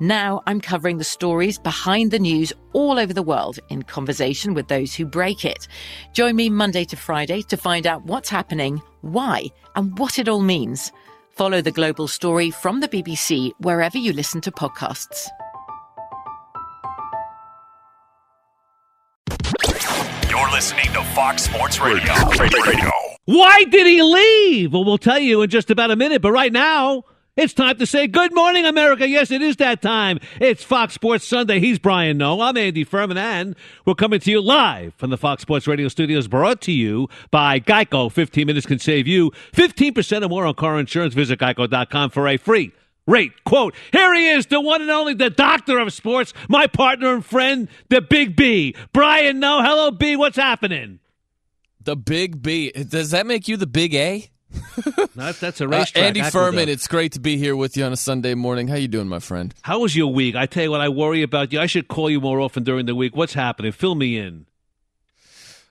Now I'm covering the stories behind the news all over the world in conversation with those who break it. Join me Monday to Friday to find out what's happening, why, and what it all means. Follow the global story from the BBC wherever you listen to podcasts. You're listening to Fox Sports Radio. Radio. Why did he leave? Well, we'll tell you in just about a minute. But right now, it's time to say good morning, America. Yes, it is that time. It's Fox Sports Sunday. He's Brian Noe. I'm Andy Furman, and we're coming to you live from the Fox Sports Radio studios, brought to you by Geico. 15 minutes can save you 15% or more on car insurance. Visit geico.com for a free rate quote. Here he is, the one and only, the doctor of sports, my partner and friend, the Big B. Brian Noe. Hello, B. What's happening? The Big B. Does that make you the Big A? That's, that's a Uh, racetrack. Andy aqueduct. Furman, it's great to be here with you on a Sunday morning. How you doing, my friend? How was your week? I tell you what, I worry about you. I should call you more often during the week. What's happening? Fill me in.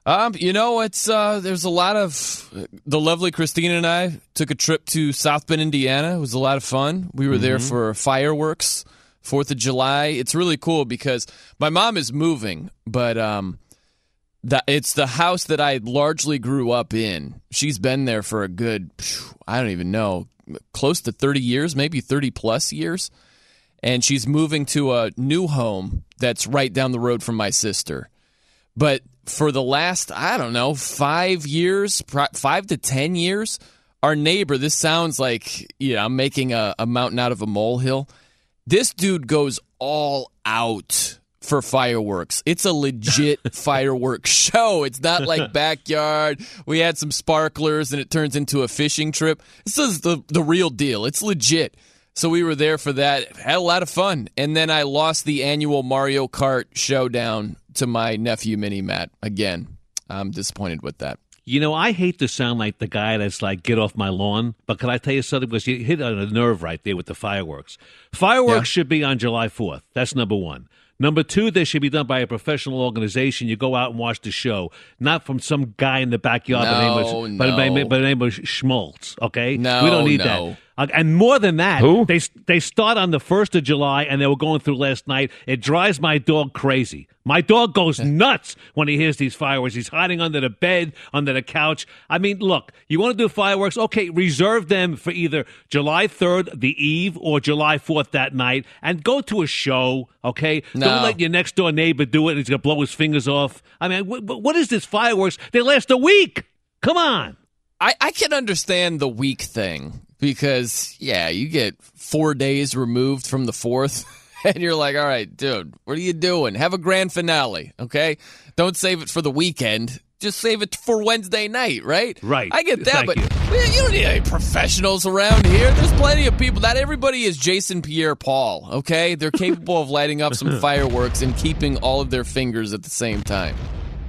Um, you know, it's uh, there's a lot of the lovely Christina and I took a trip to South Bend, Indiana. It was a lot of fun. We were there for fireworks, Fourth of July. It's really cool because my mom is moving, but um, it's the house that I largely grew up in. She's been there for a good, I don't even know, close to 30 years, maybe 30 plus years. And she's moving to a new home that's right down the road from my sister. But for the last, I don't know, five years, five to 10 years, our neighbor, this sounds like, you know, I'm making a, a mountain out of a molehill. This dude goes all out for fireworks. It's a legit fireworks show. It's not like backyard. We had some sparklers and it turns into a fishing trip. This is the, the real deal. It's legit. So we were there for that. Had a lot of fun. And then I lost the annual Mario Kart showdown to my nephew Mini Matt again. I'm disappointed with that. You know, I hate to sound like the guy that's like, get off my lawn, but can I tell you something? Because you hit on a nerve right there with the fireworks. Fireworks Yeah. should be on July 4th. That's number one. Number two, they should be done by a professional organization. You go out and watch the show, not from some guy in the backyard by the name No, of, by, by, by the name of Schmaltz, okay? No, We don't need no. that. Uh, and more than that, Who? they they start on the first of July, and they were going through last night. It drives my dog crazy. My dog goes nuts when he hears these fireworks. He's hiding under the bed, under the couch. I mean, look, you want to do fireworks? Okay, reserve them for either July 3rd, the eve, or July 4th that night, and go to a show, okay? No. Don't let your next door neighbor do it and he's going to blow his fingers off. I mean, wh- wh- what is this fireworks? They last a week. Come on. I, I can understand the week thing because, yeah, you get four days removed from the fourth, and you're like, all right, dude, what are you doing? Have a grand finale, okay? Don't save it for the weekend. Just save it for Wednesday night, right? Right. I get that, Thank but you. you don't need any professionals around here. There's plenty of people. Not everybody is Jason Pierre Paul, okay? They're capable of lighting up some fireworks and keeping all of their fingers at the same time.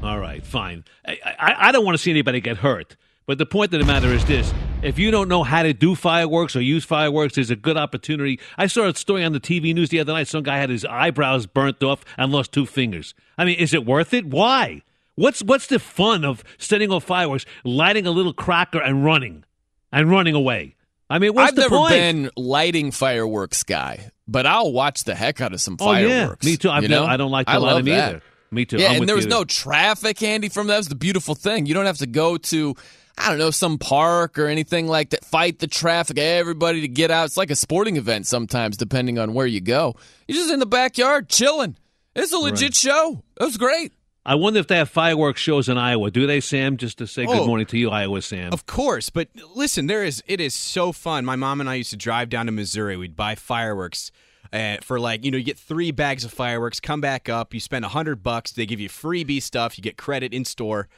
All right, fine. I, I, I don't want to see anybody get hurt. But the point of the matter is this if you don't know how to do fireworks or use fireworks, there's a good opportunity. I saw a story on the TV news the other night. Some guy had his eyebrows burnt off and lost two fingers. I mean, is it worth it? Why? What's what's the fun of setting off fireworks, lighting a little cracker and running, and running away? I mean, what's I've the never point? been lighting fireworks guy, but I'll watch the heck out of some oh yeah, fireworks. me too. I've you never, know? I don't like to light them that. either. Me too. Yeah, I'm and there was you. no traffic, Andy. From that was the beautiful thing. You don't have to go to, I don't know, some park or anything like that. Fight the traffic, everybody to get out. It's like a sporting event sometimes, depending on where you go. You're just in the backyard chilling. It's a legit show. It was great. I wonder if they have fireworks shows in Iowa. Do they, Sam? Just to say good Oh. morning to you, Iowa, Sam. Of course, but listen, there is it is so fun. My mom and I used to drive down to Missouri. We'd buy fireworks uh, for like you know you get three bags of fireworks. Come back up, you spend a hundred bucks. They give you freebie stuff. You get credit in store,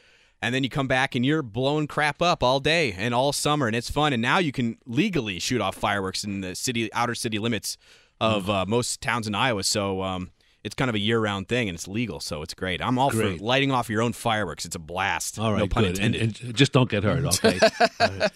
and then you come back and you're blowing crap up all day and all summer, and it's fun. And now you can legally shoot off fireworks in the city outer city limits of uh, most towns in Iowa. So. Um, it's kind of a year-round thing, and it's legal, so it's great. I'm all Great. for lighting off your own fireworks. It's a blast. All right, no pun good. Intended. and just don't get hurt, okay?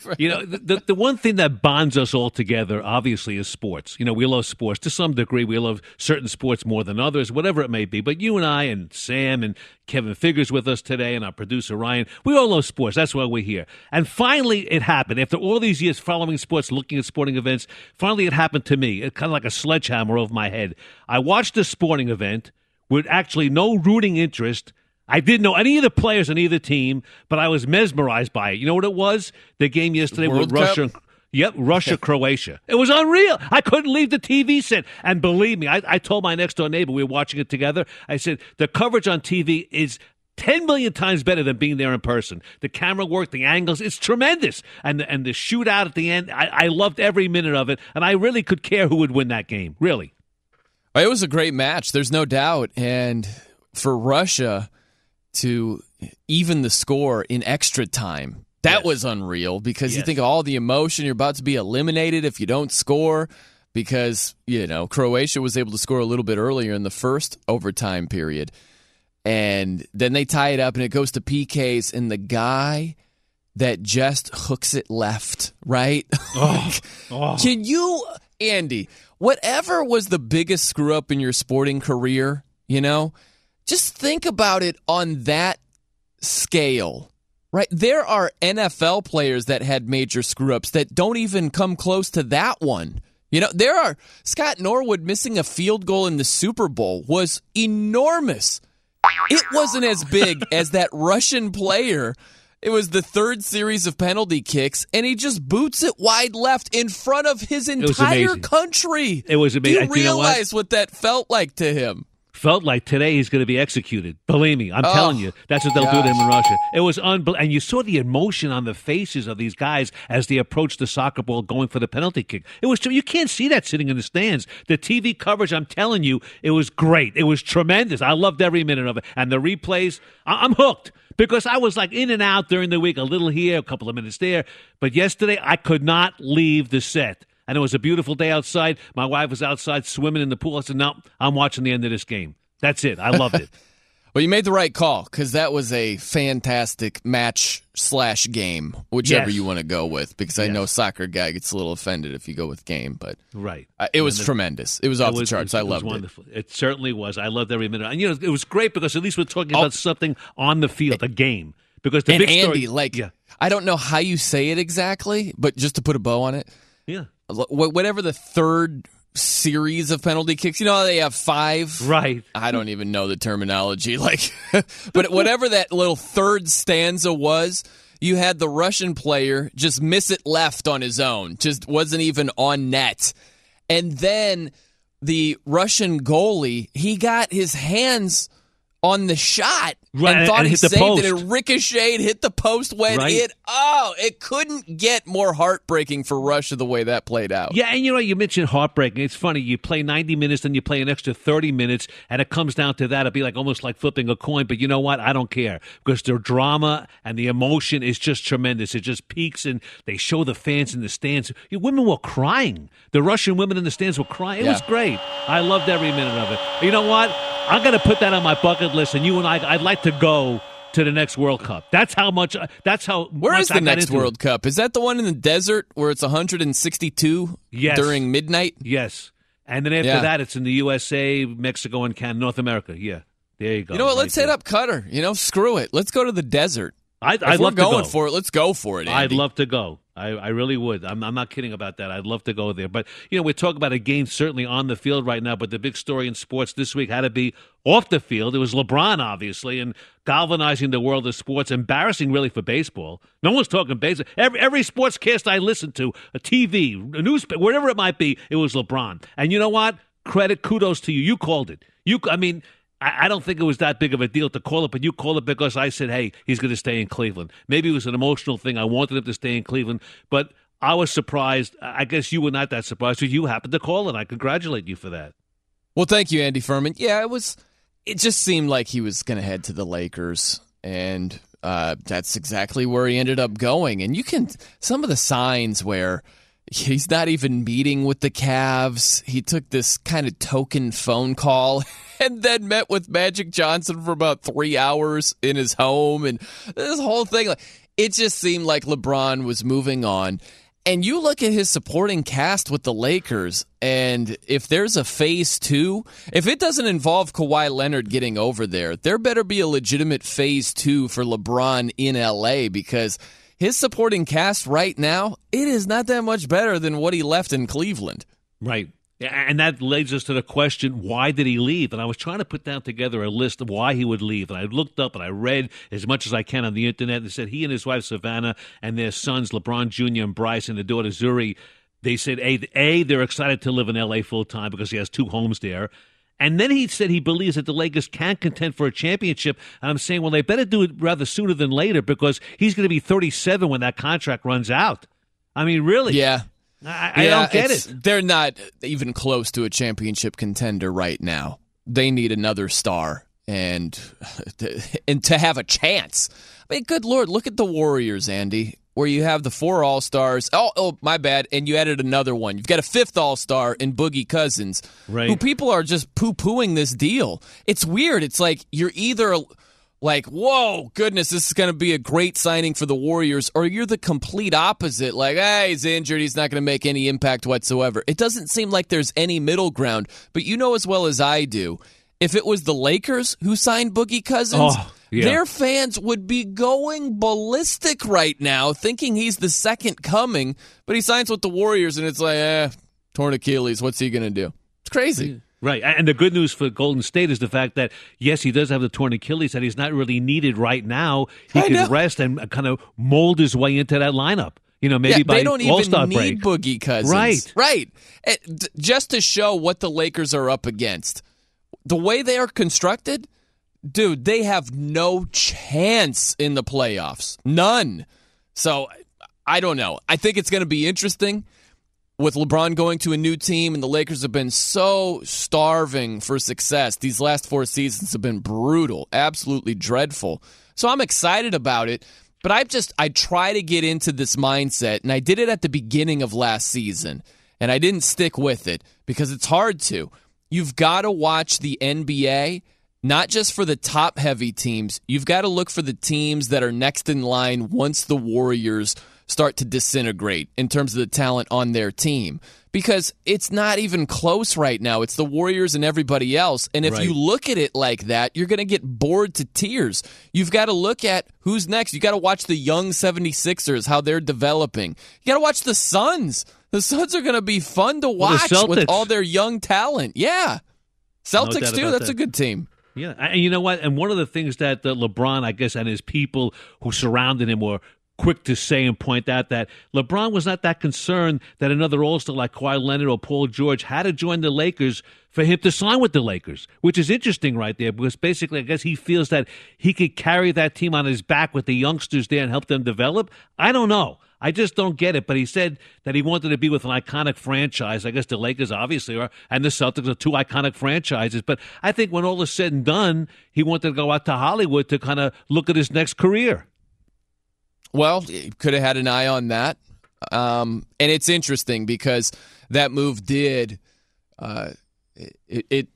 Right. You know, the, the the one thing that bonds us all together, obviously, is sports. You know, we love sports to some degree. We love certain sports more than others, whatever it may be. But you and I and Sam and Kevin Figures with us today, and our producer Ryan, we all love sports. That's why we're here. And finally, it happened. After all these years following sports, looking at sporting events, finally it happened to me. It kind of like a sledgehammer over my head. I watched a sporting event with actually no rooting interest. I didn't know any of the players on either team, but I was mesmerized by it. You know what it was? The game yesterday World with Russia. Cup? Yep, Russia, Croatia. It was unreal. I couldn't leave the TV set. And believe me, I, I told my next door neighbor, we were watching it together. I said, the coverage on TV is 10 million times better than being there in person. The camera work, the angles, it's tremendous. And the, and the shootout at the end, I, I loved every minute of it. And I really could care who would win that game. Really. It was a great match, there's no doubt. And for Russia to even the score in extra time, that Yes. was unreal because you think of all the emotion. You're about to be eliminated if you don't score because, you know, Croatia was able to score a little bit earlier in the first overtime period. And then they tie it up and it goes to PKs. And the guy that just hooks it left, right? Oh. Can you, Andy, whatever was the biggest screw up in your sporting career, you know, just think about it on that scale, right? There are NFL players that had major screw ups that don't even come close to that one. You know, there are Scott Norwood missing a field goal in the Super Bowl was enormous. It wasn't as big as that Russian player. It was the third series of penalty kicks, and he just boots it wide left in front of his entire amazing. country. It was Do amazing. you You know what? realize what that felt like to him? felt like today he's going to be executed. Believe me, I'm Oh, telling you, that's what they'll do to him in. Russia. It was unbelievable, and you saw the emotion on the faces of these guys as they approached the soccer ball, going for the penalty kick. It was you can't see that sitting in the stands. The TV coverage, I'm telling you, it was great. It was tremendous. I loved every minute of it, and the replays. I- I'm hooked because I was like in and out during the week, a little here, a couple of minutes there. But yesterday, I could not leave the set. And it was a beautiful day outside. My wife was outside swimming in the pool. I said, No, I'm watching the end of this game. That's it. I loved it. Well, you made the right call because that was a fantastic match slash game, whichever Yes. you want to go with. Because I Yes. know soccer guy gets a little offended if you go with game, but right. uh, it was the- tremendous. It was off It was- the charts. it I was loved it. wonderful. It. certainly was. I loved every minute. And you know, it was great because at least we're talking Oh. about something on the field, a game. Because the And big Andy, story, like, yeah, I don't know how you say it exactly, but just to put a bow on it, yeah, whatever the third series of penalty kicks. You know they have five? Right. I don't even know the terminology. Like, but whatever that little third stanza was, you had the Russian player just miss it left on his own, just wasn't even on net. And then the Russian goalie, he got his hands on the shot Right, and thought and he hit the saved post. it. It ricocheted, hit the post, went Right. in. Oh, it couldn't get more heartbreaking for Russia the way that played out. Yeah, and you know, you mentioned heartbreaking. It's funny. You play 90 minutes, then you play an extra 30 minutes, and it comes down to that. It'd be like almost like flipping a coin. But you know what? I don't care because the drama and the emotion is just tremendous. It just peaks, and they show the fans in the stands. You- Women were crying. The Russian women in the stands were crying. It was great. I loved every minute of it. You know what? I'm going to put that on my bucket list, and you and I, I'd like to go to the next World Cup. That's how much. That's how. Where is I the got next into it. World Cup? Is that the one in the desert where it's 162 Yes. during midnight? Yes. And then after Yeah. that, it's in the USA, Mexico, and Canada, North America. Yeah. There you go. You know what? Right Let's hit up Qatar. You know, screw it. Let's go to the desert. I'd, If I'd we're love to going go. for it, let's go for it. I'd love to go. I, I really would. I'm, I'm not kidding about that. I'd love to go there. But, you know, we talk about a game certainly on the field right now, but the big story in sports this week had to be off the field. It was LeBron, obviously, and galvanizing the world of sports, embarrassing really for baseball. No one's talking baseball. Every, every sportscast I listened to, a TV, a newspaper, wherever it might be, it was LeBron. And you know what? Credit, kudos to you. You called it. You, I mean, I I don't think it was that big of a deal to call it, but you called it because I said, hey, he's going to stay in Cleveland. Maybe it was an emotional thing. I wanted him to stay in Cleveland, but I was surprised. I guess you were not that surprised, but you happened to call it. I congratulate you for that. Well, thank you, Andy Furman. Yeah, it was. It just seemed like he was going to head to the Lakers, and uh, that's exactly where he ended up going. And you can some of the signs where he's not even meeting with the Cavs. He took this kind of token phone call. And then met with Magic Johnson for about three hours in his home, and this whole thing. Like, it just seemed like LeBron was moving on. And you look at his supporting cast with the Lakers, and if there's a phase two, if it doesn't involve Kawhi Leonard getting over there, there better be a legitimate phase two for LeBron in LA because his supporting cast right now, it is not that much better than what he left in Cleveland. Right. And that leads us to the question, why did he leave? And I was trying to put down together a list of why he would leave. And I looked up and I read as much as I can on the internet. And said he and his wife, Savannah, and their sons, LeBron Jr. and Bryce, and their daughter, Zhuri, they said, A, A they're excited to live in L.A. full time because he has two homes there. And then he said he believes that the Lakers can contend for a championship. And I'm saying, well, they better do it rather sooner than later because he's going to be 37 when that contract runs out. I mean, really? Yeah. I, I Yeah, don't get it. They're not even close to a championship contender right now. They need another star and and to have a chance. I mean, good lord, look at the Warriors, Andy, where you have the four All Stars. Oh, oh, my bad, and you added another one. You've got a fifth All Star in Boogie Cousins, Right. who people are just poo pooing this deal. It's weird. It's like you're either like, whoa, goodness, this is going to be a great signing for the Warriors, or you're the complete opposite. Like, ah, he's injured. He's not going to make any impact whatsoever. It doesn't seem like there's any middle ground. But you know as well as I do, if it was the Lakers who signed Boogie Cousins, Oh, yeah. their fans would be going ballistic right now, thinking he's the second coming. But he signs with the Warriors, and it's like, eh, torn Achilles. What's he going to do? It's crazy. Right. And the good news for Golden State is the fact that, yes, he does have the torn Achilles, that he's not really needed right now. He I can know. rest and kind of mold his way into that lineup. You know, maybe yeah, by they don't All-Star even need break. Boogie Cousins. Right. Right. Just to show what the Lakers are up against. The way they are constructed, dude, they have no chance in the playoffs. None. So I don't know. I think it's going to be interesting with LeBron going to a new team, and the Lakers have been so starving for success. These last four seasons have been brutal, absolutely dreadful. So I'm excited about it, but I just I try to get into this mindset, and I did it at the beginning of last season, and I didn't stick with it because it's hard to. You've got to watch the NBA. Not just for the top heavy teams, you've got to look for the teams that are next in line once the Warriors start to disintegrate in terms of the talent on their team because it's not even close right now. It's the Warriors and everybody else. And if Right. you look at it like that, you're going to get bored to tears. You've got to look at who's next. You got to watch the young 76ers, how they're developing. You got to watch the Suns. The Suns are going to be fun to Well, watch with all their young talent. Yeah. Celtics, doubt too. That's that. a good team. Yeah, and you know what? And one of the things that uh, LeBron, I guess, and his people who surrounded him were quick to say and point out that LeBron was not that concerned that another All-Star like Kawhi Leonard or Paul George had to join the Lakers for him to sign with the Lakers, which is interesting right there because basically, I guess he feels that he could carry that team on his back with the youngsters there and help them develop. I don't know. I just don't get it. But he said that he wanted to be with an iconic franchise. I guess the Lakers obviously are, and the Celtics are two iconic franchises. But I think when all is said and done, he wanted to go out to Hollywood to kind of look at his next career. Well, he could have had an eye on that. Um, and it's interesting because that move did uh, it, it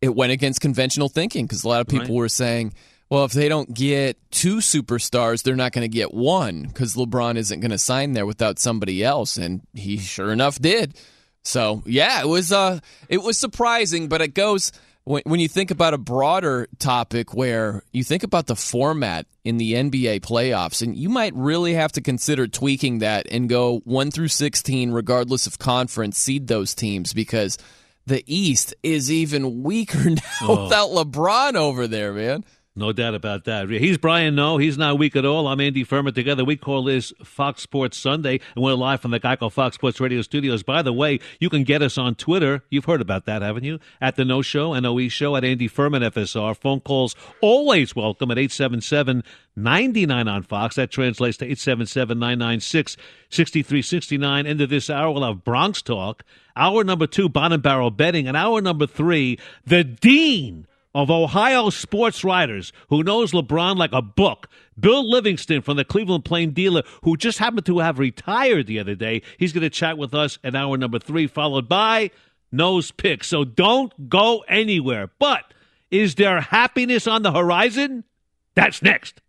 it went against conventional thinking because a lot of people Right. were saying, well, if they don't get two superstars, they're not going to get one because LeBron isn't going to sign there without somebody else, and he sure enough did. So yeah, it was uh it was surprising, but it goes when when you think about a broader topic where you think about the format in the NBA playoffs, and you might really have to consider tweaking that and go one through sixteen, regardless of conference, seed those teams because the East is even weaker now without LeBron over there, man. No doubt about that. He's Brian Noe. He's not weak at all. I'm Andy Furman. Together, we call this Fox Sports Sunday, and we're live from the Geico Fox Sports Radio studios. By the way, you can get us on Twitter. You've heard about that, haven't you? At the No Show, NOE Show, at Andy Furman FSR. Phone calls always welcome at 877 99 on Fox. That translates to 877 996 6369. End of this hour, we'll have Bronx Talk. Hour number two, Bottom Barrel Betting. And hour number three, the Dean of Ohio sports writers who knows LeBron like a book. Bill Livingston from the Cleveland Plain Dealer, who just happened to have retired the other day. He's going to chat with us at hour number three, followed by Noe's Pick. So don't go anywhere. But is there happiness on the horizon? That's next.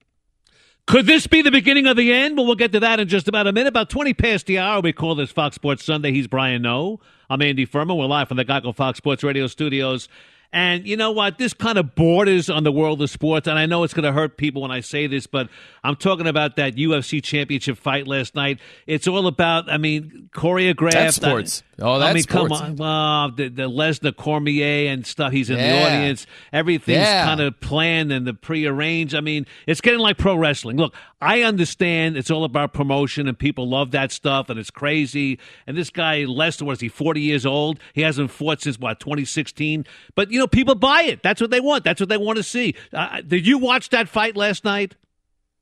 Could this be the beginning of the end? Well, we'll get to that in just about a minute. About 20 past the hour, we call this Fox Sports Sunday. He's Brian Noe. I'm Andy Furman. We're live from the Geico Fox Sports Radio studios. And you know what? This kind of borders on the world of sports. And I know it's going to hurt people when I say this, but I'm talking about that UFC championship fight last night. It's all about, I mean, choreographed. That's sports. Oh, I that's mean, come sports. on. Well, the, the Lesnar Cormier and stuff. He's in the Yeah. audience. Everything's Yeah. kind of planned and the prearranged. I mean, it's getting like pro wrestling. Look, I understand it's all about promotion and people love that stuff and it's crazy. And this guy Lester, was he, forty years old? He hasn't fought since what, twenty sixteen? But you know, people buy it. That's what they want. That's what they want to see. Uh, did you watch that fight last night?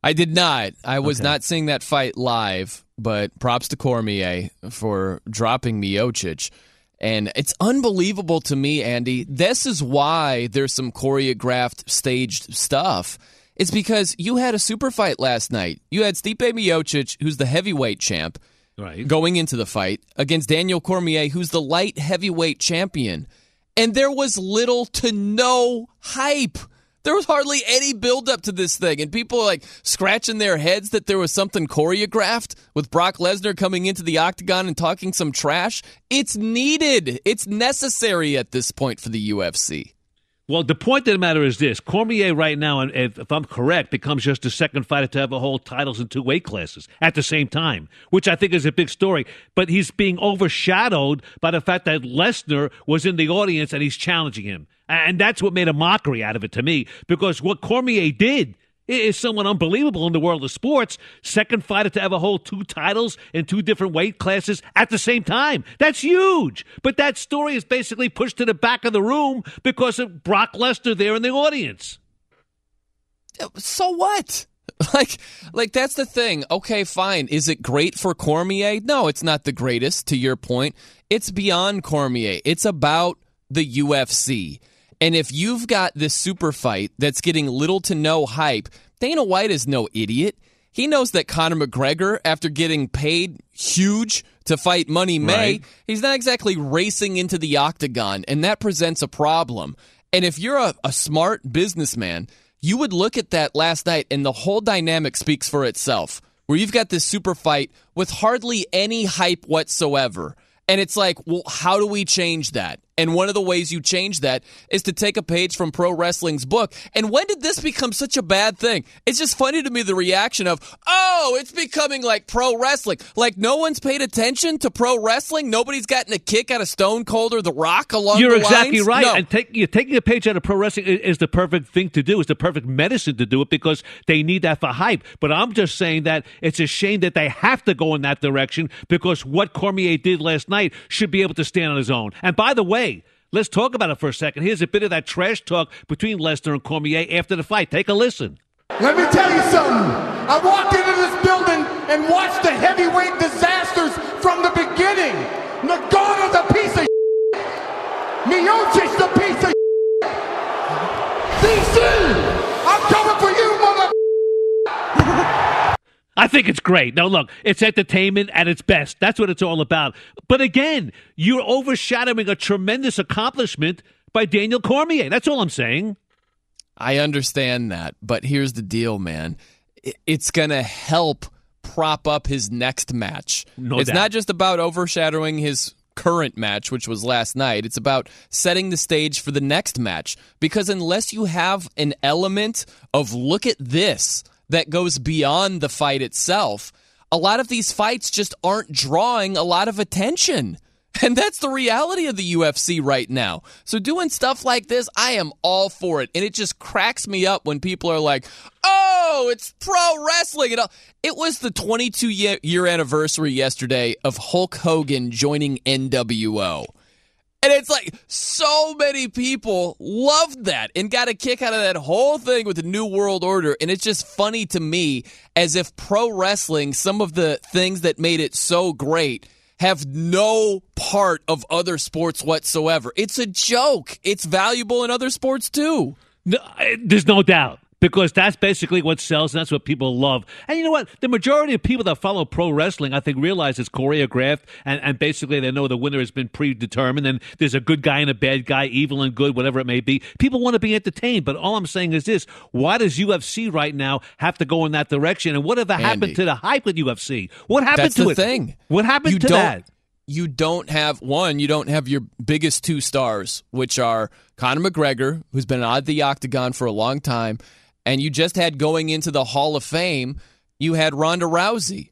I did not. I was Okay. not seeing that fight live, but props to Cormier for dropping Miocic. And it's unbelievable to me, Andy. This is why there's some choreographed, staged stuff. It's because you had a super fight last night. You had Stipe Miocic, who's the heavyweight champ, Right. going into the fight against Daniel Cormier, who's the light heavyweight champion. And there was little to no hype. There was hardly any build up to this thing. And people are like scratching their heads that there was something choreographed with Brock Lesnar coming into the octagon and talking some trash. It's needed. It's necessary at this point for the UFC. Well, the point of the matter is this: Cormier right now, if, if I'm correct, becomes just the second fighter to ever hold titles in two weight classes at the same time, which I think is a big story. But he's being overshadowed by the fact that Lesnar was in the audience and he's challenging him, and that's what made a mockery out of it to me. Because what Cormier did is someone unbelievable in the world of sports. Second fighter to ever hold two titles in two different weight classes at the same time. That's huge. But that story is basically pushed to the back of the room because of Brock Lesnar there in the audience. So what? Like, like that's the thing. Okay, fine. Is it great for Cormier? No, it's not the greatest. To your point, it's beyond Cormier. It's about the UFC. And if you've got this super fight that's getting little to no hype, Dana White is no idiot. He knows that Conor McGregor, after getting paid huge to fight Money May, Right. he's not exactly racing into the octagon, and that presents a problem. And if you're a, a smart businessman, you would look at that last night, and the whole dynamic speaks for itself. where you've got this super fight with hardly any hype whatsoever. And it's like, well, how do we change that? And one of the ways you change that is to take a page from pro wrestling's book. And when did this become such a bad thing? It's just funny to me the reaction of, oh, it's becoming like pro wrestling. Like no one's paid attention to pro wrestling. Nobody's gotten a kick out of Stone Cold or The Rock along You're the exactly lines? right. No. And take, you're taking a page out of pro wrestling is, is the perfect thing to do. It's the perfect medicine to do it because they need that for hype. But I'm just saying that it's a shame that they have to go in that direction because what Cormier did last night should be able to stand on his own. And by the way, let's talk about it for a second. Here's a bit of that trash talk between Lesnar and Cormier after the fight. Take a listen. Let me tell you something. I walked into this building and watched the heavyweight disasters from the beginning. Ngannou's a piece of Miocic's a piece of DC! I think it's great. Now, look, it's entertainment at its best. That's what it's all about. But again, you're overshadowing a tremendous accomplishment by Daniel Cormier. That's all I'm saying. I understand that, but here's the deal, man. It's going to help prop up his next match. No it's doubt. not just about overshadowing his current match, which was last night. It's about setting the stage for the next match. Because unless you have an element of look at this that goes beyond the fight itself, a lot of these fights just aren't drawing a lot of attention. And that's the reality of the UFC right now. So doing stuff like this, I am all for it. And it just cracks me up when people are like, "Oh, it's pro wrestling." It was the 22 year, year anniversary yesterday of Hulk Hogan joining NWO. And it's like so many people loved that and got a kick out of that whole thing with the New World Order. And it's just funny to me as if pro wrestling, some of the things that made it so great, have no part of other sports whatsoever. It's a joke. It's valuable in other sports too. No, there's no doubt. Because that's basically what sells, and that's what people love. And you know what? The majority of people that follow pro wrestling, I think, realize it's choreographed, and, and basically they know the winner has been predetermined, and there's a good guy and a bad guy, evil and good, whatever it may be. People want to be entertained, but all I'm saying is this: Why does UFC right now have to go in that direction? And whatever Andy. happened to the hype with UFC? What happened That's to the it? thing. What happened you to don't, that? You don't have one. You don't have your biggest two stars, which are Conor McGregor, who's been on the octagon for a long time, and you just had going into the Hall of Fame. You had Ronda Rousey,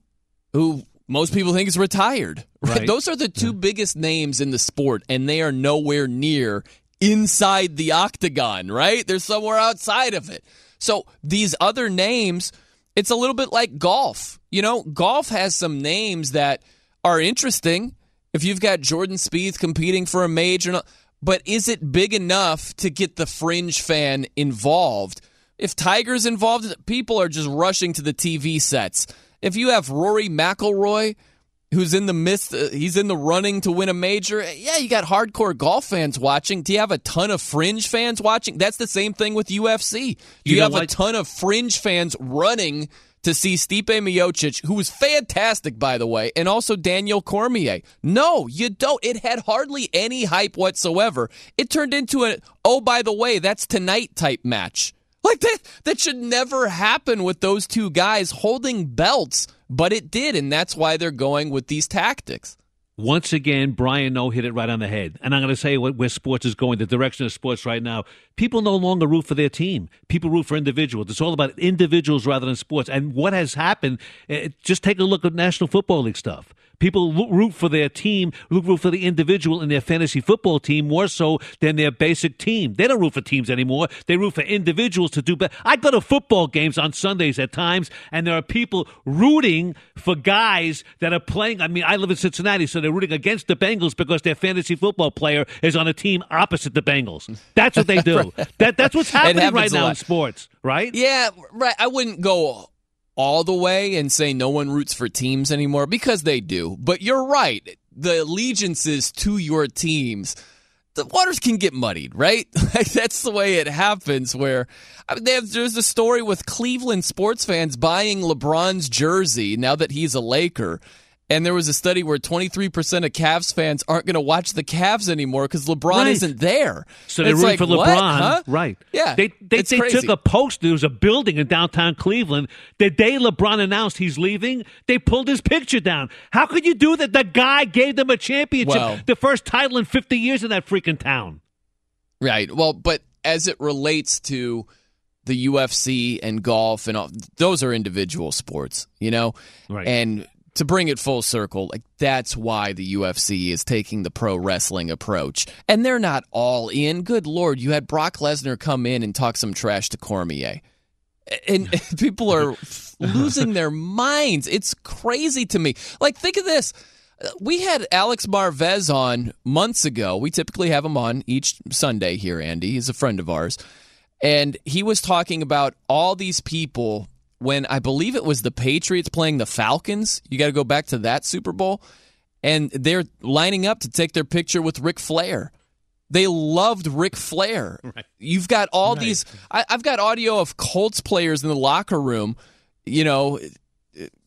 who most people think is retired. Right. Those are the two biggest names in the sport, and they are nowhere near inside the octagon. Right? They're somewhere outside of it. So these other names, it's a little bit like golf. You know, golf has some names that are interesting. If you've got Jordan Spieth competing for a major, but is it big enough to get the fringe fan involved? If Tiger's involved, people are just rushing to the TV sets. If you have Rory McIlroy, who's in the midst, uh, he's in the running to win a major. Yeah, you got hardcore golf fans watching. Do you have a ton of fringe fans watching? That's the same thing with UFC. Do You you, have like- a ton of fringe fans running to see Stipe Miocic, who was fantastic, by the way, and also Daniel Cormier. No, you don't. It had hardly any hype whatsoever. It turned into a, oh, by the way, that's tonight type match. Like that, that should never happen with those two guys holding belts, but it did, and that's why they're going with these tactics. Once again, Brian Noe hit it right on the head. And I'm going to say what, where sports is going, the direction of sports right now. People no longer root for their team. People root for individuals. It's all about individuals rather than sports. And what has happened, eh, just take a look at National Football League stuff. People root for their team, root for the individual in their fantasy football team more so than their basic team. They don't root for teams anymore. They root for individuals to do better. I go to football games on Sundays at times, and there are people rooting for guys that are playing. I mean, I live in Cincinnati, so they're rooting against the Bengals because their fantasy football player is on a team opposite the Bengals. That's what they do. that, that's what's happening right now in sports, right? Yeah, right. I wouldn't go all the way and say no one roots for teams anymore because they do. But you're right. The allegiances to your teams, the waters can get muddied, right? Like that's the way it happens. Where I mean, have, there's a story with Cleveland sports fans buying LeBron's jersey now that he's a Laker. And there was a study where 23% of Cavs fans aren't going to watch the Cavs anymore because LeBron Right. isn't there. So they It's root like, for? LeBron, Huh? right? Yeah, They they, they took a post. There was a building in downtown Cleveland. The day LeBron announced he's leaving, they pulled his picture down. How could you do that? The guy gave them a championship, Well- the first title in 50 years in that freaking town. Right. Well, but as it relates to the UFC and golf and all, those are individual sports, you know? Right. And to bring it full circle, like that's why the UFC is taking the pro wrestling approach. And they're not all in. Good lord, you had Brock Lesnar come in and talk some trash to Cormier. And people are losing their minds. It's crazy to me. Like think of this. We had Alex Marvez on months ago. We typically have him on each Sunday here, Andy. He's a friend of ours. And he was talking about all these people when I believe it was the Patriots playing the Falcons. You got to go back to that Super Bowl. And they're lining up to take their picture with Ric Flair. They loved Ric Flair. You've got all these. I, I've got audio of Colts players in the locker room, you know,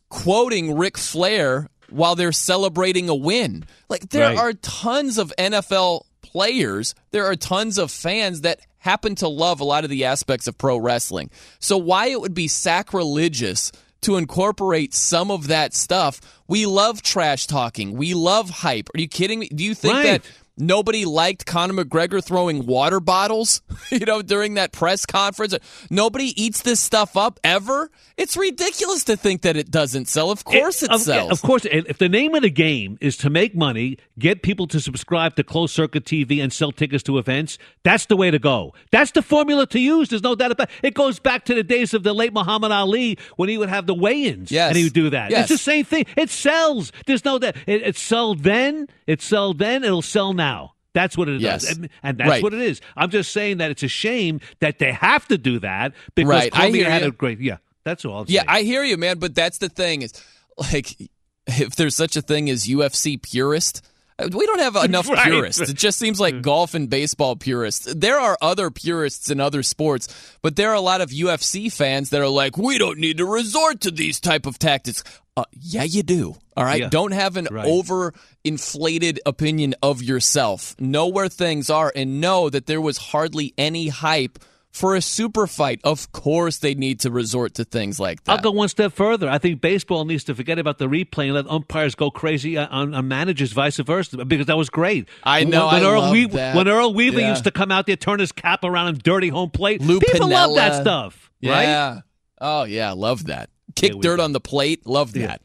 quoting Ric Flair while they're celebrating a win. Like there Right. are tons of NFL players, there are tons of fans that happen to love a lot of the aspects of pro wrestling. So why it would be sacrilegious to incorporate some of that stuff. We love trash talking. We love hype. Are you kidding me? Do you think Right. that Nobody liked Conor McGregor throwing water bottles, you know, during that press conference. Nobody eats this stuff up ever. It's ridiculous to think that it doesn't sell. Of course it, of, sells. Of course, if the name of the game is to make money, get people to subscribe to closed circuit TV and sell tickets to events, that's the way to go. That's the formula to use. There's no doubt about it. It goes back to the days of the late Muhammad Ali when he would have the weigh-ins Yes. and he would do that. Yes. It's the same thing. It sells. There's no doubt. it, it sold then. It sold then. It'll sell now. That's what it Yes. does, and, and that's Right. what it is. I'm just saying that it's a shame that they have to do that because Right. Hear had you. a great. Yeah, that's all. I'm Yeah, saying. I hear you, man. But that's the thing is, like, if there's such a thing as UFC purist, we don't have enough Right. purists. It just seems like golf and baseball purists. There are other purists in other sports, but there are a lot of UFC fans that are like, we don't need to resort to these type of tactics. Uh, yeah, you do. All right. Yeah. Don't have an Right. over inflated opinion of yourself. Know where things are and know that there was hardly any hype for a super fight. Of course, they need to resort to things like that. I'll go one step further. I think baseball needs to forget about the replay and let umpires go crazy on, on managers, vice versa, because that was great. I know, When, I Earl, that. when Earl Weaver Yeah. used to come out there, turn his cap around and dirty home plate, Lou people love that stuff, right? Oh yeah, love that. Kick dirt go. on the plate, love Yeah. that.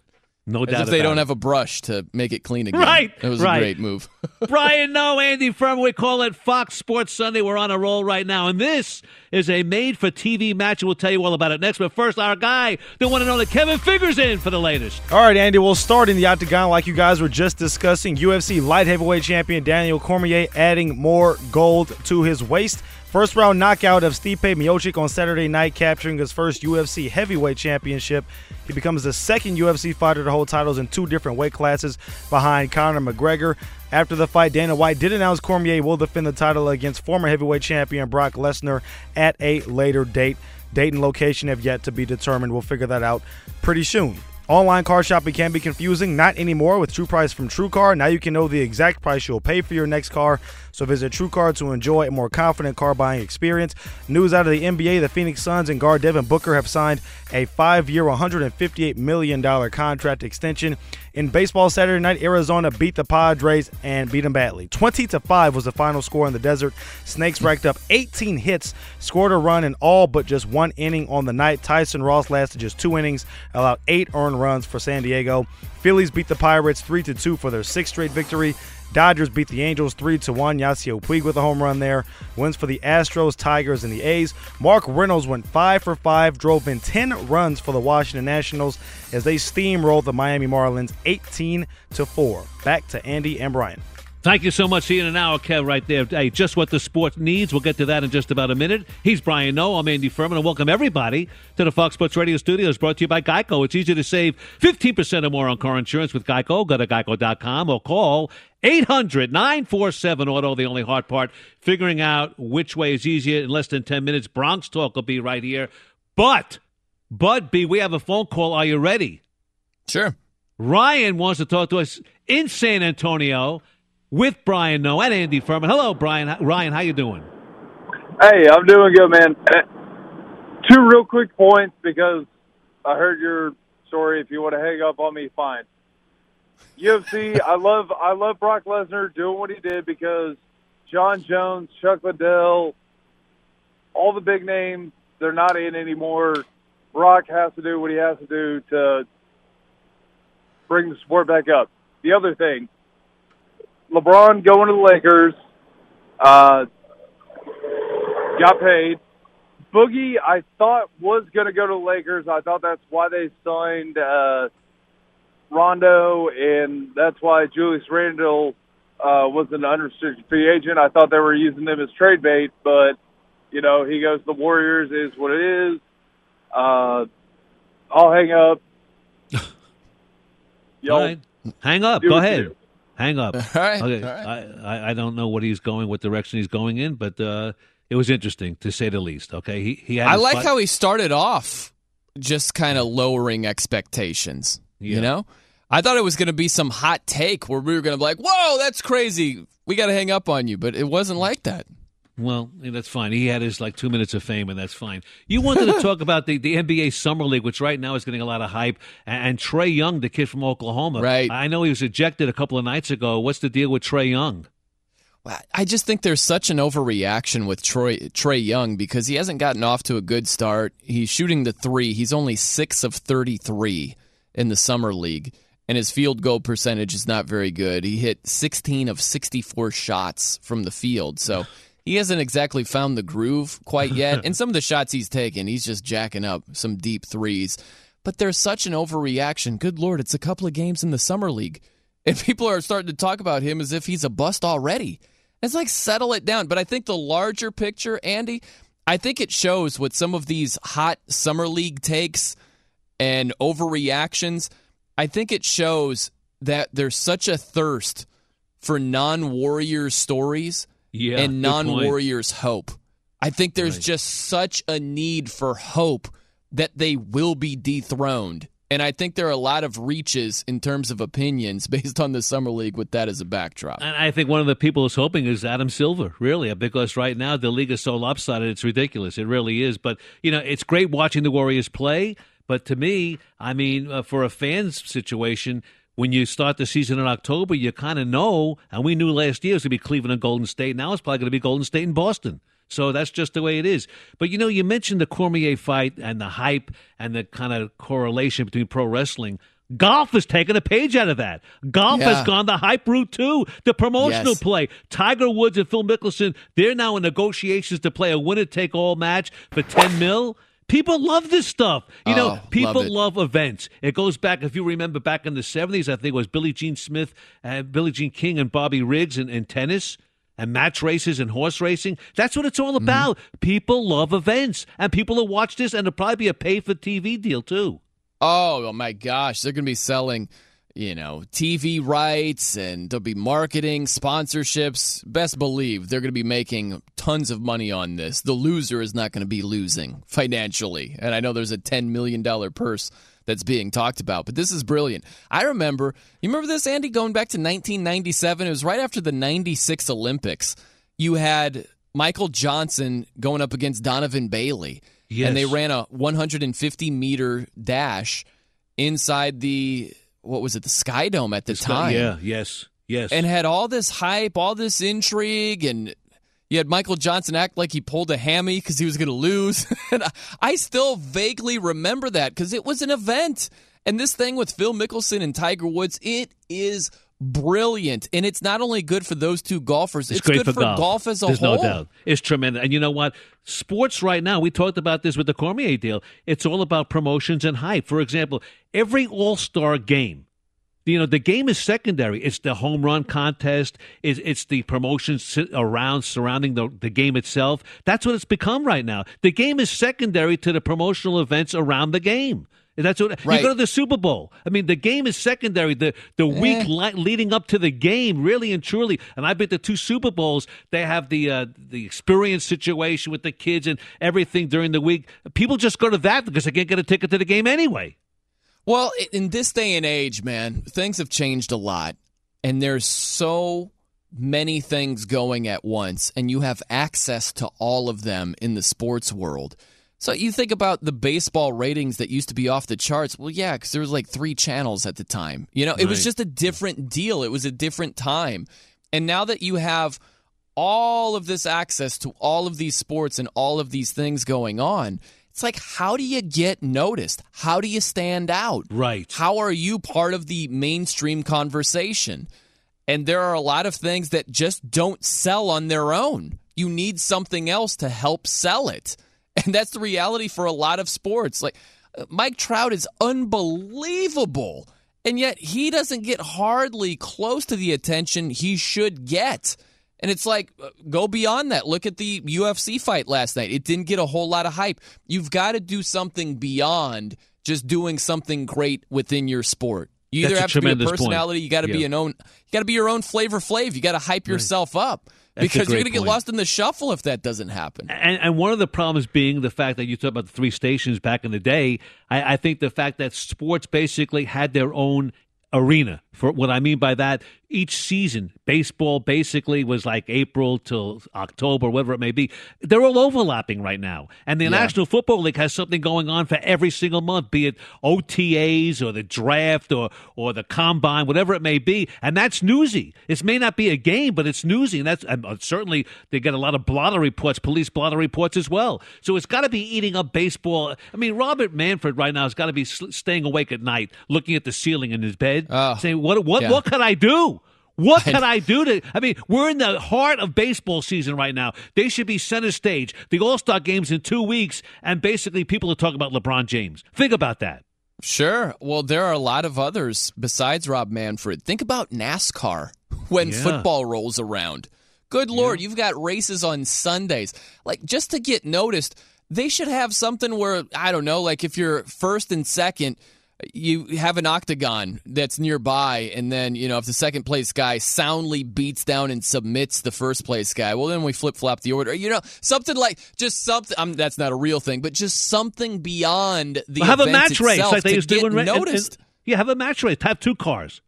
No As doubt if they about don't it. have a brush to make it clean again. Right, That was right. a great move. Brian, Noe, Andy Furman. We call it Fox Sports Sunday. We're on a roll right now. And this is a made for TV match. We'll tell you all about it next. But first, our guy, the one and only Kevin Figures in for the latest. All right, Andy, we'll start in the octagon like you guys were just discussing. UFC light heavyweight champion Daniel Cormier adding more gold to his waist. First round knockout of Stipe Miocic on Saturday night, capturing his first UFC heavyweight championship. He becomes the second UFC fighter to hold titles in two different weight classes behind Conor McGregor. After the fight, Dana White did announce Cormier will defend the title against former heavyweight champion Brock Lesnar at a later date. Date and location have yet to be determined. We'll figure that out pretty soon. Online car shopping can be confusing, not anymore with True Price from TrueCar. Now you can know the exact price you'll pay for your next car. So visit TrueCar to enjoy a more confident car buying experience. News out of the NBA: the Phoenix Suns and guard Devin Booker have signed a five-year, 158 million dollar contract extension. In baseball, Saturday night, Arizona beat the Padres and beat them badly. 20 to five was the final score in the desert. Snakes racked up 18 hits, scored a run in all but just one inning on the night. Tyson Ross lasted just two innings, allowed eight earned runs for San Diego. Phillies beat the Pirates 3 to 2 for their sixth straight victory. Dodgers beat the Angels 3 to 1. Yasiel Puig with a home run there. Wins for the Astros, Tigers, and the A's. Mark Reynolds went 5 for 5, drove in 10 runs for the Washington Nationals as they steamrolled the Miami Marlins 18 to 4. Back to Andy and Brian. Thank you so much. See you in an hour, Kev, right there. Hey, just what the sport needs. We'll get to that in just about a minute. He's Brian Noe. I'm Andy Furman, and welcome everybody to the Fox Sports Radio studios brought to you by Geico. It's easy to save 15% or more on car insurance with Geico. Go to geico.com or call 800 947 Auto. The only hard part, figuring out which way is easier in less than 10 minutes. Bronx Talk will be right here. But, but, B, we have a phone call. Are you ready? sure. Ryan wants to talk to us in San Antonio with Brian Noe and Andy Furman. Hello, Brian. Ryan, how you doing? Hey, I'm doing good, man. Uh, Two real quick points because I heard your story. If you want to hang up on me, fine. UFC, I love I love Brock Lesnar doing what he did because Jon Jones, Chuck Liddell, all the big names, they're not in anymore. Brock has to do what he has to do to bring the sport back up. The other thing, LeBron going to the Lakers, uh, got paid. Boogie, I thought was going to go to the Lakers. I thought that's why they signed uh, Rondo, and that's why Julius Randle uh, was an unrestricted free agent. I thought they were using them as trade bait, but you know he goes. The Warriors is what it is. Uh, I'll hang up. Right. Hang up. Go ahead. you. Hang up. All right, Okay. right. I, I, I don't know what he's going, what direction he's going in, but uh, it was interesting to say the least. Okay. He, he had I like how he started off just kind of lowering expectations. Yeah. You know? I thought it was going to be some hot take where we were going to be like, whoa, that's crazy. We got to hang up on you. But it wasn't like that. Well, eh, that's fine. He had his like two minutes of fame, and that's fine. You wanted to talk about the, the NBA Summer League, which right now is getting a lot of hype, and, and Trae Young, the kid from Oklahoma. Right. I know he was ejected a couple of nights ago. What's the deal with Trae Young? I just think there's such an overreaction with Troy Trae Young because he hasn't gotten off to a good start. He's shooting the three. He's only six of 33 in the summer league, and his field goal percentage is not very good. He hit 16 of 64 shots from the field, so he hasn't exactly found the groove quite yet. and some of the shots he's taken, he's just jacking up some deep threes. But there's such an overreaction. Good lord, it's a couple of games in the summer league. And people are starting to talk about him as if he's a bust already. It's like settle it down. But I think the larger picture, Andy, I think it shows what some of these hot summer league takes and overreactions. I think it shows that there's such a thirst for non-warriors stories Yeah, and non-warriors hope. I think there's Right. just such a need for hope that they will be dethroned. And I think there are a lot of reaches in terms of opinions based on the summer league with that as a backdrop. And I think one of the people who's hoping is Adam Silver, really, because right now the league is so lopsided, it's ridiculous. It really is. But, you know, it's great watching the Warriors play. But to me, I mean, uh, for a fan's situation, when you start the season in October, you kind of know, and we knew last year it was going to be Cleveland and Golden State. Now it's probably going to be Golden State and Boston. So that's just the way it is. But you know, you mentioned the Cormier fight and the hype and the kind of correlation between pro wrestling. Golf has taken a page out of that. Golf Yeah. has gone the hype route too. The promotional Yes. play. Tiger Woods and Phil Mickelson, they're now in negotiations to play a winner take all match for 10 mil. People love this stuff. You know, Oh, love people it. love events. It goes back, if you remember back in the 70s, I think it was Billie Jean Smith, and Billie Jean King, and Bobby Riggs in, in tennis and match races and horse racing. That's what it's all Mm-hmm. about. People love events, and people will watch this, and it'll probably be a pay for TV deal, too. Oh, my gosh, they're going to be selling, you know, TV rights and there'll be marketing, sponsorships. Best believe they're going to be making tons of money on this. The loser is not going to be losing financially. And I know there's a $10 million purse that's being talked about, but this is brilliant. I remember, you remember this, Andy, going back to 1997? It was right after the 96 Olympics. You had Michael Johnson going up against Donovan Bailey. And they ran a 150 meter dash inside the what was it the Sky Dome at the time. Yeah, yes, yes. and had all this hype all this intrigue and you had Michael Johnson act like he pulled a hammy because he was going to lose. And I- I still vaguely remember that because it was an event. And this thing with Phil Mickelson and Tiger Woods it is brilliant and it's not only good for those two golfers It's, it's, great good for, golf. as a There's whole no doubt. It's tremendous. And you know what? Sports right now, we talked about this with the Cormier deal. It's all about promotions and hype. For example, every All Star game, you know, the game is secondary. It's the home run contest. It's, it's the promotions around surrounding the, the game itself. That's what it's become right now. The game is secondary to the promotional events around the game. And That's what Right. you go to the Super Bowl. I mean, the game is secondary. The the week li- leading up to the game, really and truly. And I've been to two Super Bowls. They have the uh, the experience situation with the kids and everything during the week. People just go to that because they can't get a ticket to the game anyway. Well, in this day and age, man, things have changed a lot, and there's so many things going at once, and you have access to all of them in the sports world. So you think about the baseball ratings that used to be off the charts. Well, yeah, because there was like three channels at the time. You know, it was just a different deal. It was a different time, and now that you have all of this access to all of these sports and all of these things going on. It's like, how do you get noticed? How do you stand out? Right. How are you part of the mainstream conversation? And there are a lot of things that just don't sell on their own. You need something else to help sell it. And that's the reality for a lot of sports. Like uh, Mike Trout is unbelievable. And yet he doesn't get hardly close to the attention he should get. And it's like, uh, go beyond that. Look at the UFC fight last night. It didn't get a whole lot of hype. You've got to do something beyond just doing something great within your sport. You either a have to be a tremendous point. personality, you got to be an own, you got to be your own flavor flav. You got to hype yourself up That's because you're going to get lost in the shuffle if that doesn't happen. And, and one of the problems being the fact that you talk about the three stations back in the day. I, I think the fact that sports basically had their own arena. For what I mean by that, each season, baseball basically was like April till October, whatever it may be. They're all overlapping right now. And the Yeah. National Football League has something going on for every single month, be it OTAs or the draft or, or the combine, whatever it may be. And that's newsy. It may not be a game, but it's newsy. And that's and uh, certainly they get a lot of blotter reports, police blotter reports as well. So it's got to be eating up baseball. I mean, Robert Manfred right now has got to be sl- staying awake at night, looking at the ceiling in his bed, saying, "What? What? yeah. What can I do?" What can I do to? I mean, we're in the heart of baseball season right now. They should be center stage. The All Star games in two weeks, and basically people are talking about LeBron James. Think about that. Sure. Well, there are a lot of others besides Rob Manfred. Think about NASCAR when Yeah. football rolls around. Good Lord, you've got races on Sundays. Like, just to get noticed, they should have something where, I don't know, like if you're first and second, you have an octagon that's nearby, and then, you know, if the second place guy soundly beats down and submits the first place guy, well, then we flip flop the order. You know, something like just something, um, that's not a real thing, but just something beyond the have a match race like they used to do in, noticed. yeah, have a match race. Have two cars.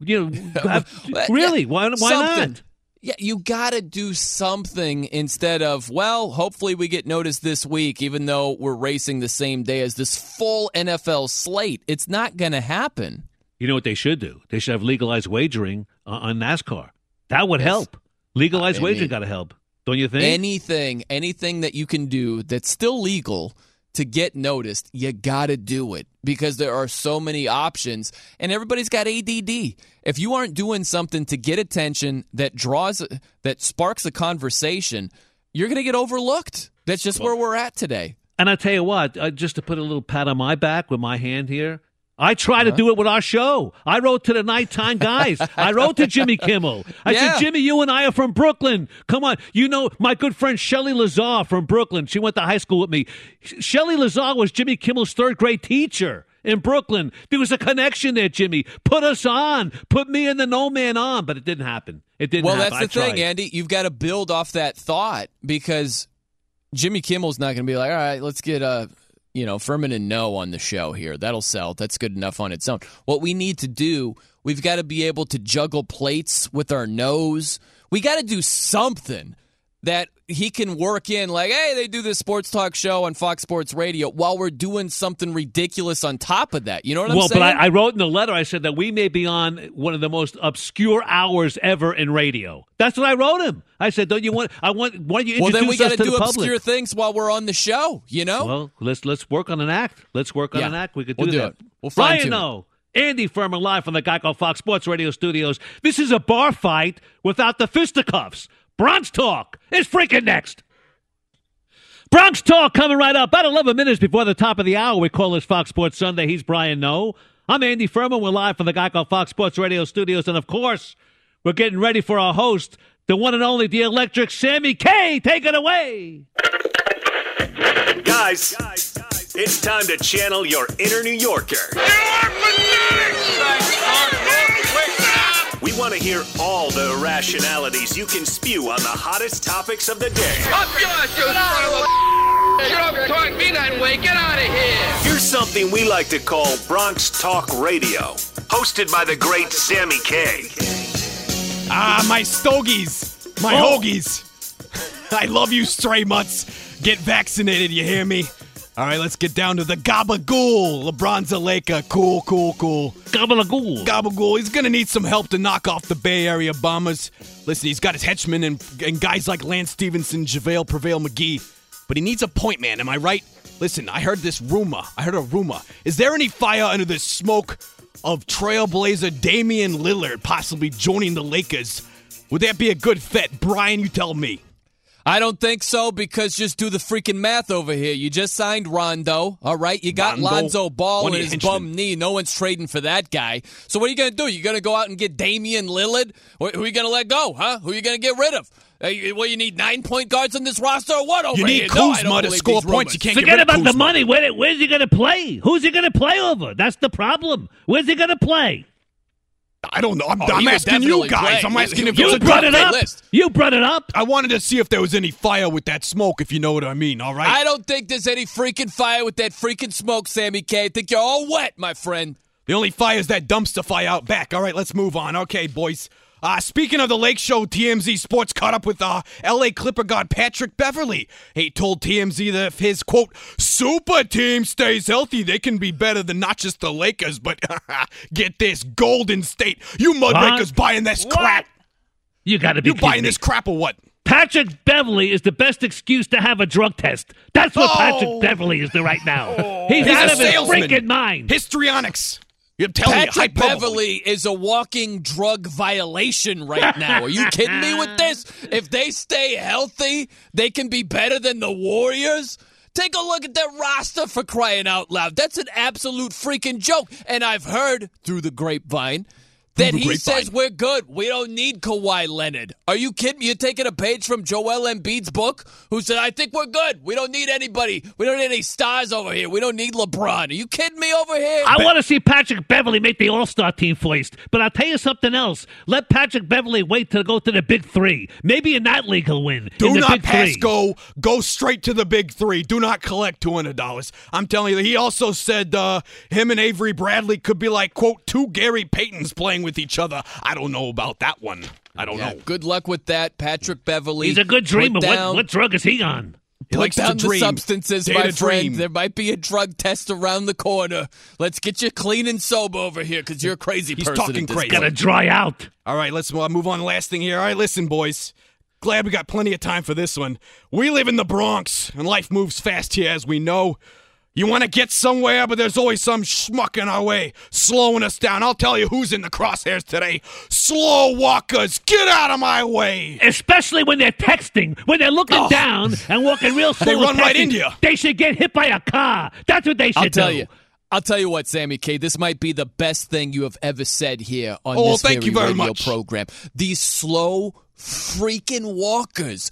You know, have- really? Why? Why something. not? Yeah, you got to do something instead of, well, hopefully we get noticed this week, even though we're racing the same day as this full NFL slate. It's not going to happen. You know what they should do? They should have legalized wagering uh, on NASCAR. That would help. Legalized I wagering mean, got to help. Don't you think? Anything, anything that you can do that's still legal to get noticed, you got to do it because there are so many options and everybody's got ADD. If you aren't doing something to get attention that draws that sparks a conversation, you're going to get overlooked. That's just where we're at today. And I tell you what, uh, just to put a little pat on my back with my hand here, I try to do it with our show. I wrote to the nighttime guys. I wrote to Jimmy Kimmel. I Yeah. said, Jimmy, you and I are from Brooklyn. Come on. You know, my good friend Shelly Lazar from Brooklyn. She went to high school with me. Shelly Lazar was Jimmy Kimmel's third grade teacher in Brooklyn. There was a connection there, Jimmy. Put us on. Put me and the Noe man on. But it didn't happen. It didn't Well, happen. that's the I thing, tried. Andy. You've got to build off that thought because Jimmy Kimmel's not going to be like, all right, let's get uh, you know, Furman and Noe on the show here. That'll sell. That's good enough on its own. What we need to do, we've got to be able to juggle plates with our nose. We got to do something that he can work in like hey they do this sports talk show on fox sports radio while we're doing something ridiculous on top of that you know what i'm well, saying Well, but I, I wrote in the letter, I said that we may be on one of the most obscure hours ever in radio. That's what I wrote him. I said, don't you want, I want, why don't you introduce well then we got to do obscure things while we're on the show you know Well, let's let's work on an act. Let's work on Yeah. an act. We could do We'll do that. it. We'll fine-tune Brian Noe. Andy Furman live from the Geico Fox Sports Radio studios. This is a bar fight without the fisticuffs. Bronx Talk is freaking next. Bronx Talk coming right up. About 11 minutes before the top of the hour, we call this Fox Sports Sunday. He's Brian Noe. I'm Andy Furman. We're live from the Geico Fox Sports Radio studios. And of course, we're getting ready for our host, the one and only, the electric Sammy K. Take it away. Guys, it's time to channel your inner New Yorker. We want to hear all the irrationalities you can spew on the hottest topics of the day. Up yours, you son of a... You don't talk me that way. Get out of here. Here's something we like to call Bronx Talk Radio, hosted by the great Sammy K. Ah, my stogies, my Oh. hoagies. I love you, stray mutts. Get vaccinated, you hear me? All right, let's get down to the gabagool. LeBron Zaleka, cool, cool, cool. Gabagool. Gabagool. He's gonna need some help to knock off the Bay Area Bombers. Listen, he's got his henchmen and, and guys like Lance Stephenson, JaVale, Prevail McGee, but he needs a point man. Am I right? Listen, I heard this rumor. I heard a rumor. Is there any fire under the smoke of Trailblazer Damian Lillard possibly joining the Lakers? Would that be a good fit? Brian, you tell me. I don't think so because just do the freaking math over here. You just signed Rondo, all right? You got Rondo, Lonzo Ball one and of his your henchmen. bum knee. No one's trading for that guy. So what are you going to do? You going to go out and get Damian Lillard? Who are you going to let go, huh? Who are you going to get rid of? Uh, well, you need nine point guards on this roster or what over You need here? No, Kuzma don't to score points. You can't get Forget rid of about the money. Where, where's he going to play? Who's he going to play over? That's the problem. Where's he going to play? I don't know. I'm, Oh, I'm asking you guys. play. I'm asking He- if there's You a brought it up. list. You brought it up. I wanted to see if there was any fire with that smoke, if you know what I mean. All right. I don't think there's any freaking fire with that freaking smoke, Sammy K. I think you're all wet, my friend. The only fire is that dumpster fire out back. All right, let's move on. Okay, boys. Uh, speaking of the Lake Show, TMZ Sports caught up with uh, LA Clipper guard Patrick Beverley. He told TMZ that if his quote super team stays healthy, they can be better than not just the Lakers, but get this Golden State. You mudrakers Huh? buying this crap? You got to be You buying me. this crap or what? Patrick Beverley is the best excuse to have a drug test. That's what Oh. Patrick Beverley is doing right now. He's He's out a of his salesman. freaking mind. Histrionics. I'm telling Patrick. Beverley is a walking drug violation right now. Are you kidding me with this? If they stay healthy, they can be better than the Warriors. Take a look at their roster for crying out loud. That's an absolute freaking joke. And I've heard through the grapevine that he grapevine. says we're good. We don't need Kawhi Leonard. Are you kidding me? You're taking a page from Joel Embiid's book, who said, I think we're good. We don't need anybody. We don't need any stars over here. We don't need LeBron. Are you kidding me over here? I want to see Patrick Beverley make the All Star team first. But I'll tell you something else. Let Patrick Beverley wait to go to the Big Three. Maybe in that league he'll win. Do in the not Big pass Three. go. Go straight to the big three. Do not collect two hundred dollars. I'm telling you. He also said uh, him and Avery Bradley could be like quote two Gary Paytons playing with each other. I don't know about that one. I don't Yeah, know. good luck with that, Patrick Beverley. He's a good dreamer. What, down- what drug is he on? He Put likes to down the dream. substances, Dare my friend. dream. There might be a drug test around the corner. Let's get you clean and sober over here because you're a crazy He's person. talking at this crazy. Got to dry out. All right, let's move on. Last thing here. All right, listen, boys. Glad we got plenty of time for this one. We live in the Bronx, and life moves fast here, as we know. You want to get somewhere, but there's always some schmuck in our way, slowing us down. I'll tell you who's in the crosshairs today. Slow walkers, get out of my way. Especially when they're texting, when they're looking Oh. down and walking real slow. They with run right into you. They should get hit by a car. That's what they should do. I'll tell do. you. I'll tell you what, Sammy K. This might be the best thing you have ever said here on Oh, this thank you very radio much. program. These slow freaking walkers.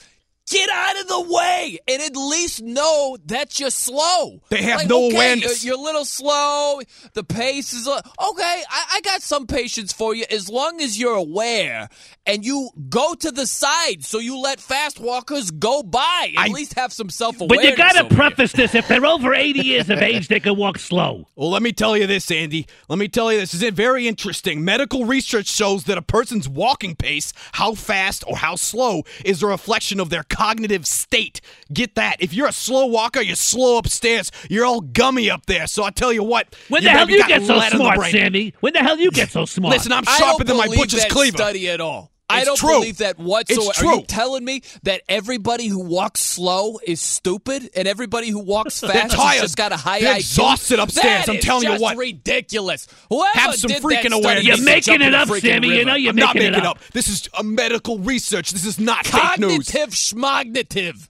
Get out of the way and at least know that you're slow. They have Like, no okay, awareness. You're, you're a little slow. The pace is a- okay. I, I got some patience for you as long as you're aware and you go to the side so you let fast walkers go by. At I- least have some self awareness. But you got to preface this. If they're over 80 years of age, they can walk slow. Well, let me tell you this, Andy. Let me tell you this. Is it very interesting? Medical research shows that a person's walking pace, how fast or how slow, is a reflection of their cognitive state. Get that? If you're a slow walker, you're slow upstairs. You're all gummy up there. So I tell you what. When the hell maybe you got get so lead in smart, brain. Sammy? When the hell you get so smart? Listen, I'm sharper than my believe butcher's cleaver. study at all. I don't true. believe that whatsoever. It's true. Are you telling me that everybody who walks slow is stupid, and everybody who walks fast has tired. just got a high They're IQ? exhausted upstairs, That I'm is telling you what. ridiculous. Whoever Have some did freaking that awareness. You're making it up, freaking Sammy. You know you're I'm not making making it it up. up. This is a medical research. This is not fake news. Cognitive schmognitive.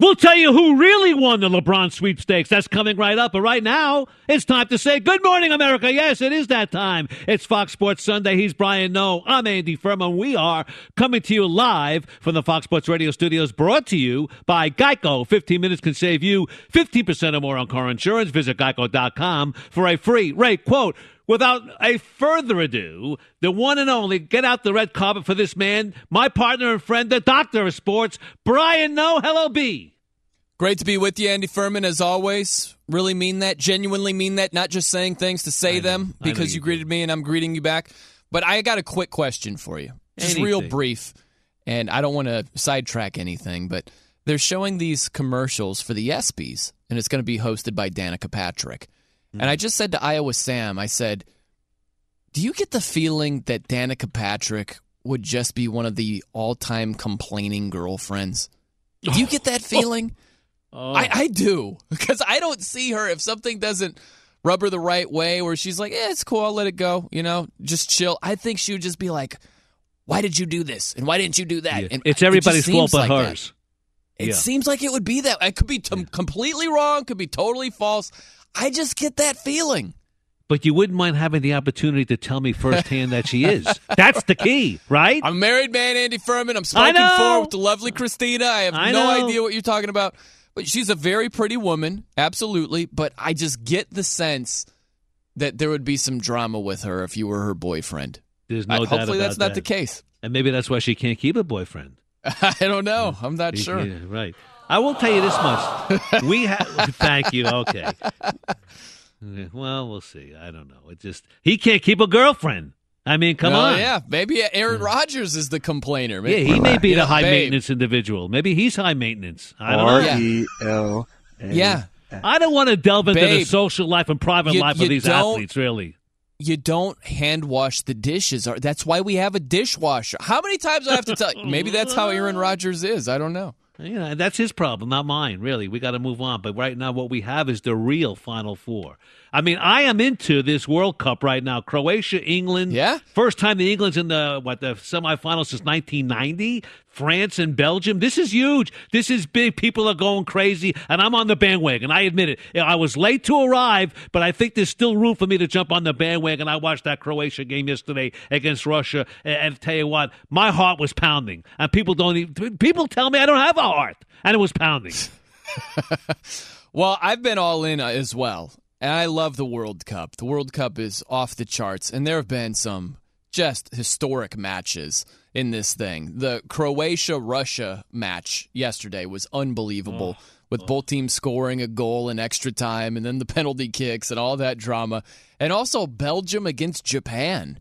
We'll tell you who really won the LeBron sweepstakes. That's coming right up. But right now, it's time to say good morning, America. Yes, it is that time. It's Fox Sports Sunday. He's Brian Noe. I'm Andy Furman. We are coming to you live from the Fox Sports Radio studios, brought to you by Geico. 15 minutes can save you 15% or more on car insurance. Visit geico.com for a free rate quote. Without a further ado, the one and only, get out the red carpet for this man, my partner and friend, the doctor of sports, Brian Noe. Hello, B. Great to be with you, Andy Furman, as always. Really mean that, genuinely mean that, not just saying things to say them because you you greeted me and I'm greeting you back. But I got a quick question for you, just real brief, and I don't want to sidetrack anything, but they're showing these commercials for the ESPYS, and it's going to be hosted by Danica Patrick. And I just said to Iowa Sam, I said, Do you get the feeling that Danica Patrick would just be one of the all time complaining girlfriends? Do you get that oh. feeling? Oh. I, I do. Because I don't see her if something doesn't rub her the right way where she's like, yeah, it's cool, I'll let it go, you know, just chill. I think she would just be like, why did you do this? And why didn't you do that? Yeah. And It's everybody's just fault but like that. hers. It Yeah. seems like it would be that. It could be t- completely wrong, could be totally false. I just get that feeling. But you wouldn't mind having the opportunity to tell me firsthand that she is. That's the key, right? I'm a married man, Andy Furman. I'm I smoking four with the lovely Christina. I have I no know. idea what you're talking about. But she's a very pretty woman, absolutely. But I just get the sense that there would be some drama with her if you were her boyfriend. There's no I- doubt hopefully about that's not that. the case. And maybe that's why she can't keep a boyfriend. I don't know. I'm not sure. yeah, right. I will tell you this much. We have. Thank you. Okay. Well, we'll see. I don't know. It just he can't keep a girlfriend. I mean, come Well, on. Yeah, maybe Aaron Rodgers is the complainer. Yeah, he may be You the high babe. maintenance individual. Maybe he's high maintenance. I don't know. Yeah. Yeah. I don't want to delve into the social life and private you- life you of these athletes. Really. You don't hand wash the dishes. That's why we have a dishwasher. How many times do I have to tell you? Maybe that's how Aaron Rodgers is. I don't know. You know, that's his problem, not mine. Really, we got to move on. But right now, what we have is the real Final Four. I mean, I am into this World Cup right now. Croatia, England. Yeah. First time the England's in the what the semifinals since 1990. France and Belgium. This is huge. This is big. People are going crazy, and I'm on the bandwagon. I admit it. I was late to arrive, but I think there's still room for me to jump on the bandwagon. I watched that Croatia game yesterday against Russia, and, and tell you what, my heart was pounding. And people don't even, people tell me I don't have a heart, and it was pounding. Well, I've been all in as well, and I love the World Cup. The World Cup is off the charts, and there have been some just historic matches in this thing. The Croatia Russia match yesterday was unbelievable, with both teams scoring a goal in extra time, and then the penalty kicks and all that drama, and also Belgium against Japan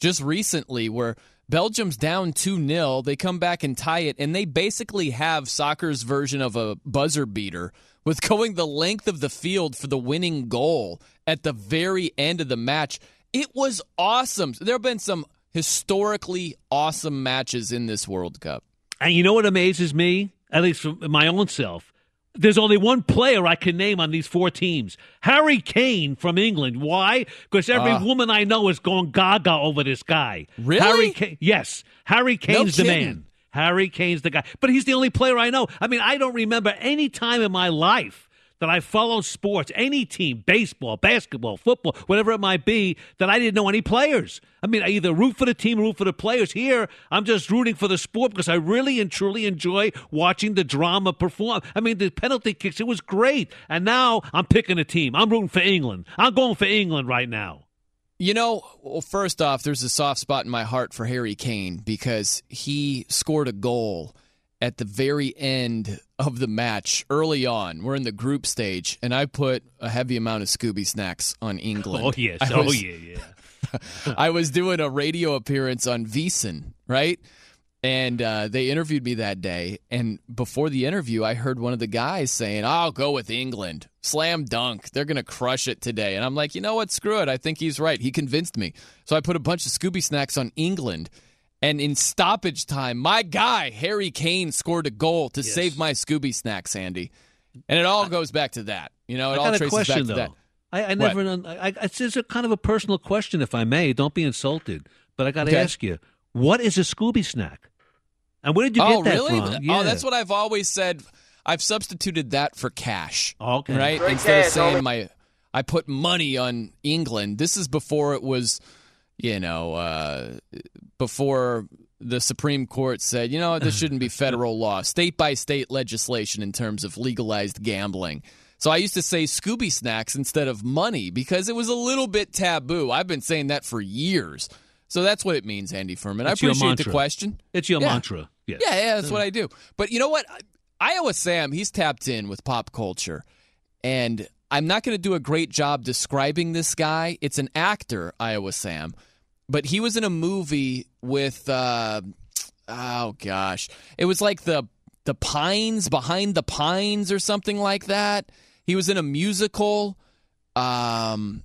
just recently where Belgium's down 2 0. They come back and tie it, and they basically have soccer's version of a buzzer beater with going the length of the field for the winning goal at the very end of the match. It was awesome. There have been some historically awesome matches in this World Cup. And you know what amazes me, at least from my own self? There's only one player I can name on these four teams Harry Kane from England. Why? Because every Ah. woman I know is going gaga over this guy. Really? Harry Kane. Yes. Harry Kane's the man. Harry Kane's the guy. But he's the only player I know. I mean, I don't remember any time in my life that I follow sports, any team, baseball, basketball, football, whatever it might be, that I didn't know any players. I mean, I either root for the team, or root for the players. Here, I'm just rooting for the sport because I really and truly enjoy watching the drama perform. I mean, the penalty kicks, it was great. And now I'm picking a team. I'm rooting for England. I'm going for England right now. You know, well, first off, there's a soft spot in my heart for Harry Kane because he scored a goal at the very end of the match early on. We're in the group stage, and I put a heavy amount of Scooby snacks on England. Oh, yes. I oh, was- yeah, yeah. I was doing a radio appearance on VSiN, right? And uh, they interviewed me that day. And before the interview, I heard one of the guys saying, I'll go with England. Slam dunk. They're going to crush it today. And I'm like, you know what? Screw it. I think he's right. He convinced me. So I put a bunch of Scooby snacks on England. And in stoppage time, my guy, Harry Kane, scored a goal to save my Scooby snacks, Andy. And it all goes back to that. You know, it all a traces question, back to though. that. I, I never. I, I, it's just a kind of a personal question, if I may. Don't be insulted, but I got to Okay. ask you: What is a Scooby snack? And where did you oh, get that really? from? Oh, Yeah. that's what I've always said. I've substituted that for cash. Okay. Right? Free Instead cash, of saying homie. my I put money on England. This is before it was, you know, uh, before the Supreme Court said, you know, this shouldn't be federal law, state by state legislation in terms of legalized gambling. So I used to say Scooby snacks instead of money because it was a little bit taboo. I've been saying that for years. So that's what it means, Andy Furman. It's I appreciate the question. It's your Yeah. mantra. Yes. Yeah, yeah, that's mm. what I do. But you know what? Iowa Sam, he's tapped in with pop culture. And I'm not going to do a great job describing this guy. It's an actor, Iowa Sam, but he was in a movie with, uh, oh gosh, it was like the the Pines behind the Pines or something like that. He was in a musical, um,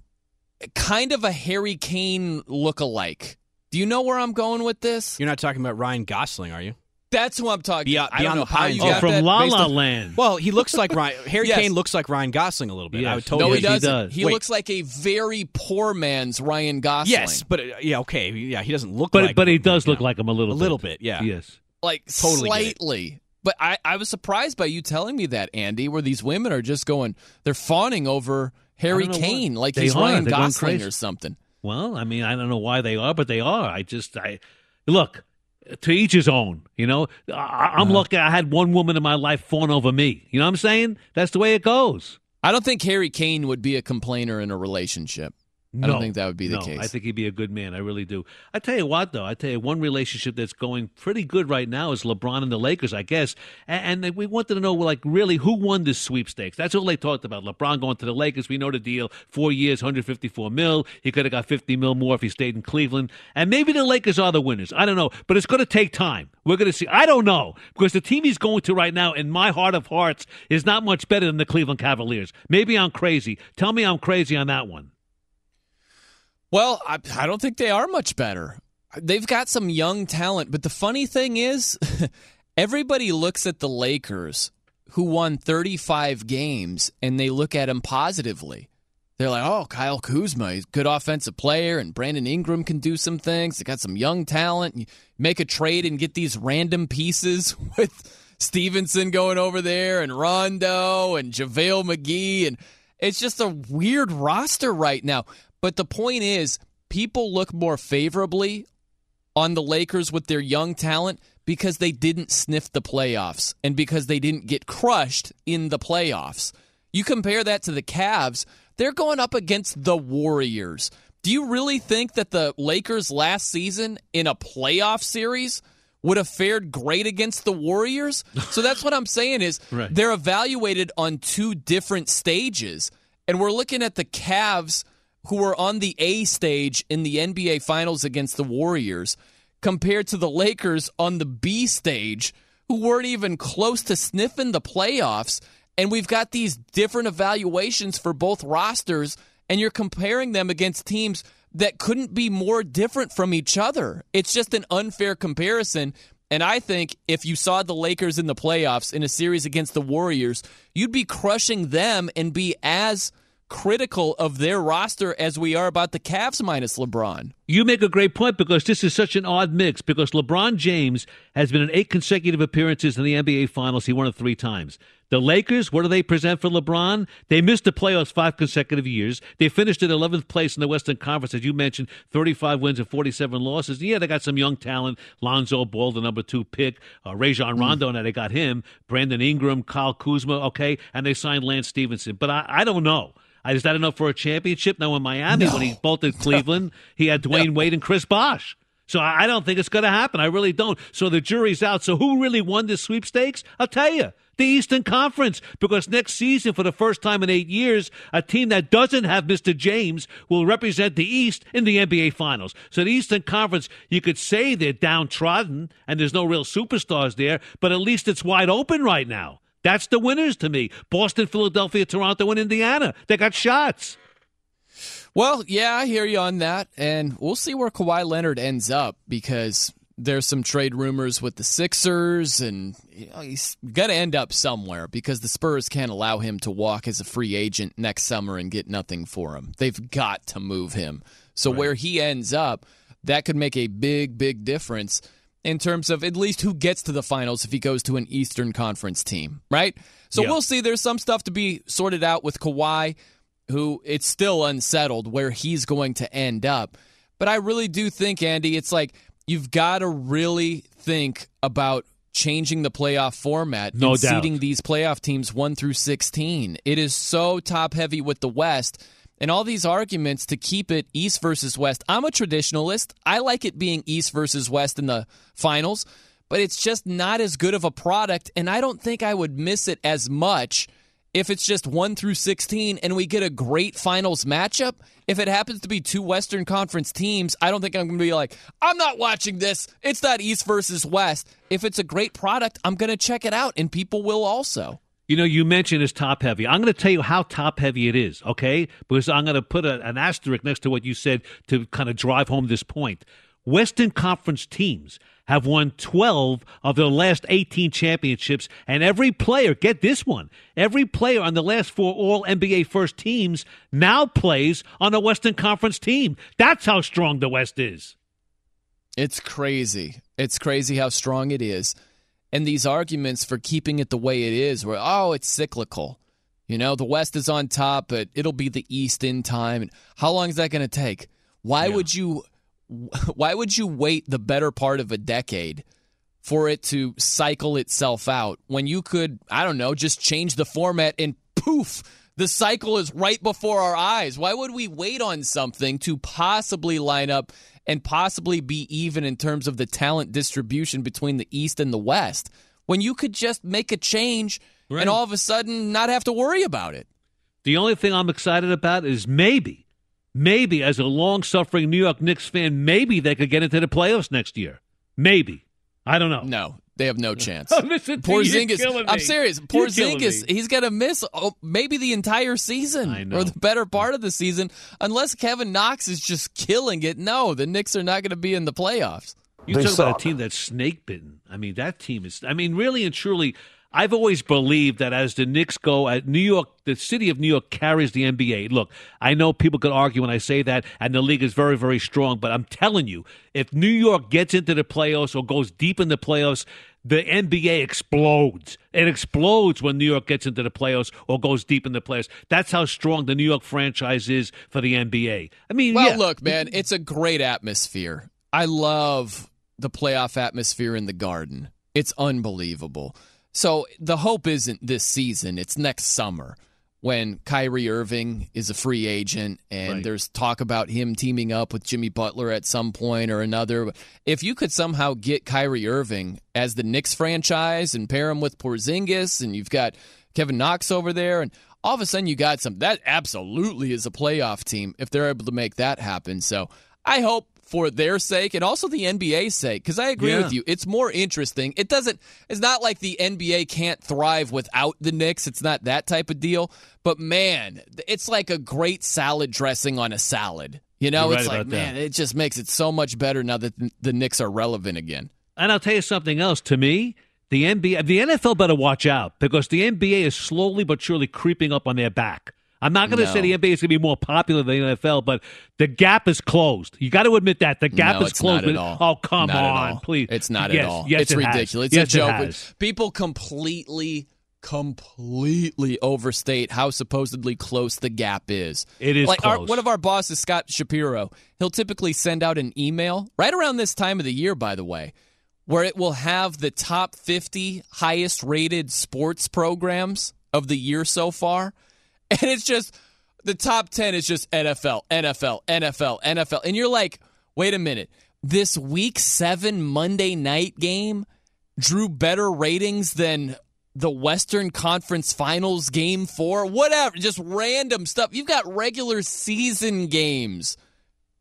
kind of a Harry Kane look-alike. Do you know where I'm going with this? You're not talking about Ryan Gosling, are you? That's who I'm talking. Beyond, I don't beyond know the how pines. you Oh, got from that La based La on- Land. Well, he looks like Ryan. Harry Yes. Kane looks like Ryan Gosling a little bit. I would Yes. totally. No, he he doesn't. does. He Wait. looks like a very poor man's Ryan Gosling. Yes, but uh, yeah, okay, yeah, he doesn't look But like. but he does right look now. like him a little a bit. little bit, yeah. Yes. like Totally slightly. But I, I was surprised by you telling me that, Andy, where these women are just going, they're fawning over Harry Kane why. like They he's are. Ryan They're Gosling or something. Well, I mean, I don't know why they are, but they are. I just, I look to each his own. You know, I, I'm Uh-huh. lucky I had one woman in my life fawn over me. You know what I'm saying? That's the way it goes. I don't think Harry Kane would be a complainer in a relationship. I don't think that would be the no, case. I think he'd be a good man. I really do. I tell you what, though, I tell you one relationship that's going pretty good right now is LeBron and the Lakers, I guess. And, and we wanted to know, like, really who won this sweepstakes? That's all they talked about. LeBron going to the Lakers. We know the deal: four years, 154 mil. He could have got 50 mil more if he stayed in Cleveland. And maybe the Lakers are the winners. I don't know, but it's going to take time. We're going to see. I don't know because the team he's going to right now, in my heart of hearts, is not much better than the Cleveland Cavaliers. Maybe I'm crazy. Tell me I'm crazy on that one. Well, I, I don't think they are much better. They've got some young talent, but the funny thing is, everybody looks at the Lakers who won 35 games and they look at them positively. They're like, oh, Kyle Kuzma, he's a good offensive player, and Brandon Ingram can do some things. They got some young talent. You make a trade and get these random pieces with Stephenson going over there and Rondo and JaVale McGee. And it's just a weird roster right now. But the point is, people look more favorably on the Lakers with their young talent because they didn't sniff the playoffs and because they didn't get crushed in the playoffs. You compare that to the Cavs, they're going up against the Warriors. Do you really think that the Lakers last season in a playoff series would have fared great against the Warriors? So that's what I'm saying is Right. they're evaluated on two different stages. And we're looking at the Cavs who were on the A stage in the NBA Finals against the Warriors compared to the Lakers on the B stage who weren't even close to sniffing the playoffs. And we've got these different evaluations for both rosters, and you're comparing them against teams that couldn't be more different from each other. It's just an unfair comparison. And I think if you saw the Lakers in the playoffs in a series against the Warriors, you'd be crushing them and be as critical of their roster as we are about the Cavs minus LeBron. You make a great point because this is such an odd mix because LeBron James has been in eight consecutive appearances in the NBA Finals. He won it three times. The Lakers, what do they present for LeBron? They missed the playoffs five consecutive years. They finished at 11th place in the Western Conference, as you mentioned, 35 wins and 47 losses. Yeah, they got some young talent. Lonzo Ball, the number two pick. Uh, Rajon Rondo, now they got him. Brandon Ingram, Kyle Kuzma, okay. And they signed Lance Stephenson. But I, I don't know. I is that enough for a championship? Now in Miami, when he bolted Cleveland, he had Dwyane Wade and Chris Bosh. So I I don't think it's going to happen. I really don't. So the jury's out. So who really won this sweepstakes? I'll tell you. The Eastern Conference, because next season, for the first time in eight years, a team that doesn't have Mr. James will represent the East in the NBA Finals. So the Eastern Conference, you could say they're downtrodden and there's no real superstars there, but at least it's wide open right now. That's the winners to me. Boston, Philadelphia, Toronto, and Indiana. They got shots. Well, yeah, I hear you on that. And we'll see where Kawhi Leonard ends up because there's some trade rumors with the Sixers, and you know, he's going to end up somewhere because the Spurs can't allow him to walk as a free agent next summer and get nothing for him. They've got to move him. So where he ends up, that could make a big, big difference in terms of at least who gets to the finals if he goes to an Eastern Conference team, right? So Yeah. we'll see. There's some stuff to be sorted out with Kawhi, who it's still unsettled where he's going to end up. But I really do think, Andy, it's like you've got to really think about changing the playoff format No and doubt. seeding these playoff teams 1 through 16. It is so top heavy with the West. And all these arguments to keep it East versus West. I'm a traditionalist. I like it being East versus West in the finals. but it's just not as good of a product. And I don't think I would miss it as much if it's just 1 through 16 and we get a great finals matchup. If it happens to be two Western Conference teams, I don't think I'm going to be like, I'm not watching this. It's not East versus West. If it's a great product, I'm going to check it out, and people will also. You know, you mentioned it's top heavy. I'm going to tell you how top heavy it is, okay? Because I'm going to put a, an asterisk next to what you said to kind of drive home this point. Western Conference teams have won 12 of their last 18 championships, and every player, get this one, every player on the last four All NBA first teams now plays on a Western Conference team. That's how strong the West is. It's crazy. It's crazy how strong it is. And these arguments for keeping it the way it is, where, oh, it's cyclical. You know, the West is on top, but it'll be the East in time. And how long is that going to take? Why yeah. would you why would you wait the better part of a decade for it to cycle itself out when you could, I don't know, just change the format and poof, the cycle is right before our eyes. Why would we wait on something to possibly line up and possibly be even in terms of the talent distribution between the East and the West when you could just make a change right. and all of a sudden not have to worry about it? The only thing I'm excited about is maybe maybe as a long suffering New York Knicks fan, maybe they could get into the playoffs next year. Maybe. I don't know. No, they have no chance. Listen Porzingis, I'm serious. Porzingis, he's going to miss oh, maybe the entire season or the better part of the season unless Kevin Knox is just killing it. No, the Knicks are not going to be in the playoffs. You talk about a team that's snake bitten. I mean, that team is. I mean, really and truly, I've always believed that as the Knicks go, at New York, the city of New York carries the NBA. Look, I know people could argue when I say that, and the league is very, very strong. But I'm telling you, if New York gets into the playoffs or goes deep in the playoffs, the NBA explodes. It explodes when New York gets into the playoffs or goes deep in the playoffs. That's how strong the New York franchise is for the NBA. I mean, well, yeah. look, man, it's a great atmosphere. I love the playoff atmosphere in the Garden. It's unbelievable. So the hope isn't this season, it's next summer when Kyrie Irving is a free agent and right. there's talk about him teaming up with Jimmy Butler at some point or another. If you could somehow get Kyrie Irving as the Knicks franchise and pair him with Porzingis and you've got Kevin Knox over there and all of a sudden you got some that absolutely is a playoff team if they're able to make that happen. So I hope for their sake and also the NBA's sake because I agree yeah. with you. It's more interesting. It doesn't. It's not like the NBA can't thrive without the Knicks. It's not that type of deal. But man, it's like a great salad dressing on a salad. You know, You're it's right like man, it just makes it so much better now that the Knicks are relevant again. And I'll tell you something else. To me, the NBA, the NFL better watch out because the NBA is slowly but surely creeping up on their back. I'm not going to no. say the NBA is going to be more popular than the NFL, but the gap is closed. You got to admit that the gap no, is closed. Oh, come not on, please. It's not yes, at all. Yes, it's it ridiculous. Has. It's yes, a joke. It People completely, completely overstate how supposedly close the gap is. It is like our, one of our bosses, Scott Shapiro. He'll typically send out an email right around this time of the year, by the way, where it will have the top 50 highest rated sports programs of the year so far, and it's just the top 10 is just NFL, NFL, NFL, NFL. And you're like, wait a minute. This week seven Monday night game drew better ratings than the Western Conference Finals game four? Whatever. Just random stuff. You've got regular season games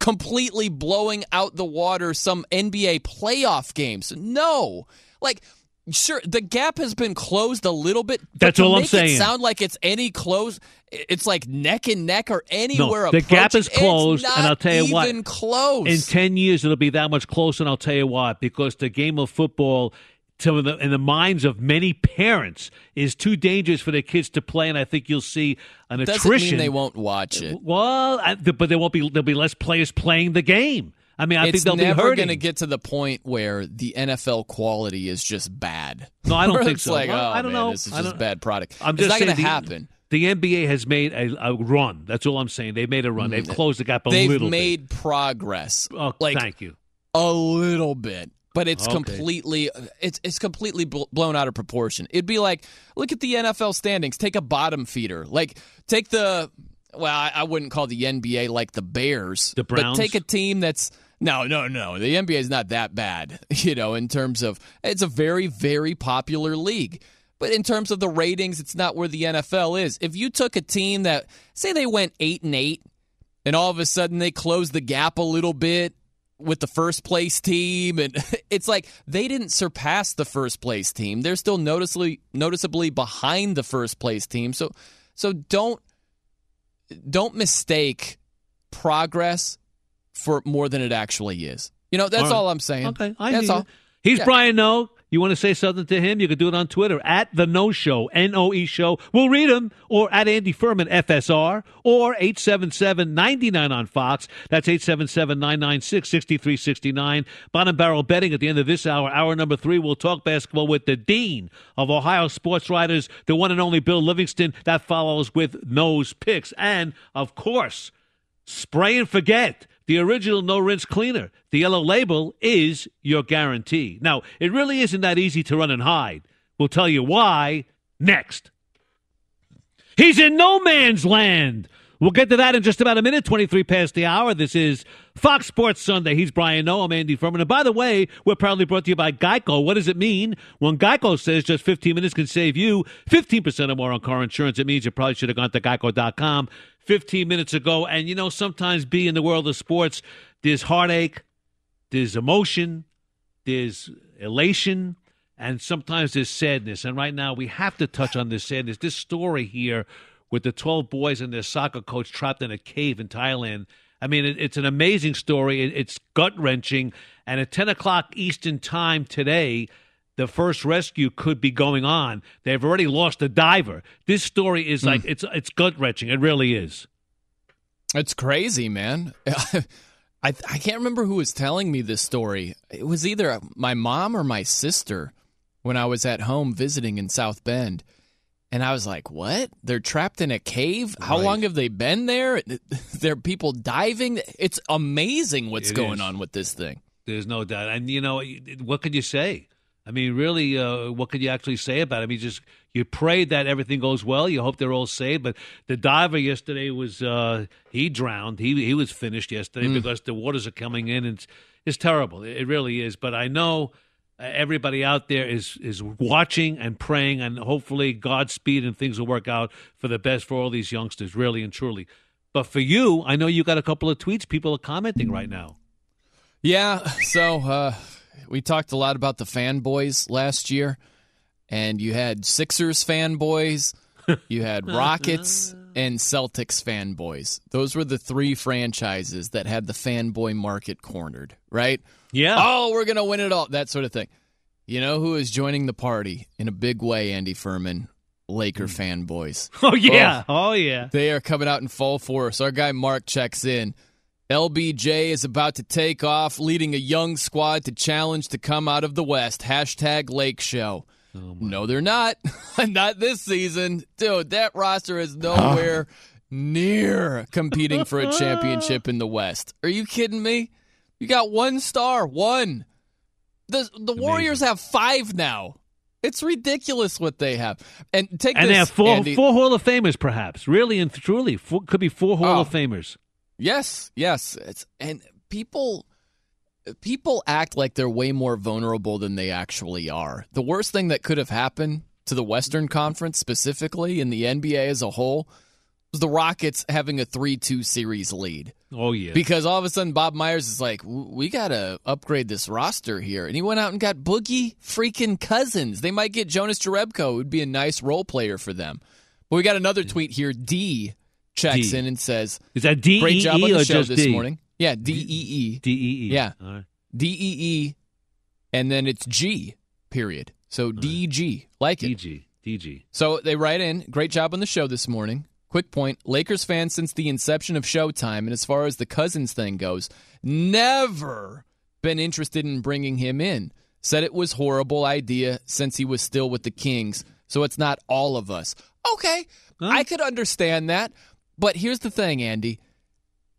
completely blowing out the water some NBA playoff games. No. Like, Sure, the gap has been closed a little bit. That's all I'm saying. sound like it's any close. It's like neck and neck or anywhere. No, the gap is closed, and I'll tell you what. Close. In ten years, it'll be that much closer, and I'll tell you why. Because the game of football, to the, in the minds of many parents, is too dangerous for their kids to play, and I think you'll see an Doesn't attrition. Mean they won't watch it. Well, I, but there won't be. There'll be less players playing the game. I mean, I it's think they'll never be hurting. going to get to the point where the NFL quality is just bad. No, I don't think it's so. Like, well, oh, I don't man, know. This is just bad product. I'm it's just not going to happen. The NBA has made a, a, run. That's all I'm saying. They've made a run. They've mm, closed the gap a little bit. They've made bit. progress. Oh, like, thank you. A little bit but it's Okay. completely it's it's completely blown out of proportion. It'd be like look at the NFL standings. Take a bottom feeder. Like take the well, I, I wouldn't call the NBA like the Bears, The but Browns? take a team that's No, no, no. The NBA is not that bad, you know, in terms of it's a very, very popular league. But in terms of the ratings, it's not where the NFL is. If you took a team that, say, they went eight and eight, and all of a sudden they closed the gap a little bit with the first place team, and it's like they didn't surpass the first place team. They're still noticeably noticeably behind the first place team. So, so don't don't mistake progress for more than it actually is. You know, that's All right. all, I'm saying. Okay, I that's all. you. He's Yeah. Brian Noe. You want to say something to him? You can do it on Twitter at the Noe Show, N O E Show. We'll read him, or at Andy Furman FSR, or 877 99 on Fox. That's 877 996 6369. Bottom barrel betting at the end of this hour. Hour number three, we'll talk basketball with the Dean of Ohio Sports Writers, the one and only Bill Livingston. That follows with Noe's Picks. And, of course, Spray and forget. The original no rinse cleaner. The yellow label is your guarantee. Now, it really isn't that easy to run and hide. We'll tell you why next. He's in no man's land. We'll get to that in just about a minute. 23 past the hour. This is Fox Sports Sunday. He's Brian Noe. I'm Andy Furman. And by the way, we're proudly brought to you by Geico. What does it mean when Geico says just 15 minutes can save you 15% or more on car insurance? It means you probably should have gone to geico.com 15 minutes ago. And you know, sometimes be in the world of sports, there's heartache, there's emotion, there's elation, and sometimes there's sadness. And right now, we have to touch on this sadness. This story here with the 12 boys and their soccer coach trapped in a cave in Thailand. I mean, it, it's an amazing story. It, it's gut wrenching. And at 10 o'clock Eastern Time today, the first rescue could be going on. They've already lost a diver. This story is hmm. like it's it's gut wrenching. It really is. It's crazy, man. I I can't remember who was telling me this story. It was either my mom or my sister when I was at home visiting in South Bend. And I was like, "What? They're trapped in a cave? How Right. long have they been there? There are people diving. It's amazing what's It going is. on with this thing." There's no doubt. And you know, what could you say? I mean, really, uh, what could you actually say about it? I mean, just you pray that everything goes well. You hope they're all saved. But the diver yesterday was uh, he drowned. He he was finished yesterday Mm. because the waters are coming in. And it's, it's terrible. It really is. But I know everybody out there is is watching and praying, and hopefully Godspeed and things will work out for the best for all these youngsters, really and truly. But for you, I know you got a couple of tweets. People are commenting right now. Yeah, so uh, we talked a lot about the fanboys last year, and you had Sixers fanboys, you had Rockets, and Celtics fanboys. Those were the three franchises that had the fanboy market cornered, right? Yeah. Oh, we're going to win it all, that sort of thing. You know who is joining the party in a big way, Andy Furman? Laker hmm. fanboys. Oh yeah. Oh. oh yeah. They are coming out in full force. Our guy Mark checks in. LBJ is about to take off, leading a young squad to challenge to come out of the West. Hashtag Lake Show. Oh, no, they're not. not this season. Dude, that roster is nowhere near competing for a championship in the West. Are you kidding me? You got one star. One. The, the Warriors have five now. It's ridiculous what they have. And take and this, they have four Andy. four Hall of Famers, perhaps. Really and truly, four, could be four Hall Oh. of Famers. Yes, yes. It's, and people people act like they're way more vulnerable than they actually are. The worst thing that could have happened to the Western Conference specifically and the NBA as a whole was the Rockets having a 3-2 series lead. Oh yeah. Because all of a sudden Bob Myers is like, we got to upgrade this roster here. And he went out and got Boogie freaking Cousins. They might get Jonas Jerebko, who'd be a nice role player for them. But we got another tweet here. D checks D. in and says, Is that D Great E job on E the show just this D? morning. Yeah, D E E. D E E. Yeah. Right. D E E, and then it's G, period. So D G. Like it. DG. DG. So they write in, great job on the show this morning. Quick point Lakers fans since the inception of Showtime, and as far as the Cousins thing goes, never been interested in bringing him in. Said it was horrible idea since he was still with the Kings, so it's not all of us. Okay, I could understand that, but here's the thing, Andy.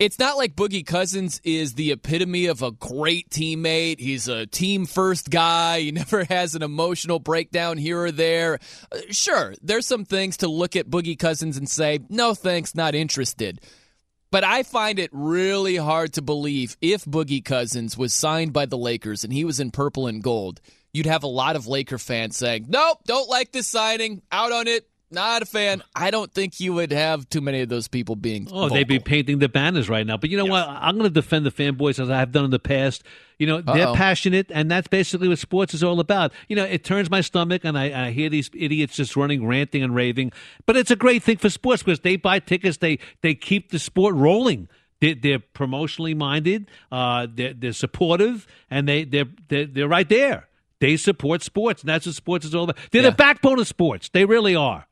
It's not like Boogie Cousins is the epitome of a great teammate. He's a team first guy. He never has an emotional breakdown here or there. Uh, Sure, there's some things to look at Boogie Cousins and say, no thanks, not interested. But I find it really hard to believe if Boogie Cousins was signed by the Lakers and he was in purple and gold, you'd have a lot of Laker fans saying, "Nope, don't like this signing. Out on it. Not a fan." I don't think you would have too many of those people being. Oh, they'd be painting the banners right now. But you know what? I'm going to defend the fanboys as I have done in the past. You know, they're passionate, and that's basically what sports is all about. You know, it turns my stomach, and I, I hear these idiots just running, ranting, and raving. But it's a great thing for sports because they buy tickets, they they keep the sport rolling. They're, they're promotionally minded, uh, they're, they're supportive, and they they're, they're they're right there. They support sports, and that's what sports is all about. They're the backbone of sports. They really are.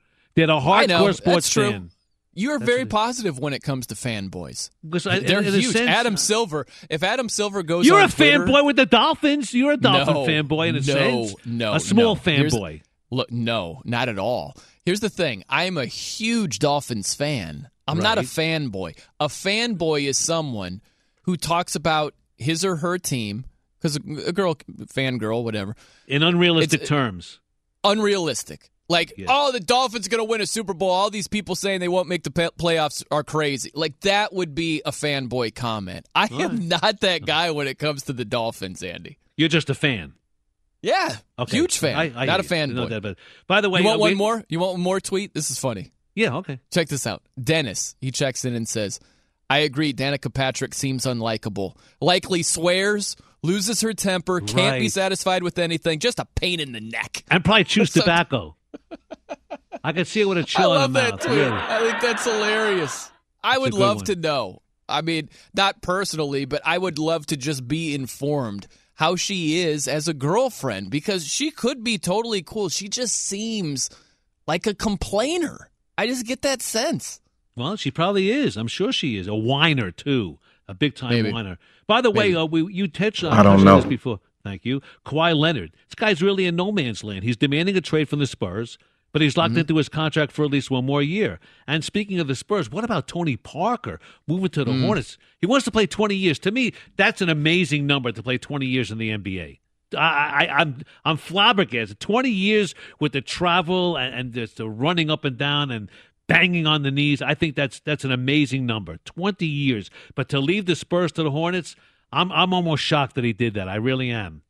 They're the know, hardcore sports that's true. fan. You're That's very positive when it comes to fanboys. I- They're in a huge. sense- Adam Silver. If Adam Silver goes, You're on a Twitter- fanboy with the Dolphins. You're a Dolphin no, fanboy in a no, sense. No, a small no. Here's- fanboy. Look, no, not at all. Here's the thing: I am a huge Dolphins fan. I'm not a fanboy. A fanboy is someone who talks about his or her team because a, a girl, fangirl, whatever, In unrealistic It's- uh, terms. unrealistic. Like, oh, the Dolphins are going to win a Super Bowl. All these people saying they won't make the playoffs are crazy. Like, that would be a fanboy comment. I am not that guy when it comes to the Dolphins, Andy. You're just a fan. Yeah, Okay. huge fan. I- I not a hear you. fanboy. No doubt about it. By the way, you want uh, one we- more? You want one more tweet? This is funny. Yeah, okay. Check this out. Dennis, he checks in and says, I agree, Danica Patrick seems unlikable. Likely swears, loses her temper, can't be satisfied with anything, just a pain in the neck. And probably chews So- tobacco. I can see it with a I chill in love the that mouth. tweet. Really. I think that's hilarious. I That's would love one. to know. I mean, not personally, but I would love to just be informed how she is as a girlfriend because she could be totally cool. She just seems like a complainer. I just get that sense. Well, she probably is. I'm sure she is. A whiner, too. A big time Maybe. whiner. By the way, uh, we, you touched on I don't know. this before. Thank you. Kawhi Leonard. This guy's really in no man's land. He's demanding a trade from the Spurs, but he's Mm-hmm. locked into his contract for at least one more year. And speaking of the Spurs, what about Tony Parker moving to the Mm. Hornets? He wants to play 20 years. To me, that's an amazing number to play 20 years in the NBA. I, I, I'm I'm flabbergasted. Twenty years with the travel and, and just the running up and down and banging on the knees. I think that's that's an amazing number. Twenty years, but to leave the Spurs to the Hornets, I'm I'm almost shocked that he did that. I really am.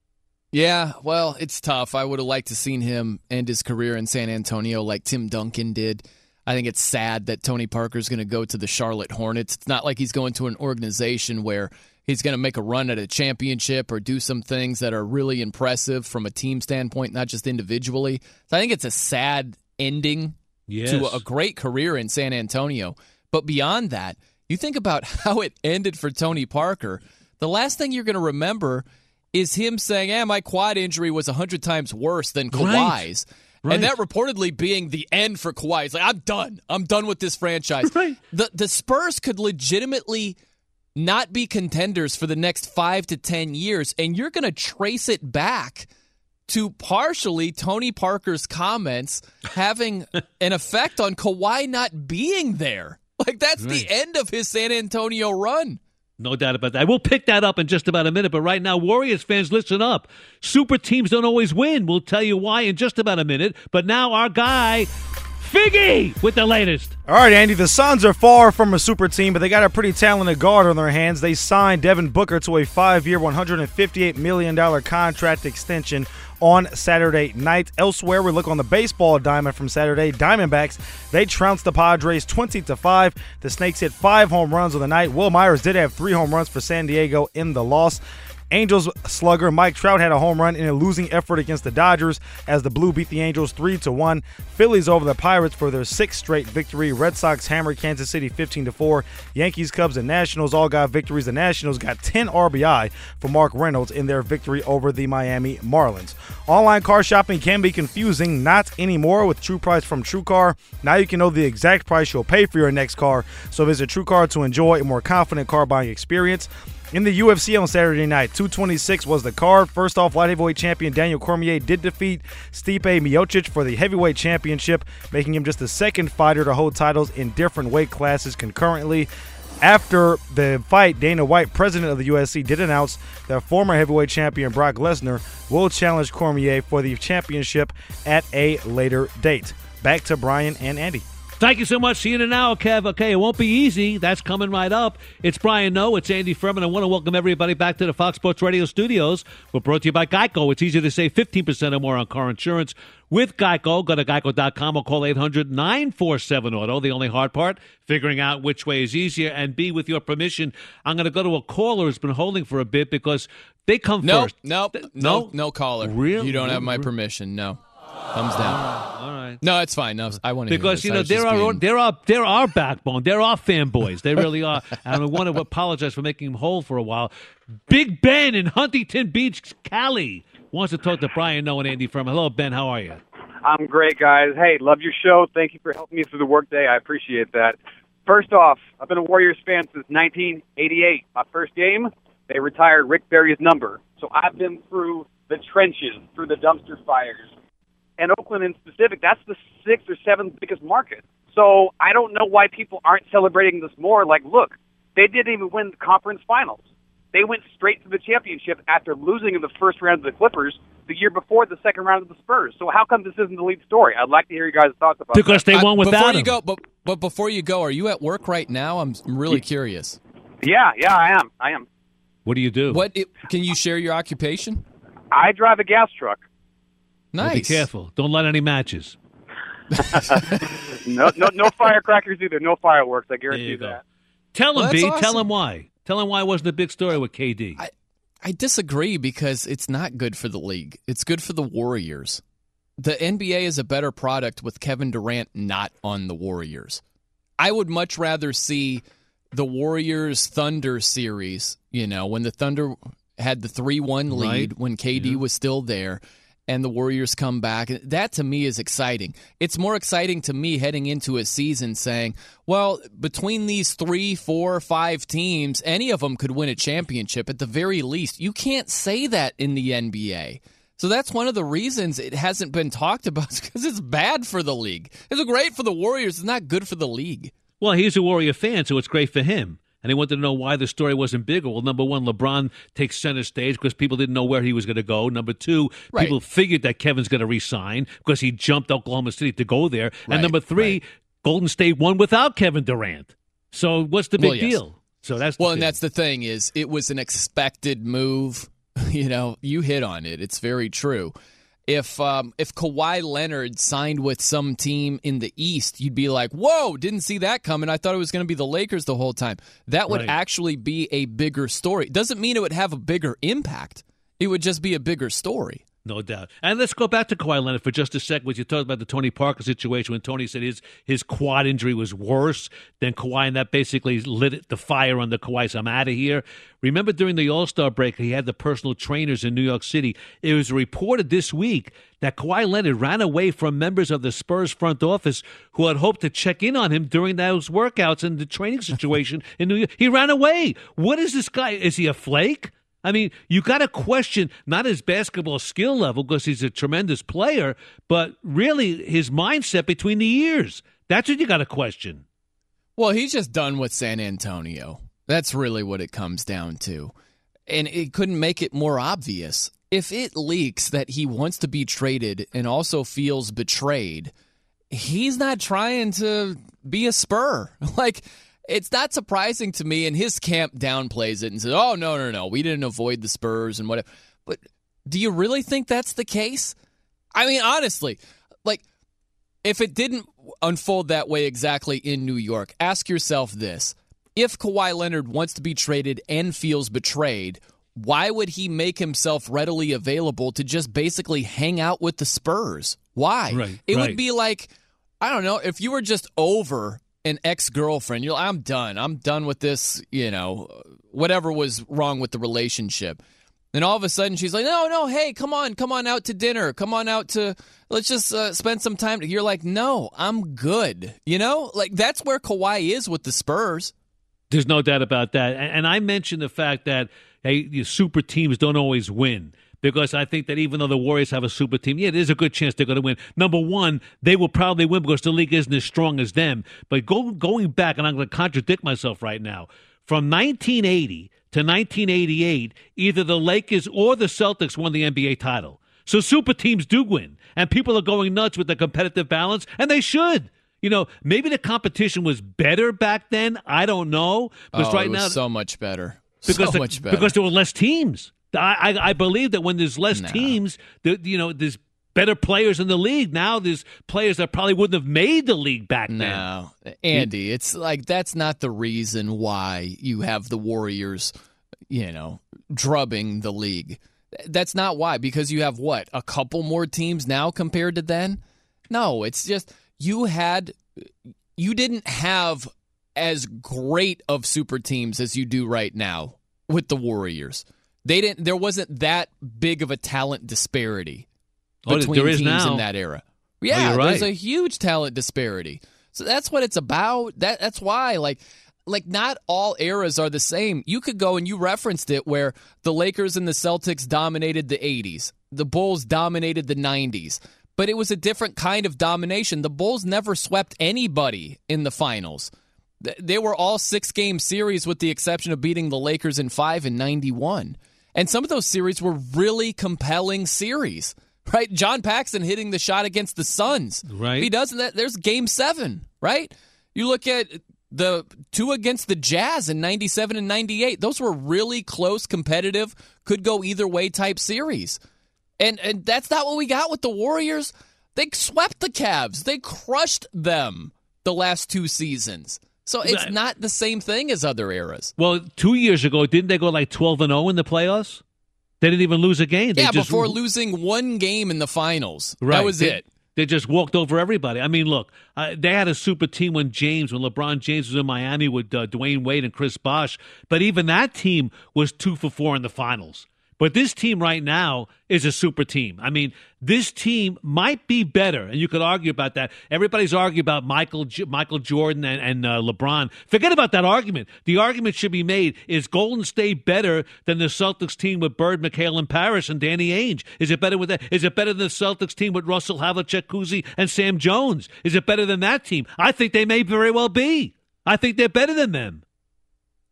Yeah, well, it's tough. I would have liked to seen him end his career in San Antonio like Tim Duncan did. I think it's sad that Tony Parker's going to go to the Charlotte Hornets. It's not like he's going to an organization where he's going to make a run at a championship or do some things that are really impressive from a team standpoint, not just individually. So I think it's a sad ending Yes. to a great career in San Antonio. But beyond that, you think about how it ended for Tony Parker. The last thing you're going to remember is him saying, "Yeah, my quad injury was hundred times worse than Right. Kawhi's," Right. and that reportedly being the end for Kawhi. He's like, "I'm done. I'm done with this franchise." Right. The the Spurs could legitimately not be contenders for the next five to ten years, and you're going to trace it back to partially Tony Parker's comments having an effect on Kawhi not being there. Like that's the end of his San Antonio run. No doubt about that. We'll pick that up in just about a minute. But right now, Warriors fans, listen up. Super teams don't always win. We'll tell you why in just about a minute. But now, our guy, Figgy, with the latest. All right, Andy. The Suns are far from a super team, but they got a pretty talented guard on their hands. They signed Devin Booker to a five-year, $158 million contract extension on Saturday night. Elsewhere, we look on the baseball diamond from Saturday. Diamondbacks they trounced the Padres 20 to five. The Snakes hit five home runs on the night. Wil Myers did have three home runs for San Diego in the loss. Angels slugger Mike Trout had a home run in a losing effort against the Dodgers as the Blue beat the Angels 3 to 1. Phillies over the Pirates for their sixth straight victory. Red Sox hammered Kansas City 15 to 4. Yankees, Cubs, and Nationals all got victories. The Nationals got 10 RBI for Mark Reynolds in their victory over the Miami Marlins. Online car shopping can be confusing, not anymore with True Price from TrueCar. Now you can know the exact price you'll pay for your next car. So visit TrueCar to enjoy a more confident car buying experience. In the UFC on Saturday night, 226 was the card. First off, light heavyweight champion Daniel Cormier did defeat Stipe Miocic for the heavyweight championship, making him just the second fighter to hold titles in different weight classes concurrently. After the fight, Dana White, president of the UFC, did announce that former heavyweight champion Brock Lesnar will challenge Cormier for the championship at a later date. Back to Brian and Andy. Thank you so much. See you in an hour, Kev. Okay, it won't be easy. That's coming right up. It's Brian Noe. It's Andy Furman. I want to welcome everybody back to the Fox Sports Radio studios. We're brought to you by Geico. It's easy to save 15% or more on car insurance with Geico. Go to geico.com or call 800 947 Auto. The only hard part, figuring out which way is easier. And B, with your permission, I'm going to go to a caller who's been holding for a bit because they come Nope, first. nope, Th- no, no caller. Really? You don't have my permission. No. Thumbs down. Ah, all right. No, it's fine. No, I want to because you know there are they're our they're our they're backbone. There are fanboys. They really are. and I want to apologize for making him whole for a while. Big Ben in Huntington Beach, Cali wants to talk to Brian Noe and Andy Furman. Hello, Ben. How are you? I'm great, guys. Hey, love your show. Thank you for helping me through the workday. I appreciate that. First off, I've been a Warriors fan since 1988. My first game, they retired Rick Barry's number. So I've been through the trenches, through the dumpster fires. And Oakland in specific, that's the sixth or seventh biggest market. So I don't know why people aren't celebrating this more. Like, look, they didn't even win the conference finals. They went straight to the championship after losing in the first round of the Clippers the year before the second round of the Spurs. So how come this isn't the lead story? I'd like to hear you guys' thoughts about it. Because that. they won without before him. you go, but but before you go, are you at work right now? I'm, I'm really curious. Yeah, yeah, I am. I am. What do you do? What it, can you share your occupation? I drive a gas truck. Well, be careful. Don't light any matches. No, no, no firecrackers either. No fireworks. I guarantee There you that. Tell him, Well, B. that's Tell him why. Tell him why it wasn't a big story with KD. I disagree because it's not good for the league. It's good for the Warriors. The NBA is a better product with Kevin Durant not on the Warriors. I would much rather see the Warriors Thunder series, you know, when the Thunder had the 3 1 lead, Right. when KD was still there, and the Warriors come back. That to me is exciting. It's more exciting to me heading into a season saying, well, between these three, four, five teams, any of them could win a championship at the very least. You can't say that in the NBA. So that's one of the reasons it hasn't been talked about because it's bad for the league. It's great for the Warriors. It's not good for the league. Well, he's a Warrior fan, so it's great for him. And he wanted to know why the story wasn't bigger. Well, number one, LeBron takes center stage because people didn't know where he was going to go. Number two, Right. people figured that Kevin's going to resign because he jumped Oklahoma City to go there. Right, and number three, Golden State won without Kevin Durant. So what's the big Well, yes. deal? So that's Well, and that's the thing is it was an expected move. You know, you hit on it. It's very true. If um, if Kawhi Leonard signed with some team in the East, you'd be like, "Whoa, didn't see that coming. I thought it was going to be the Lakers the whole time." That would Right. actually be a bigger story. Doesn't mean it would have a bigger impact. It would just be a bigger story. No doubt. And let's go back to Kawhi Leonard for just a second. When you talked about the Tony Parker situation, when Tony said his his quad injury was worse than Kawhi, and that basically lit the fire under Kawhi. So I'm out of here. Remember during the All Star break, he had the personal trainers in New York City. It was reported this week that Kawhi Leonard ran away from members of the Spurs front office who had hoped to check in on him during those workouts and the training situation in New York. He ran away. What is this guy? Is he a flake? I mean, you got to question not his basketball skill level because he's a tremendous player, but really his mindset between the years. That's what you got to question. Well, he's just done with San Antonio. That's really what it comes down to. And it couldn't make it more obvious. If it leaks that he wants to be traded and also feels betrayed, he's not trying to be a spur. Like, it's not surprising to me, and his camp downplays it and says, oh, no, no, no, we didn't avoid the Spurs and whatever. But do you really think that's the case? I mean, honestly, like, if it didn't unfold that way exactly in New York, ask yourself this. If Kawhi Leonard wants to be traded and feels betrayed, why would he make himself readily available to just basically hang out with the Spurs? Why? Right, it right. would be like, I don't know, if you were just over an ex girlfriend, you're I'm done. I'm done with this, you know, whatever was wrong with the relationship. Then all of a sudden she's like, no, no, hey, come on, come on out to dinner. Come on out to, let's just uh, spend some time. You're like, no, I'm good. You know, like that's where Kawhi is with the Spurs. There's no doubt about that. And, and I mentioned the fact that hey, super teams don't always win. Because I think that even though the Warriors have a super team, yeah, there's a good chance they're going to win. Number one, they will probably win because the league isn't as strong as them. But go, going back, and I'm going to contradict myself right now, from 1980 to 1988, either the Lakers or the Celtics won the NBA title. So super teams do win, and people are going nuts with the competitive balance, and they should. You know, maybe the competition was better back then. I don't know. Because oh, right it was now, so much better. because so the- much better. because there were less teams. I I, I believe that when there's less No. teams, the, you know, there's better players in the league. Now there's players that probably wouldn't have made the league back then. No, Andy, it's like that's not the reason why you have the Warriors, you know, drubbing the league. That's not why. Because you have what a couple more teams now compared to then. No, it's just you had you didn't have as great of super teams as you do right now with the Warriors. They didn't. There wasn't that big of a talent disparity Oh, between teams now. in that era. Oh, Yeah, you're there's a huge talent disparity. So that's what it's about. That that's why like like not all eras are the same. You could go and you referenced it where the Lakers and the Celtics dominated the 80s. The Bulls dominated the 90s. But it was a different kind of domination. The Bulls never swept anybody in the finals. They were all six game series with the exception of beating the Lakers in 5 in 91. And some of those series were really compelling series. Right? John Paxson hitting the shot against the Suns. Right. If he doesn't that there's game 7, right? You look at the two against the Jazz in 97 and 98. Those were really close, competitive, could go either way type series. And and that's not what we got with the Warriors. They swept the Cavs. They crushed them the last two seasons. So it's Right. not the same thing as other eras. Well, two years ago, didn't they go like 12 and 0 in the playoffs? They didn't even lose a game. They yeah, just, before losing one game in the finals. Right. That was They- it. They just walked over everybody. I mean, look, uh, they had a super team when James, when LeBron James was in Miami with uh, Dwyane Wade and Chris Bosh. But even that team was two for four in the finals. But this team right now is a super team. I mean, this team might be better, and you could argue about that. Everybody's arguing about Michael Michael Jordan and, and uh, LeBron. Forget about that argument. The argument should be made: Is Golden State better than the Celtics team with Bird, McHale, and Parish and Danny Ainge? Is it better with that? Is it better than the Celtics team with Russell Havlicek, Cousy, and Sam Jones? Is it better than that team? I think they may very well be. I think they're better than them.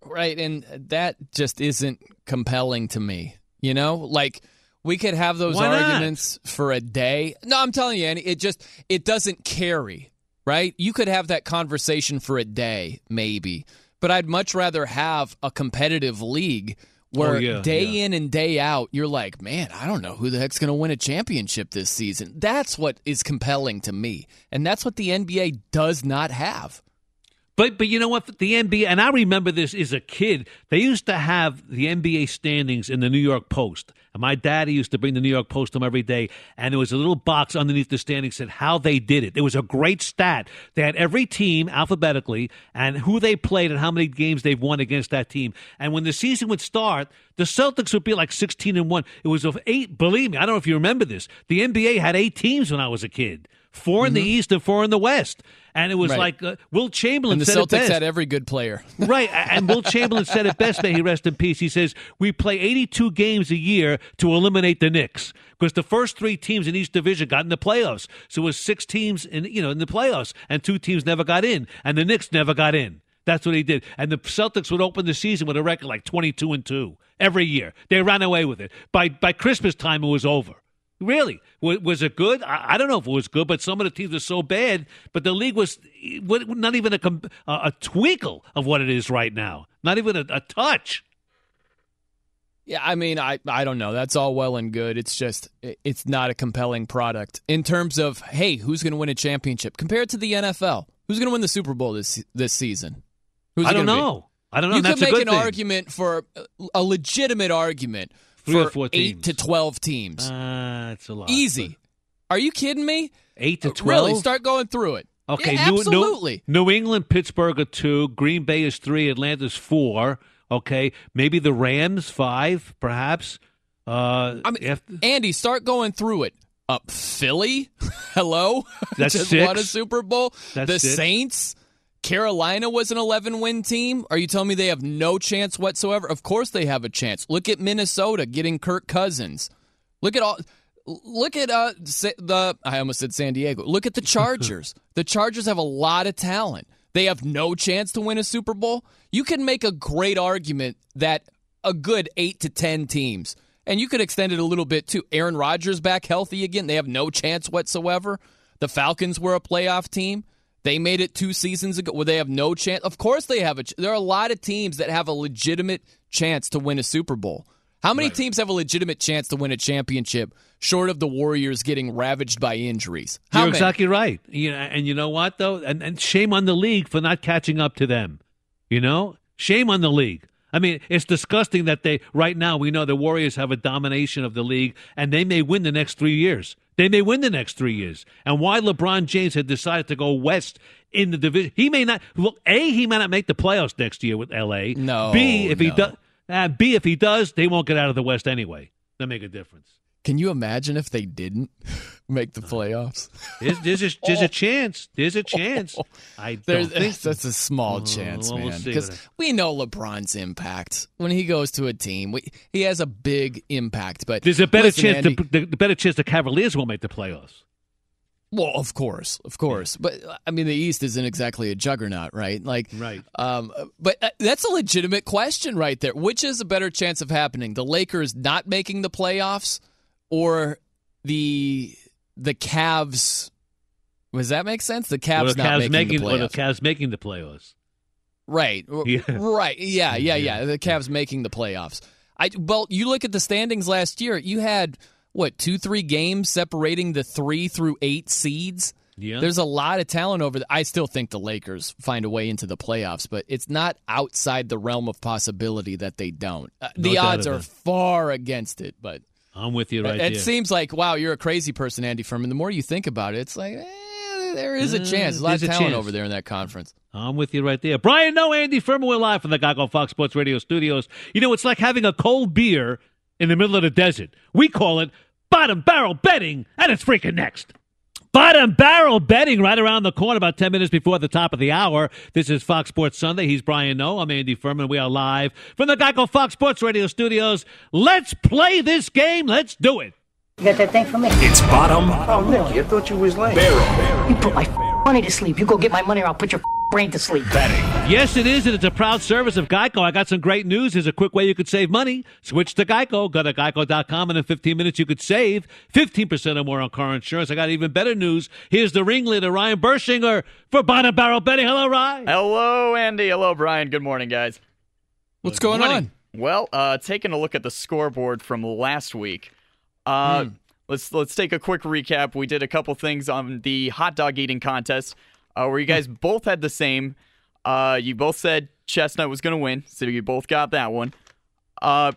Right, and that just isn't compelling to me. You know, like we could have those Why not? arguments for a day. No, I'm telling you, Andy, it just it doesn't carry. Right, you could have that conversation for a day, maybe, but I'd much rather have a competitive league oh, where Oh, yeah, day yeah. in and day out, you're like, man, I don't know who the heck's going to win a championship this season. That's what is compelling to me, and that's what the NBA does not have. But but you know what? The NBA and I remember this as a kid. They used to have the NBA standings in the New York Post. And my daddy used to bring the New York Post home every day. And there was a little box underneath the standings that said how they did it. It was a great stat. They had every team alphabetically and who they played and how many games they've won against that team. And when the season would start, the Celtics would be like 16 and 1. It was of eight, believe me, I don't know if you remember this. The NBA had eight teams when I was a kid. 4 in the mm-hmm. East and four in the West. And it was. Right. like uh, Wilt Chamberlain And the said Celtics had every good player. Right. And Wilt Chamberlain said it best, may he rest in peace. He says, We play 82 games a year to eliminate the Knicks because the first three teams in each division got in the playoffs. So it was six teams in, you know, in the playoffs, and two teams never got in, and the Knicks never got in. That's what he did. And the Celtics would open the season with a record like 22 and 2 every year. They ran away with it. By, by Christmas time, it was over. Really? Was, was it good? I, don't know if it was good, but some of the teams are so bad. But the league was not even a, a, twinkle of what it is right now. Not even a, a touch. Yeah, I mean, I I don't know. That's all well and good. It's just it's not a compelling product in terms of hey, who's going to win a championship compared to the NFL? Who's going to win the Super Bowl this this season? Who's I don't gonna be? know. I don't know. You That's could make an thing. argument for a legitimate argument Three for or four eight to twelve teams. Uh, it's a lot. Easy. Are you kidding me? Eight to Uh, 12? Really? Start going through it. Okay, Yeah, New, absolutely. New, New England, Pittsburgh are two. Green Bay is three. Atlanta's four. Okay, maybe the Rams five, perhaps. Uh, I mean, if- Andy, start going through it. Up Philly, hello, That's just six. won a Super Bowl. That's the six. Saints, Carolina was an 11 win team. Are you telling me they have no chance whatsoever? Of course they have a chance. Look at Minnesota getting Kirk Cousins. Look at all. Look at uh the. I almost said San Diego. Look at the Chargers. the Chargers have a lot of talent. They have no chance to win a Super Bowl. You can make a great argument that a good eight to ten teams, and you could extend it a little bit too. Aaron Rodgers back healthy again. They have no chance whatsoever. The Falcons were a playoff team. They made it two seasons ago. Where they have no chance? Of course they have a. Ch- there are a lot of teams that have a legitimate chance to win a Super Bowl. How many teams have a legitimate chance to win a championship, short of the Warriors getting ravaged by injuries? How You're many? exactly right. You know, and you know what though, and, and shame on the league for not catching up to them. You know, shame on the league. I mean, it's disgusting that they right now we know the Warriors have a domination of the league, and they may win the next three years. They may win the next three years. And why LeBron James had decided to go west in the division, he may not. Look, a he may not make the playoffs next year with L.A. No, B if he does. Uh, B if he does, they won't get out of the West anyway. That make a difference. Can you imagine if they didn't make the playoffs? There's, there's, a, there's a chance. There's a chance. I don't think so. that's a small Oh, chance, well, we'll man. Because what- we know LeBron's impact when he goes to a team. We, he has a big impact, but There's a better listen, chance. Andy, the, the better chance the Cavaliers won't make the playoffs. Well, of course, of course, but I mean, the East isn't exactly a juggernaut, right? Like, right. Um, but uh, that's a legitimate question right there. Which is a better chance of happening? The Lakers not making the playoffs, or the the Cavs? Does that make sense? The Cavs the not making, making, the or the playoffs. Cavs making the playoffs. Right. Yeah. Right. Yeah, yeah, yeah. The Cavs making the playoffs. I well, you look at the standings last year, you had what, 2-3 games separating the 3 through 8 seeds? Yeah. There's a lot of talent over there. I still think the Lakers find a way into the playoffs, but it's not outside the realm of possibility that they don't. Uh, No the odds are far against it, but I'm with you right it, there. it seems like wow, you're a crazy person, Andy Furman. The more you think about it, it's like eh, there is a Uh, chance. There's a lot of there's a talent chance. over there in that conference. I'm with you right there. Brian, no, Andy Furman, we're live from the Geico Fox Sports Radio studios. You know, it's like having a cold beer in the middle of the desert. We call it bottom barrel betting, and it's freaking next. Bottom barrel betting right around the corner, about 10 minutes before the top of the hour. This is Fox Sports Sunday. He's Brian Noe. I'm Andy Furman. We are live from the Geico Fox Sports Radio studios. Let's play this game. Let's do it. You got that thing for me? It's bottom Oh, Nicky, I thought you was late. barrel You put my money to sleep. You go get my money or I'll put your brain to sleep. betting. Yes, it is, and it's a proud service of Geico. I got some great news. Here's a quick way you could save money. Switch to Geico. Go to geico.com, and in 15 minutes, you could save 15% or more on car insurance. I got even better news. Here's the ringleader, Ryan Bershinger, for Bottom Barrel Betting. Hello, Ryan. Hello, Andy. Hello, Brian. Good morning, guys. What's going morning. on? Well, uh, taking a look at the scoreboard from last week, uh, Hmm. Let's let's take a quick recap. We did a couple things on the hot dog eating contest, uh, where you guys both had the same. Uh, you both said Chestnut was going to win, so you both got that one. Uh,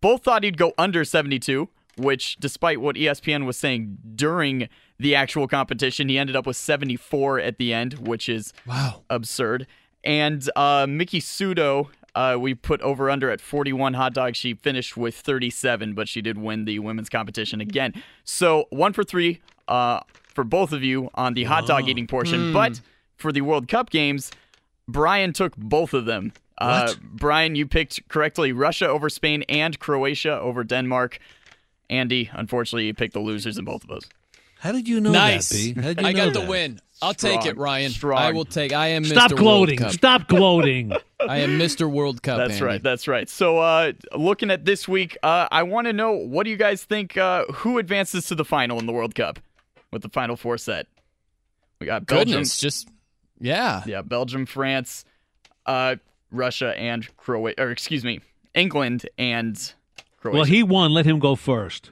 both thought he'd go under 72, which, despite what ESPN was saying during the actual competition, he ended up with 74 at the end, which is Wow. absurd. And uh, Miki Sudo, uh, we put over under at 41 hot dogs. She finished with 37, but she did win the women's competition again. So one for three uh, for both of you on the hot dog eating portion. But for the World Cup games, Brian took both of them. Uh, Brian, you picked correctly Russia over Spain and Croatia over Denmark. Andy, unfortunately, you picked the losers in both of those. How did you know nice. that, B? How did I know got the win. I'll take it, Ryan. Strong. I will take. I am Stop Mr. gloating. World Cup. Stop gloating. Stop gloating. I am Mr. World Cup. That's Andy. right. That's right. So, uh, looking at this week, uh, I want to know what do you guys think? Uh, who advances to the final in the World Cup with the final four set? We got Belgium. Goodness, just yeah. Yeah, Belgium, France, uh, Russia, and Croatia. Or excuse me, England and Croatia. well, he won. Let him go first.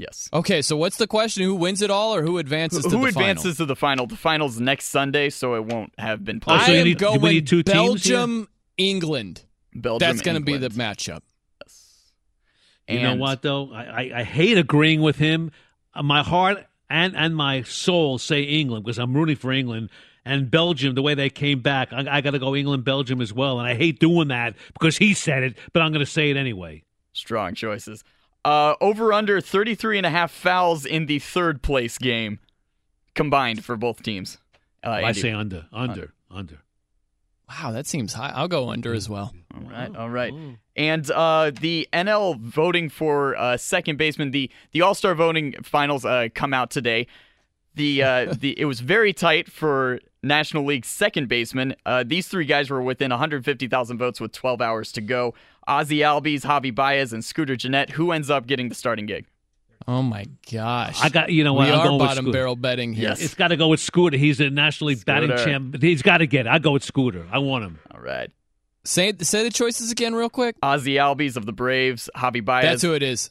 Yes. Okay, so what's the question? Who wins it all, or who advances Who to the final? Who advances to the final? The final's next Sunday, so it won't have been played. Oh, so? I am need- going need two teams? Belgium, England. Belgium. That's going to be the England. matchup. You know what though? I, I, I hate agreeing with him. Uh, My heart and and my soul say England because I'm rooting for England and Belgium. The way they came back, I, I got to go England, Belgium as well. And I hate doing that because he said it, but I'm going to say it anyway. Strong choices. Uh, over under 33 and a half fouls in the third place game combined for both teams. Uh, I say under, under, under. Wow, that seems high. I'll go under as well. All right, all right. And uh, the NL voting for uh, second baseman, the the All Star voting finals uh, come out today. The uh, the it was very tight for National League second baseman. Uh, these three guys were within 150,000 votes with 12 hours to go. Ozzie Albies, Javi Baez, and Scooter Gennett. Who ends up getting the starting gig? Oh my gosh! I got you know what? We I'm are going with bottom Scooter. barrel betting here. It's got to go with Scooter. He's a nationally batting Scooter. champ. He's got to get it. I go with Scooter. I want him. All right. Say say the choices again, real quick. Ozzie Albies of the Braves, Javi Baez. That's who it is.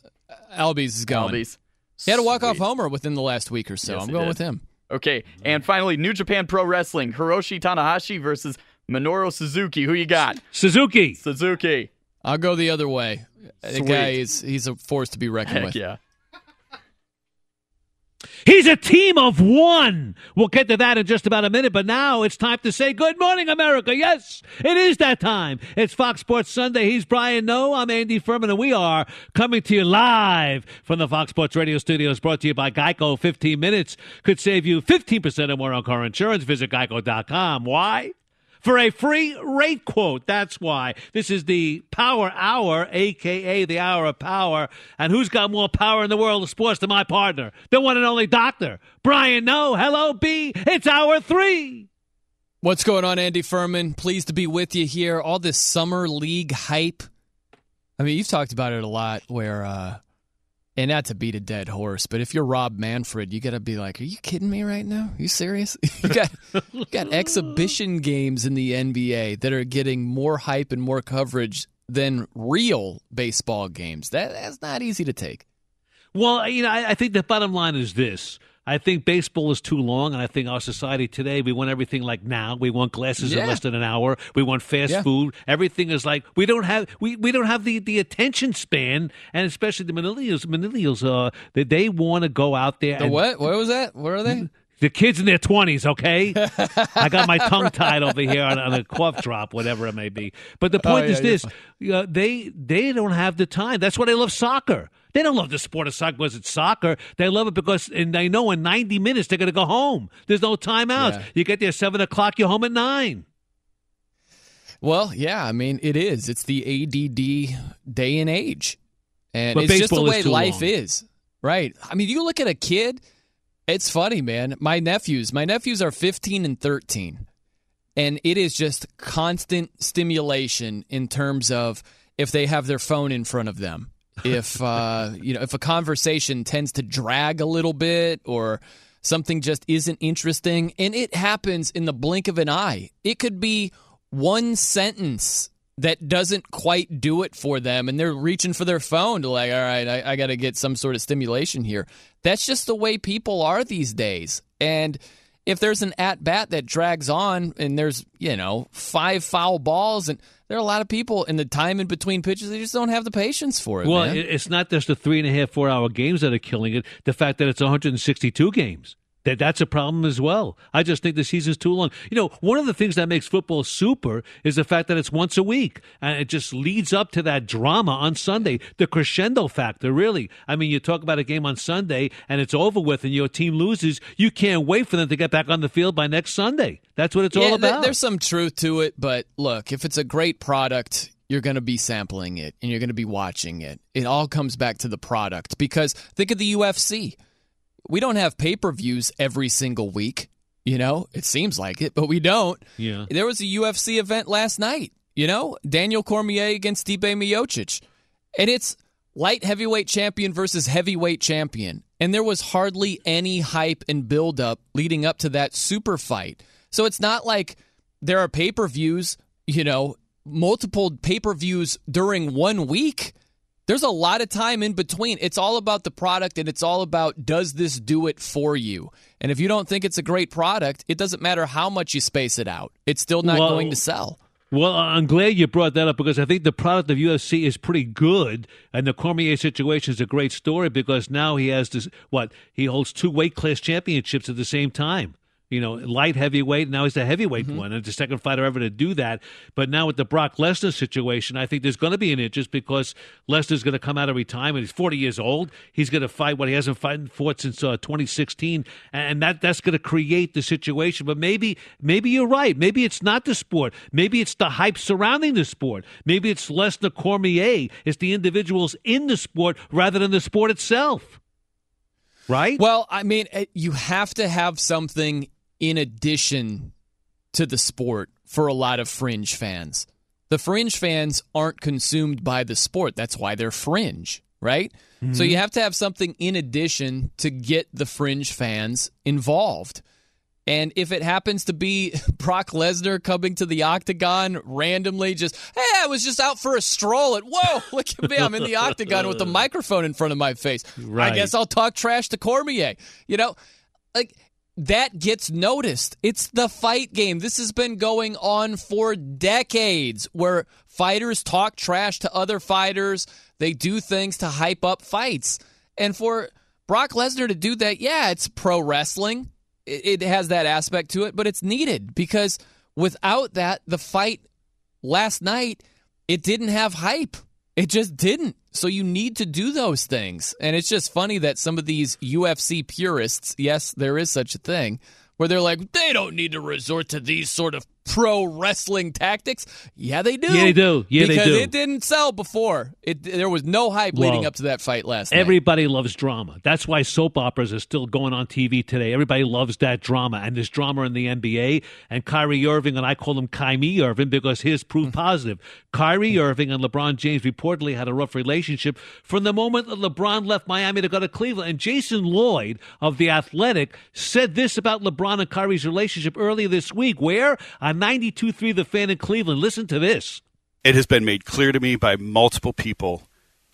Albies is going. Albies. He had a walk off homer within the last week or so. Yes, I'm going did. with him. Okay, mm-hmm. and finally, New Japan Pro Wrestling, Hiroshi Tanahashi versus Minoru Suzuki. Who you got? Suzuki. Suzuki. I'll go the other way. The guy is he's a force to be reckoned Heck with. yeah. He's a team of one. We'll get to that in just about a minute, but now it's time to say good morning, America. Yes, it is that time. It's Fox Sports Sunday. He's Brian Noe. I'm Andy Furman, and we are coming to you live from the Fox Sports Radio studios, brought to you by Geico. 15 minutes could save you 15% or more on car insurance. Visit geico.com. Why? For a free rate quote. That's why. This is the Power Hour, aka the Hour of Power. And who's got more power in the world of sports than my partner, the one and only doctor, Brian Noe. Hello, B. It's hour three. What's going on, Andy Furman? Pleased to be with you here. All this summer league hype. I mean, you've talked about it a lot where uh and not to beat a dead horse, but if you're Rob Manfred, you got to be like, "Are you kidding me right now? Are you serious?" you got you got exhibition games in the NBA that are getting more hype and more coverage than real baseball games. That that's not easy to take. Well, you know, I, I think the bottom line is this. I think baseball is too long, and I think our society today, we want everything like now. We want glasses Yeah. in less than an hour. We want fast Yeah. food. Everything is like we don't have we, we don't have the, the attention span, and especially the millennials. Millennials, uh, that they want to go out there. The and, what? What was that? Where are they? The kids in their twenties, okay. I got my tongue tied over here on, on a cough drop, whatever it may be. But the Oh, point yeah, is this: uh, they they don't have the time. That's why they love soccer. They don't love the sport of soccer because it's soccer. They love it because, and they know in ninety minutes they're going to go home. There's no timeouts. Yeah. You get there seven o'clock, you're home at nine. Well, yeah, I mean, it is. It's the ADD day and age. And But it's just the way life long. is. Right. I mean, you look at a kid, it's funny, man. My nephews, my nephews are 15 and 13. And it is just constant stimulation in terms of if they have their phone in front of them. If uh, you know, if a conversation tends to drag a little bit or something just isn't interesting and it happens in the blink of an eye. It could be one sentence that doesn't quite do it for them and they're reaching for their phone to like all right i, I got to get some sort of stimulation here that's just the way people are these days and if there's an at bat that drags on and there's you know five foul balls and there are a lot of people in the time in between pitches they just don't have the patience for it Well, man. it's not just the three and a half, four hour games that are killing it. The fact that it's 162 games. That that's a problem as well. I just think the season's too long. You know, one of the things that makes football super is the fact that it's once a week, and it just leads up to that drama on Sunday, the crescendo factor. Really, I mean, you talk about a game on Sunday and it's over with, and your team loses. You can't wait for them to get back on the field by next Sunday. That's what it's Yeah, all about. there's some truth to it, but look, if it's a great product, you're going to be sampling it and you're going to be watching it. It all comes back to the product because think of the UFC. We don't have pay per views every single week. You know, it seems like it, but we don't. Yeah. There was a UFC event last night, you know, Daniel Cormier against Stipe Miocic. And it's light heavyweight champion versus heavyweight champion. And there was hardly any hype and buildup leading up to that super fight. So it's not like there are pay per views, you know, multiple pay per views during one week. There's a lot of time in between. It's all about the product and it's all about does this do it for you? And if you don't think it's a great product, it doesn't matter how much you space it out. It's still not Well- going to sell. Well, I'm glad you brought that up because I think the product of UFC is pretty good, and the Cormier situation is a great story because now he has this. What he holds two weight class championships at the same time. You know, light heavyweight. Now he's a heavyweight one, and the second fighter ever to do that. But now with the Brock Lesnar situation, I think there's going to be an interest because Lesnar's going to come out of retirement. He's 40 years old. He's going to fight what he hasn't fought since uh, 2016, and that that's going to create the situation. But maybe maybe you're right. Maybe it's not the sport. Maybe it's the hype surrounding the sport. Maybe it's Lesnar Cormier. It's the individuals in the sport rather than the sport itself. Right? Well, I mean, you have to have something in addition to the sport for a lot of fringe fans. The fringe fans aren't consumed by the sport. That's why they're fringe. right? So Mm-hmm. you have to have something in addition to get the fringe fans involved. And if it happens to be Brock Lesnar coming to the octagon randomly, just, hey, I was just out for a stroll. And whoa, look at me. I'm in the octagon with the microphone in front of my face. Right. I guess I'll talk trash to Cormier. You know, like that gets noticed. It's the fight game. This has been going on for decades where fighters talk trash to other fighters. They do things to hype up fights. And for Brock Lesnar to do that, yeah, it's pro wrestling. It, has that aspect to it, but it's needed because without that, the fight last night, it didn't have hype. It just didn't. So you need to do those things. And it's just funny that some of these UFC purists, yes, there is such a thing, where they're like, they don't need to resort to these sort of pro wrestling tactics. Yeah, they do. Yeah, they do. Yeah, they because do. it didn't sell before. It there was no hype leading up to that fight last night. Everybody loves drama. That's why soap operas are still going on TV today. Everybody loves that drama. And there's drama in the NBA. And Kyrie Irving, and I call him Kyrie Irving because his proof mm-hmm. positive. Kyrie Irving and LeBron James reportedly had a rough relationship from the moment that LeBron left Miami to go to Cleveland. And Jason Lloyd of The Athletic said this about LeBron and Kyrie's relationship earlier this week. Where? On 92.3 The Fan in Cleveland. Listen to this. it has been made clear to me by multiple people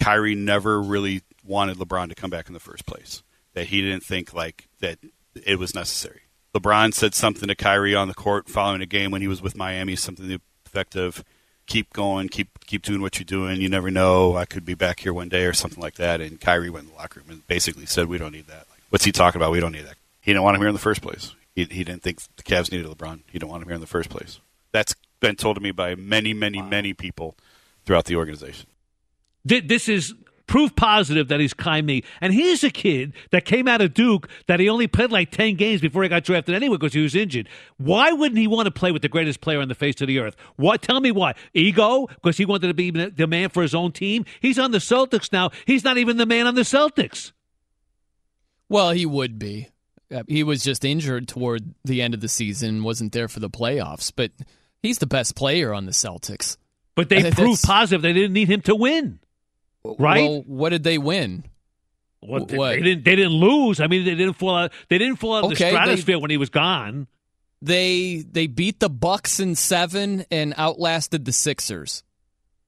Kyrie never really wanted LeBron to come back in the first place. That he didn't think like that it was necessary. LeBron said something to Kyrie on the court following a game when he was with Miami, something to the effect of keep going, keep keep doing what you're doing. You never know, I could be back here one day or something like that. And Kyrie went in the locker room and basically said, We don't need that. Like, what's he talking about? We don't need that. He didn't want him here in the first place. He, he didn't think the Cavs needed LeBron. He didn't want him here in the first place. That's been told to me by many, many, many people throughout the organization. This is proof positive that he's Kyrie. And he's a kid that came out of Duke that he only played like 10 games before he got drafted anyway because he was injured. Why wouldn't he want to play with the greatest player on the face of the earth? What? Tell me why. Ego? Because he wanted to be the man for his own team? He's on the Celtics now. He's not even the man on the Celtics. Well, he would be. Uh, He was just injured toward the end of the season, wasn't there for the playoffs, but he's the best player on the Celtics. But they proved positive they didn't need him to win. Right? Well, what did they win? What, they, what? they didn't. They didn't lose. I mean, they didn't fall out. They didn't fall out of Okay, the they- stratosphere when he was gone. They they beat the Bucks in seven and outlasted the Sixers,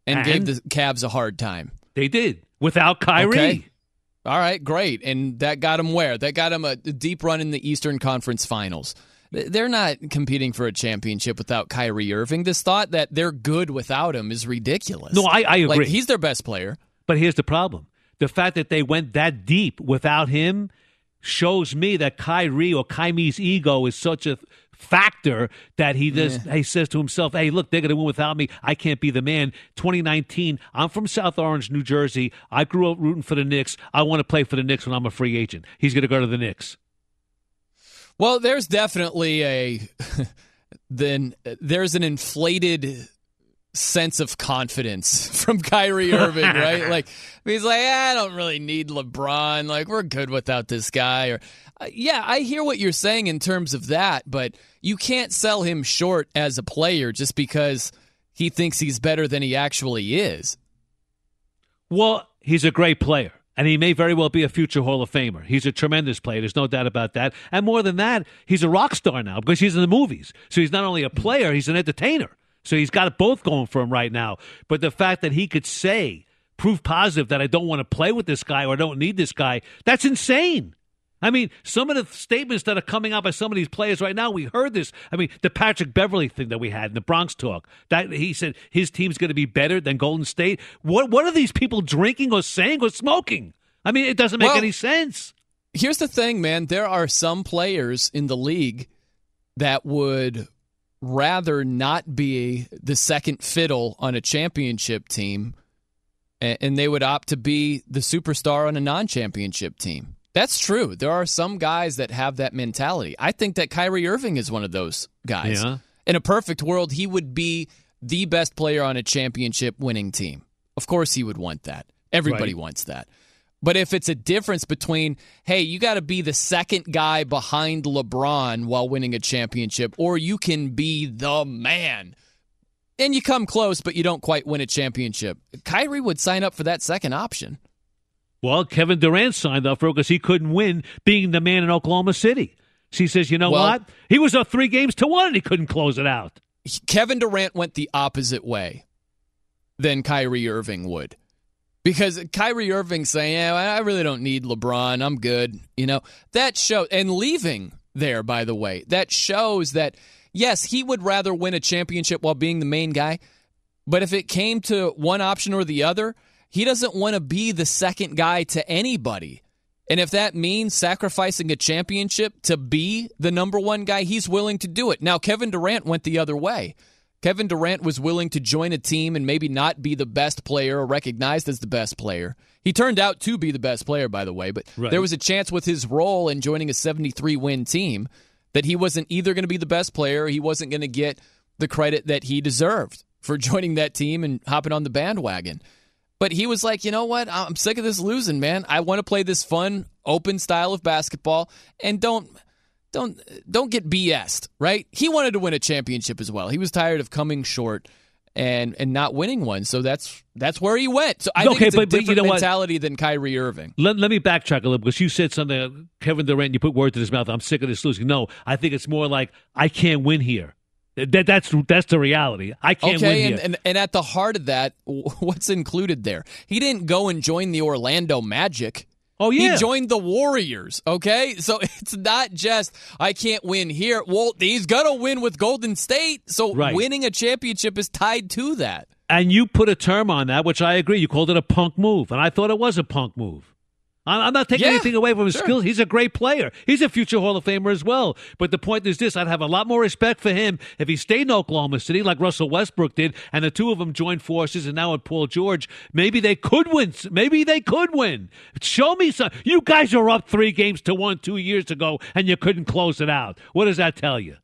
and, gave the Cavs a hard time. They did without Kyrie. Okay. All right, great, and that got them where? That got them a deep run in the Eastern Conference Finals. They're not competing for a championship without Kyrie Irving. This thought that they're good without him is ridiculous. No, I, I agree. Like, he's their best player. But here's the problem: the fact that they went that deep without him shows me that Kyrie or Kyrie's ego is such a factor that he does. He says to himself, "Hey, look, they're going to win without me. I can't be the man." 2019. I'm from South Orange, New Jersey. I grew up rooting for the Knicks. I want to play for the Knicks when I'm a free agent. He's going to go to the Knicks. Well, there's definitely a then uh, there's an inflated sense of confidence from Kyrie Irving, right? Like he's like, I don't really need LeBron. Like we're good without this guy. Or uh, yeah, I hear what you're saying in terms of that, but you can't sell him short as a player just because he thinks he's better than he actually is. Well, he's a great player. And he may very well be a future Hall of Famer. He's a tremendous player. There's no doubt about that. And more than that, he's a rock star now because he's in the movies. So he's not only a player, he's an entertainer. So he's got it both going for him right now. But the fact that he could say, proof positive that I don't want to play with this guy or I don't need this guy, that's insane. I mean, some of the statements that are coming out by some of these players right now, we heard this. I mean, the Patrick Beverley thing that we had in the Bronx talk. That he said his team's going to be better than Golden State. What what are these people drinking or saying or smoking? I mean, it doesn't make Well, any sense. Here's the thing, man. There are some players in the league that would rather not be the second fiddle on a championship team, and they would opt to be the superstar on a non championship team. That's true. There are some guys that have that mentality. I think that Kyrie Irving is one of those guys. Yeah. In a perfect world, he would be the best player on a championship winning team. Of course, he would want that. Everybody Right. wants that. But if it's a difference between, hey, you got to be the second guy behind LeBron while winning a championship, or you can be the man, and you come close, but you don't quite win a championship, Kyrie would sign up for that second option. Well, Kevin Durant signed up for it because he couldn't win being the man in Oklahoma City. She says, you know Well- what? He was up three games to one and he couldn't close it out. Kevin Durant went the opposite way than Kyrie Irving would. Because Kyrie Irving saying, "Yeah, I really don't need LeBron. I'm good." You know that show and leaving there. By the way, that shows that yes, he would rather win a championship while being the main guy. But if it came to one option or the other, he doesn't want to be the second guy to anybody. And if that means sacrificing a championship to be the number one guy, he's willing to do it. Now, Kevin Durant went the other way. Kevin Durant was willing to join a team and maybe not be the best player or recognized as the best player. He turned out to be the best player, by the way, but Right. there was a chance with his role in joining a 73 win team that he wasn't either going to be the best player or he wasn't going to get the credit that he deserved for joining that team and hopping on the bandwagon. But he was like, you know what? I'm sick of this losing, man. I want to play this fun, open style of basketball and don't don't don't get BS'd, right? He wanted to win a championship as well. He was tired of coming short and and not winning one. So that's that's where he went. So I think Okay, it's a but- but you different know what? mentality than Kyrie Irving. Let, let me backtrack a little because you said something, Kevin Durant, you put words in his mouth. I'm sick of this losing. No, I think it's more like, I can't win here. That, that's that's the reality. I can't win okay, here. and, and and at the heart of that, what's included there? He didn't go and join the Orlando Magic. Oh yeah, He joined the Warriors, okay? So it's not just I can't win here. Well, he's gonna win with Golden State. So Right. winning a championship is tied to that. And you put a term on that, which I agree. You called it a punk move, and I thought it was a punk move. I'm not taking Yeah, anything away from his sure. skills. He's a great player. He's a future Hall of Famer as well. But the point is this: I'd have a lot more respect for him if he stayed in Oklahoma City, like Russell Westbrook did, and the two of them joined forces. And now with Paul George, maybe they could win. Maybe they could win. Show me some. You guys are up three games to one two years ago, and you couldn't close it out. What does that tell you?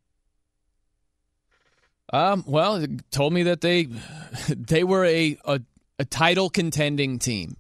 Um, well, it told me that they they were a, a a title contending team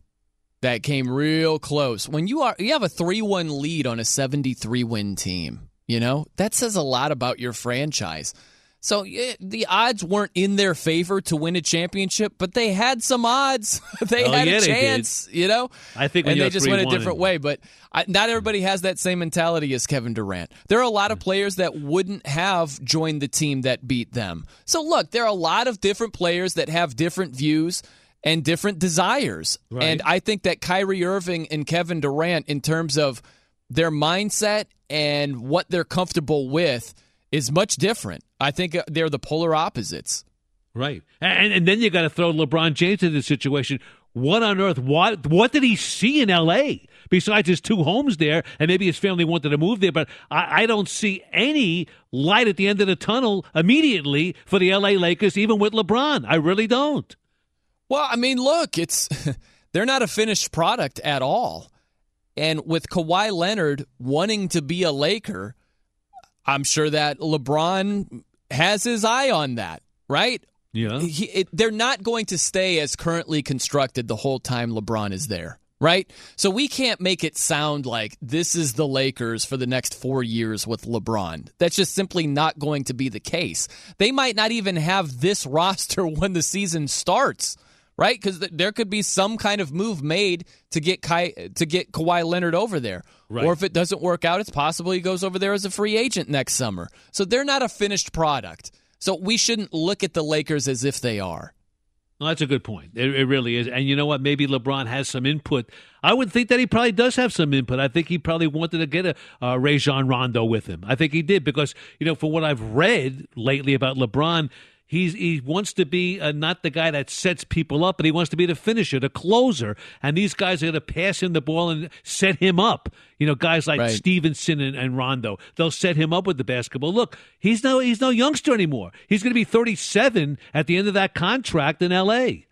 that came real close. When you are you have a 3-1 lead on a 73 win team, you know? That says a lot about your franchise. So yeah, the odds weren't in their favor to win a championship, but they had some odds. they Oh, had yeah, a chance, you know. I think and they just went a 3-1 different way. But I, not everybody has that same mentality as Kevin Durant. There are a lot of players that wouldn't have joined the team that beat them. So look, there are a lot of different players that have different views and different desires. Right. And I think that Kyrie Irving and Kevin Durant, in terms of their mindset and what they're comfortable with, is much different. I think uh, they're the polar opposites. Right. And and then you got to throw LeBron James into the situation. What on earth? What what did he see in L.A. besides his two homes there, and maybe his family wanted to move there? But I, I don't see any light at the end of the tunnel immediately for the L.A. Lakers, even with LeBron. I really don't. Well, I mean, look, it's they're not a finished product at all. And with Kawhi Leonard wanting to be a Laker, I'm sure that LeBron has his eye on that, right? Yeah. He, it, they're not going to stay as currently constructed the whole time LeBron is there, right? So we can't make it sound like this is the Lakers for the next four years with LeBron. That's just simply not going to be the case. They might not even have this roster when the season starts. Right, because th- there could be some kind of move made to get Kai- to get Kawhi Leonard over there, Right. or if it doesn't work out, it's possible he goes over there as a free agent next summer. So they're not a finished product. So we shouldn't look at the Lakers as if they are. Well, that's a good point. It, it really is. And you know what? Maybe LeBron has some input. I would think that he probably does have some input. I think he probably wanted to get a uh, Rajon Rondo with him. I think he did because, you know, from what I've read lately about LeBron, he's he wants to be uh, not the guy that sets people up, but he wants to be the finisher, the closer. And these guys are going to pass him the ball and set him up. You know, guys like Right. Stephenson and, and Rondo, they'll set him up with the basketball. Look, he's no he's no youngster anymore. He's going to be 37 at the end of that contract in L.A.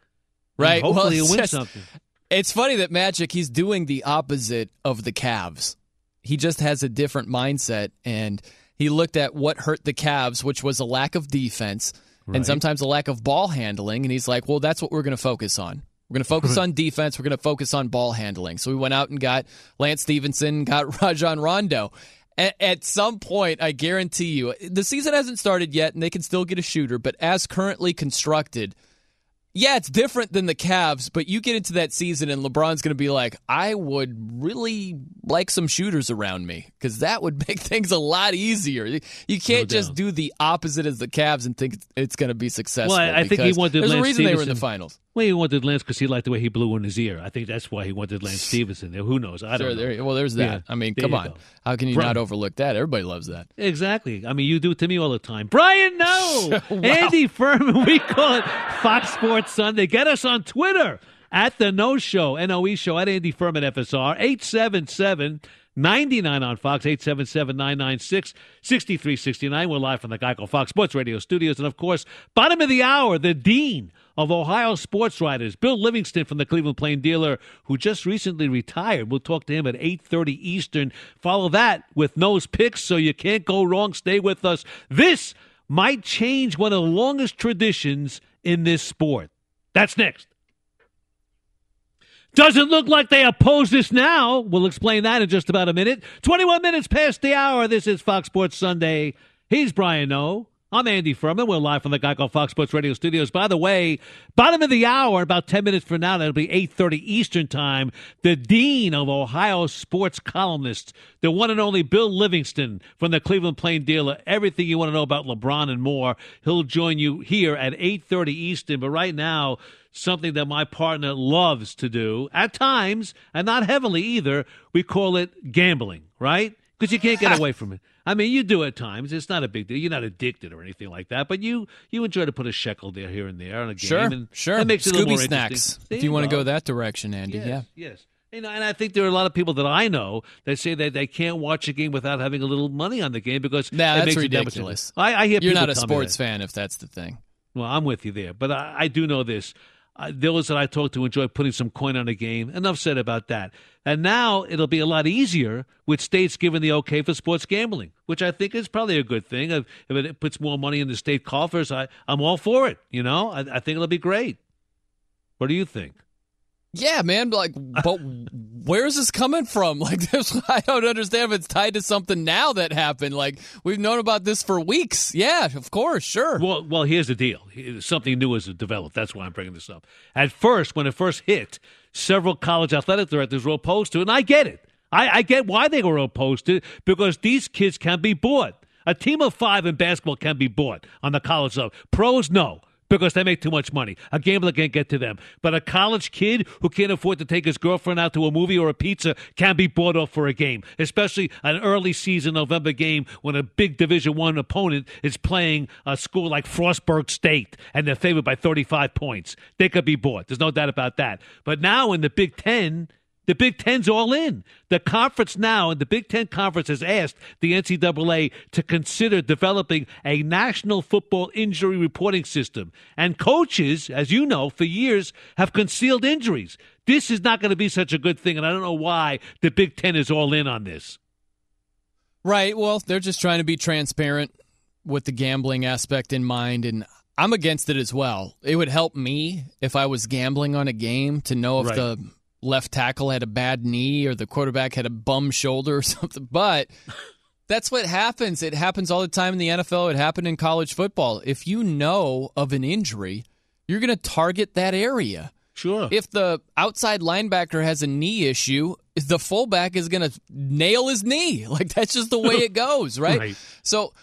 Right. And hopefully well, he'll win just- something. It's funny that Magic he's doing the opposite of the Cavs. He just has a different mindset and he looked at what hurt the Cavs, which was a lack of defense Right. and sometimes a lack of ball handling and he's like, "Well, that's what we're going to focus on. We're going to focus on defense, we're going to focus on ball handling." So we went out and got Lance Stephenson, got Rajon Rondo. At, at some point, I guarantee you, the season hasn't started yet and they can still get a shooter, but as currently constructed, yeah, it's different than the Cavs, but you get into that season and LeBron's going to be like, I would really like some shooters around me because that would make things a lot easier. You can't No just do the opposite as the Cavs and think it's going to be successful. Well, I, I think he wanted There's a reason they were in the finals. Well, he wanted Lance because he liked the way he blew in his ear. I think that's why he wanted Lance Stephenson there. Who knows? I don't Sure, know. there, well, there's that. Yeah, I mean, come on. go. How can you Bri- not overlook that? Everybody loves that. Exactly. I mean, you do it to me all the time. Brian Noe. Andy Furman, we call it Fox Sports Sunday. Get us on Twitter at the Noe Show, NOE Show, at Andy Furman FSR, 877 99 on Fox, 877 996 6369. We're live from the Geico Fox Sports Radio studios. And of course, bottom of the hour, the Dean of Ohio sports writers, Bill Livingston from the Cleveland Plain Dealer, who just recently retired. We'll talk to him at 8.30 Eastern. Follow that with Noe's picks so you can't go wrong. Stay with us. This might change one of the longest traditions in this sport. That's next. Doesn't look like they oppose this now. We'll explain that in just about a minute. 21 minutes past the hour. This is Fox Sports Sunday. He's Brian Noe. I'm Andy Furman. We're live from the Geico Fox Sports Radio studios. By the way, bottom of the hour, about 10 minutes from now, that'll be 8.30 Eastern Time, the Dean of Ohio sports columnists, the one and only Bill Livingston from the Cleveland Plain Dealer. Everything you want to know about LeBron and more. He'll join you here at 8.30 Eastern. But right now, something that my partner loves to do at times, and not heavily either. We call it gambling, right? Because you can't get away from it. I mean, you do at times. It's not a big deal. You're not addicted or anything like that, but you you enjoy to put a shekel there here and there on a game. Sure, and sure. Makes it a little Scooby more snacks. interesting. There If you want to go that direction, Andy. Yes, Yeah. Yes. You know, and I think there are a lot of people that I know that say that they can't watch a game without having a little money on the game because Nah, that's makes it that much- ridiculous. I, I hear You're not a sports fan if that's the thing. Well, I'm with you there, but I, I do know this. Uh, those that I talk to enjoy putting some coin on a game. Enough said about that. And now it'll be a lot easier with states giving the okay for sports gambling, which I think is probably a good thing. If, if it puts more money in the state coffers, I, I'm all for it. You know, I, I think it'll be great. What do you think? Yeah, man. Like, but where is this coming from? Like, this, I don't understand if it's tied to something now that happened. Like, we've known about this for weeks. Yeah, of course, sure. Well, well, here's the deal. Something new has developed. That's why I'm bringing this up. At first, when it first hit, several college athletic directors were opposed to it, and I get it. I, I get why they were opposed to it because these kids can be bought. A team of five in basketball can be bought on the college level. Pros, no. Because they make too much money. A gambler can't get to them. But a college kid who can't afford to take his girlfriend out to a movie or a pizza can be bought off for a game. Especially an early season November game when a big Division One opponent is playing a school like Frostburg State and they're favored by 35 points. They could be bought. There's no doubt about that. But now in the Big Ten, the Big Ten's all in. The conference now, and the Big Ten Conference has asked the NCAA to consider developing a national football injury reporting system. And coaches, as you know, for years have concealed injuries. This is not going to be such a good thing, and I don't know why the Big Ten is all in on this. Right. Well, they're just trying to be transparent with the gambling aspect in mind, and I'm against it as well. It would help me if I was gambling on a game to know if Right. the left tackle had a bad knee or the quarterback had a bum shoulder or something. But that's what happens. It happens all the time in the NFL. It happened in college football. If you know of an injury, you're going to target that area. Sure. If the outside linebacker has a knee issue, the fullback is going to nail his knee. Like that's just the way it goes, right? Right. So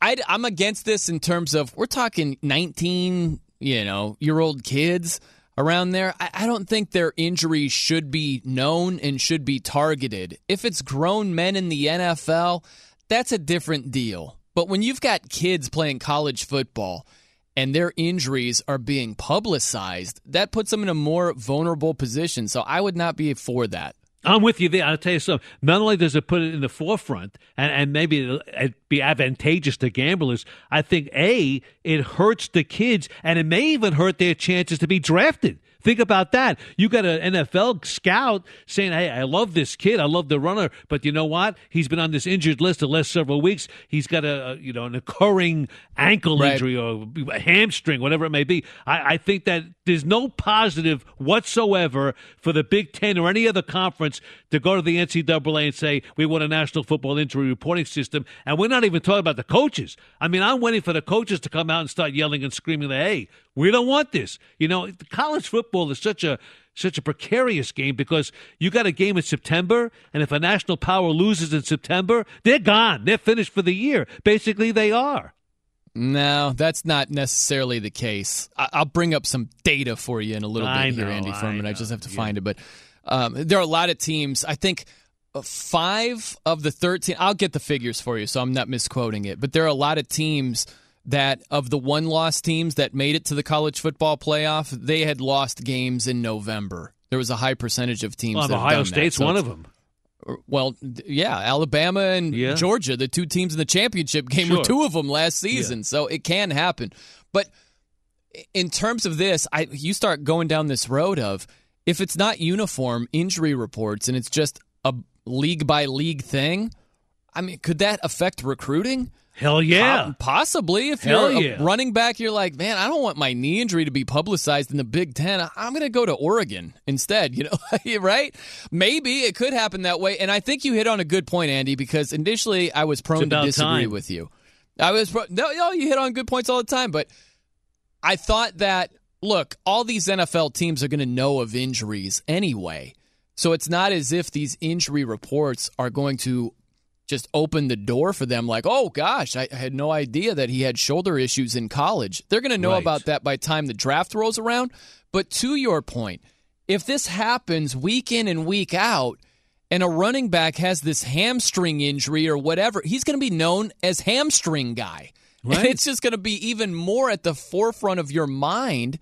I, am against this in terms of we're talking 19, you know, year old kids around there. I, I don't think their injuries should be known and should be targeted. If it's grown men in the NFL, that's a different deal. But when you've got kids playing college football and their injuries are being publicized, that puts them in a more vulnerable position. So I would not be for that. I'm with you there. I'll tell you something. Not only does it put it in the forefront, and, and maybe it'll it'd be advantageous to gamblers, I think, A, it hurts the kids, and it may even hurt their chances to be drafted. Think about that. You got an NFL scout saying, "Hey, I love this kid. I love the runner, but you know what? He's been on this injured list the last several weeks. He's got a, you know an occurring ankle Right. injury or a hamstring, whatever it may be." I, I think that There's no positive whatsoever for the Big Ten or any other conference to go to the NCAA and say we want a national football injury reporting system, and we're not even talking about the coaches. I mean, I'm waiting for the coaches to come out and start yelling and screaming that hey, we don't want this. You know, college football is such a such a precarious game because you got a game in September, and if a national power loses in September, they're gone. They're finished for the year. Basically, they are. No, that's not necessarily the case. I- will bring up some data for you in a little I bit here, know, Andy I Furman. I, know, just have to yeah. find it, but um, there are a lot of teams. I think uh, five of the thirteen. I'll get the figures for you, so I'm not misquoting it. But there are a lot of teams that of the one loss teams that made it to the college football playoff, they had lost games in November. There was a high percentage of teams. Well, Ohio State's so one of them. Well, yeah, Alabama and Yeah. Georgia, the two teams in the championship game, were two of them last season, so it can happen. But in terms of this, I you start going down this road of if it's not uniform injury reports and it's just a league by league thing. I mean, could that affect recruiting? Hell yeah. Po- possibly. If Hell you're yeah. running back, you're like, man, I don't want my knee injury to be publicized in the Big Ten. I- I'm going to go to Oregon instead. You know, right? Maybe it could happen that way. And I think you hit on a good point, Andy, because initially I was prone to disagree time. with you. I was pro- no, no, you hit on good points all the time, but I thought that look, all these NFL teams are going to know of injuries anyway. So it's not as if these injury reports are going to just open the door for them like, "Oh gosh, I I had no idea that he had shoulder issues in college." They're going to know Right. about that by the time the draft rolls around. But to your point, if this happens week in and week out and a running back has this hamstring injury or whatever, he's going to be known as hamstring guy. Right. And it's just going to be even more at the forefront of your mind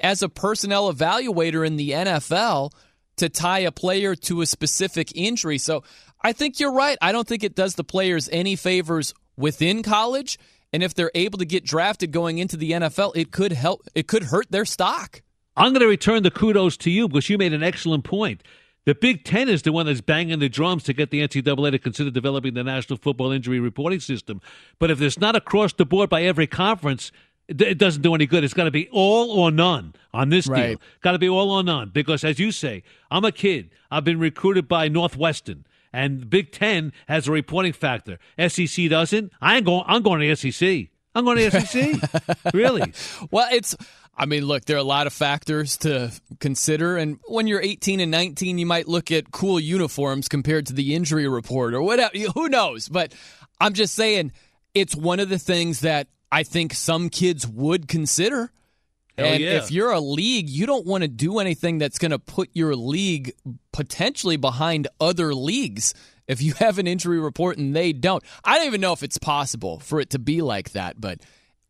as a personnel evaluator in the NFL to tie a player to a specific injury. So I think you're right. I don't think it does the players any favors within college. And if they're able to get drafted going into the NFL, it could help. It could hurt their stock. I'm going to return the kudos to you because you made an excellent point. The Big Ten is the one that's banging the drums to get the NCAA to consider developing the National Football Injury Reporting System. But if it's not across the board by every conference, it doesn't do any good. It's got to be all or none on this deal. Right. Got to be all or none because, as you say, I'm a kid. I've been recruited by Northwestern, and Big Ten has a reporting factor. SEC doesn't. I ain't going. I'm going to SEC. I'm going to SEC. really? Well, it's. I mean, look, there are a lot of factors to consider, and when you're 18 and 19, you might look at cool uniforms compared to the injury report or whatever. Who knows? But I'm just saying, it's one of the things that I think some kids would consider. Hell and yeah. if you're a league, you don't want to do anything that's going to put your league potentially behind other leagues. If you have an injury report and they don't, I don't even know if it's possible for it to be like that. But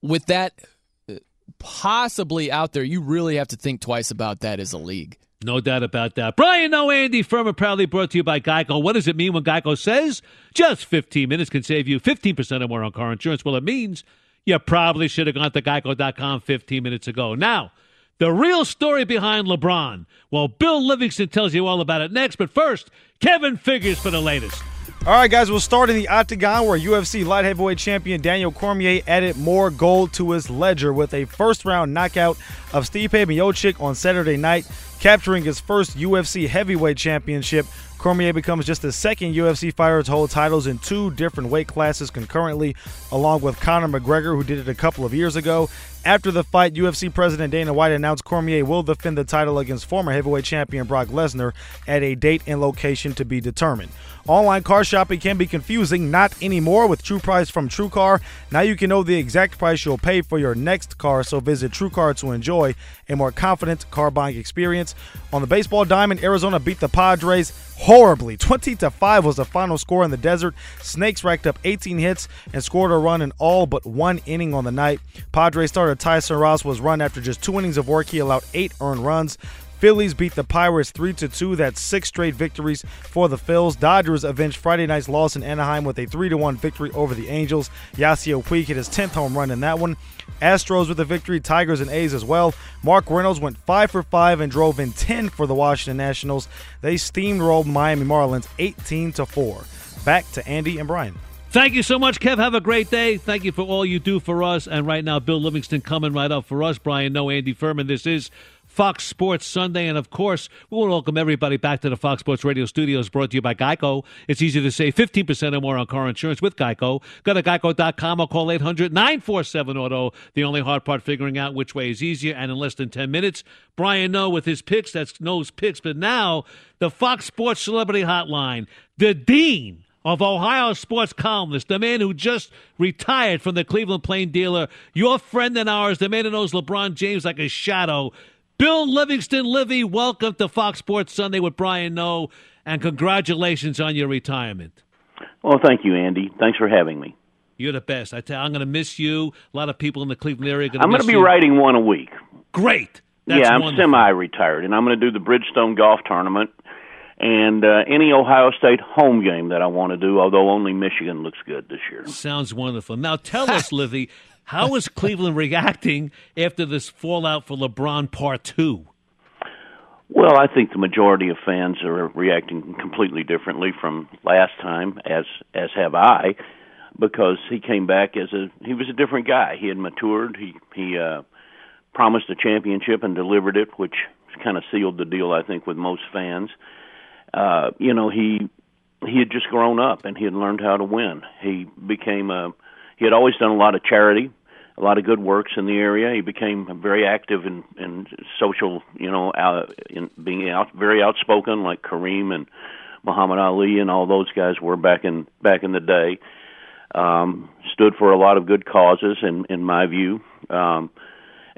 with that uh, possibly out there, you really have to think twice about that as a league. No doubt about that. Brian Noe Andy Furman, proudly brought to you by Geico. What does it mean when Geico says just 15 minutes can save you 15% or more on car insurance? Well, it means you probably should have gone to geico.com 15 minutes ago. Now, the real story behind LeBron. Well, Bill Livingston tells you all about it next, but first, Kevin figures for the latest. All right, guys, we'll start in the octagon where UFC light heavyweight champion Daniel Cormier added more gold to his ledger with a first round knockout of Stipe Miocic on Saturday night, capturing his first UFC heavyweight championship. Cormier becomes just the second UFC fighter to hold titles in two different weight classes concurrently, along with Conor McGregor, who did it a couple of years ago. After the fight, UFC President Dana White announced Cormier will defend the title against former heavyweight champion Brock Lesnar at a date and location to be determined. Online car shopping can be confusing, not anymore with True Price from True Car. Now you can know the exact price you'll pay for your next car, so visit True Car to enjoy a more confident car buying experience. On the baseball diamond, Arizona beat the Padres horribly. 20 to 5 was the final score in the desert. Snakes racked up 18 hits and scored a run in all but one inning on the night. Padres Tyson Ross was run after just two innings of work. He allowed eight earned runs. Phillies beat the Pirates 3 to 2. That's six straight victories for the Phils. Dodgers avenged Friday night's loss in Anaheim with a 3 to 1 victory over the Angels. Yasiel Puig hit his 10th home run in that one. Astros with a victory, Tigers and A's as well. Mark Reynolds went 5 for 5 and drove in 10 for the Washington Nationals. They steamrolled Miami Marlins 18 to 4. Back to Andy and Brian. Thank you so much, Kev. Have a great day. Thank you for all you do for us. And right now, Bill Livingston coming right up for us. Brian Noe, Andy Furman. This is Fox Sports Sunday. And of course, we want to welcome everybody back to the Fox Sports Radio studios brought to you by Geico. It's easy to save 15% or more on car insurance with Geico. Go to geico.com or call 800 947 Auto. The only hard part figuring out which way is easier. And in less than 10 minutes, Brian Noe with his picks. That's Noe's picks. But now, the Fox Sports Celebrity Hotline. The Dean of Ohio sports columnist, the man who just retired from the Cleveland Plain dealer, your friend and ours, the man who knows LeBron James like a shadow, Bill Livingston. Livy, welcome to Fox Sports Sunday with Brian Noe, and congratulations on your retirement. Well, thank you, Andy. Thanks for having me. You're the best. I tell you, I'm going to miss you. A lot of people in the Cleveland area are going to I'm going to be you. writing one a week. Great. That's yeah, I'm wonderful. semi-retired, and I'm going to do the Bridgestone Golf Tournament and uh, any Ohio State home game that I want to do. Although only Michigan looks good this year. Sounds wonderful. Now tell us, Livy, how is Cleveland reacting after this fallout for LeBron Part Two? Well, I think the majority of fans are reacting completely differently from last time, as as have I, because he came back as a he was a different guy. He had matured. He he uh, promised a championship and delivered it, which kind of sealed the deal, I think, with most fans. Uh, you know, he he had just grown up and he had learned how to win. He became a he had always done a lot of charity, a lot of good works in the area. He became very active in in social, you know, out, in being out very outspoken like Kareem and Muhammad Ali and all those guys were back in back in the day. Um, stood for a lot of good causes, in in my view. Um,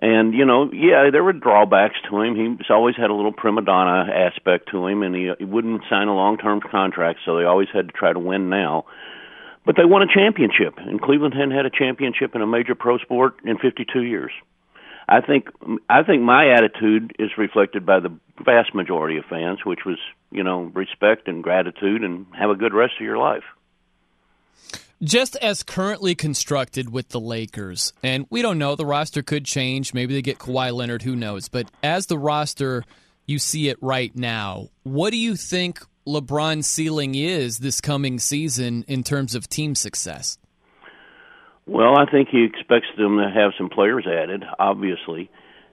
and you know, yeah, there were drawbacks to him. He's always had a little prima donna aspect to him, and he, he wouldn't sign a long-term contract, so they always had to try to win now. But they won a championship, and Cleveland hadn't had a championship in a major pro sport in 52 years. I think I think my attitude is reflected by the vast majority of fans, which was you know respect and gratitude, and have a good rest of your life. Just as currently constructed with the Lakers, and we don't know, the roster could change. Maybe they get Kawhi Leonard, who knows? But as the roster, you see it right now, what do you think LeBron's ceiling is this coming season in terms of team success? Well, I think he expects them to have some players added, obviously.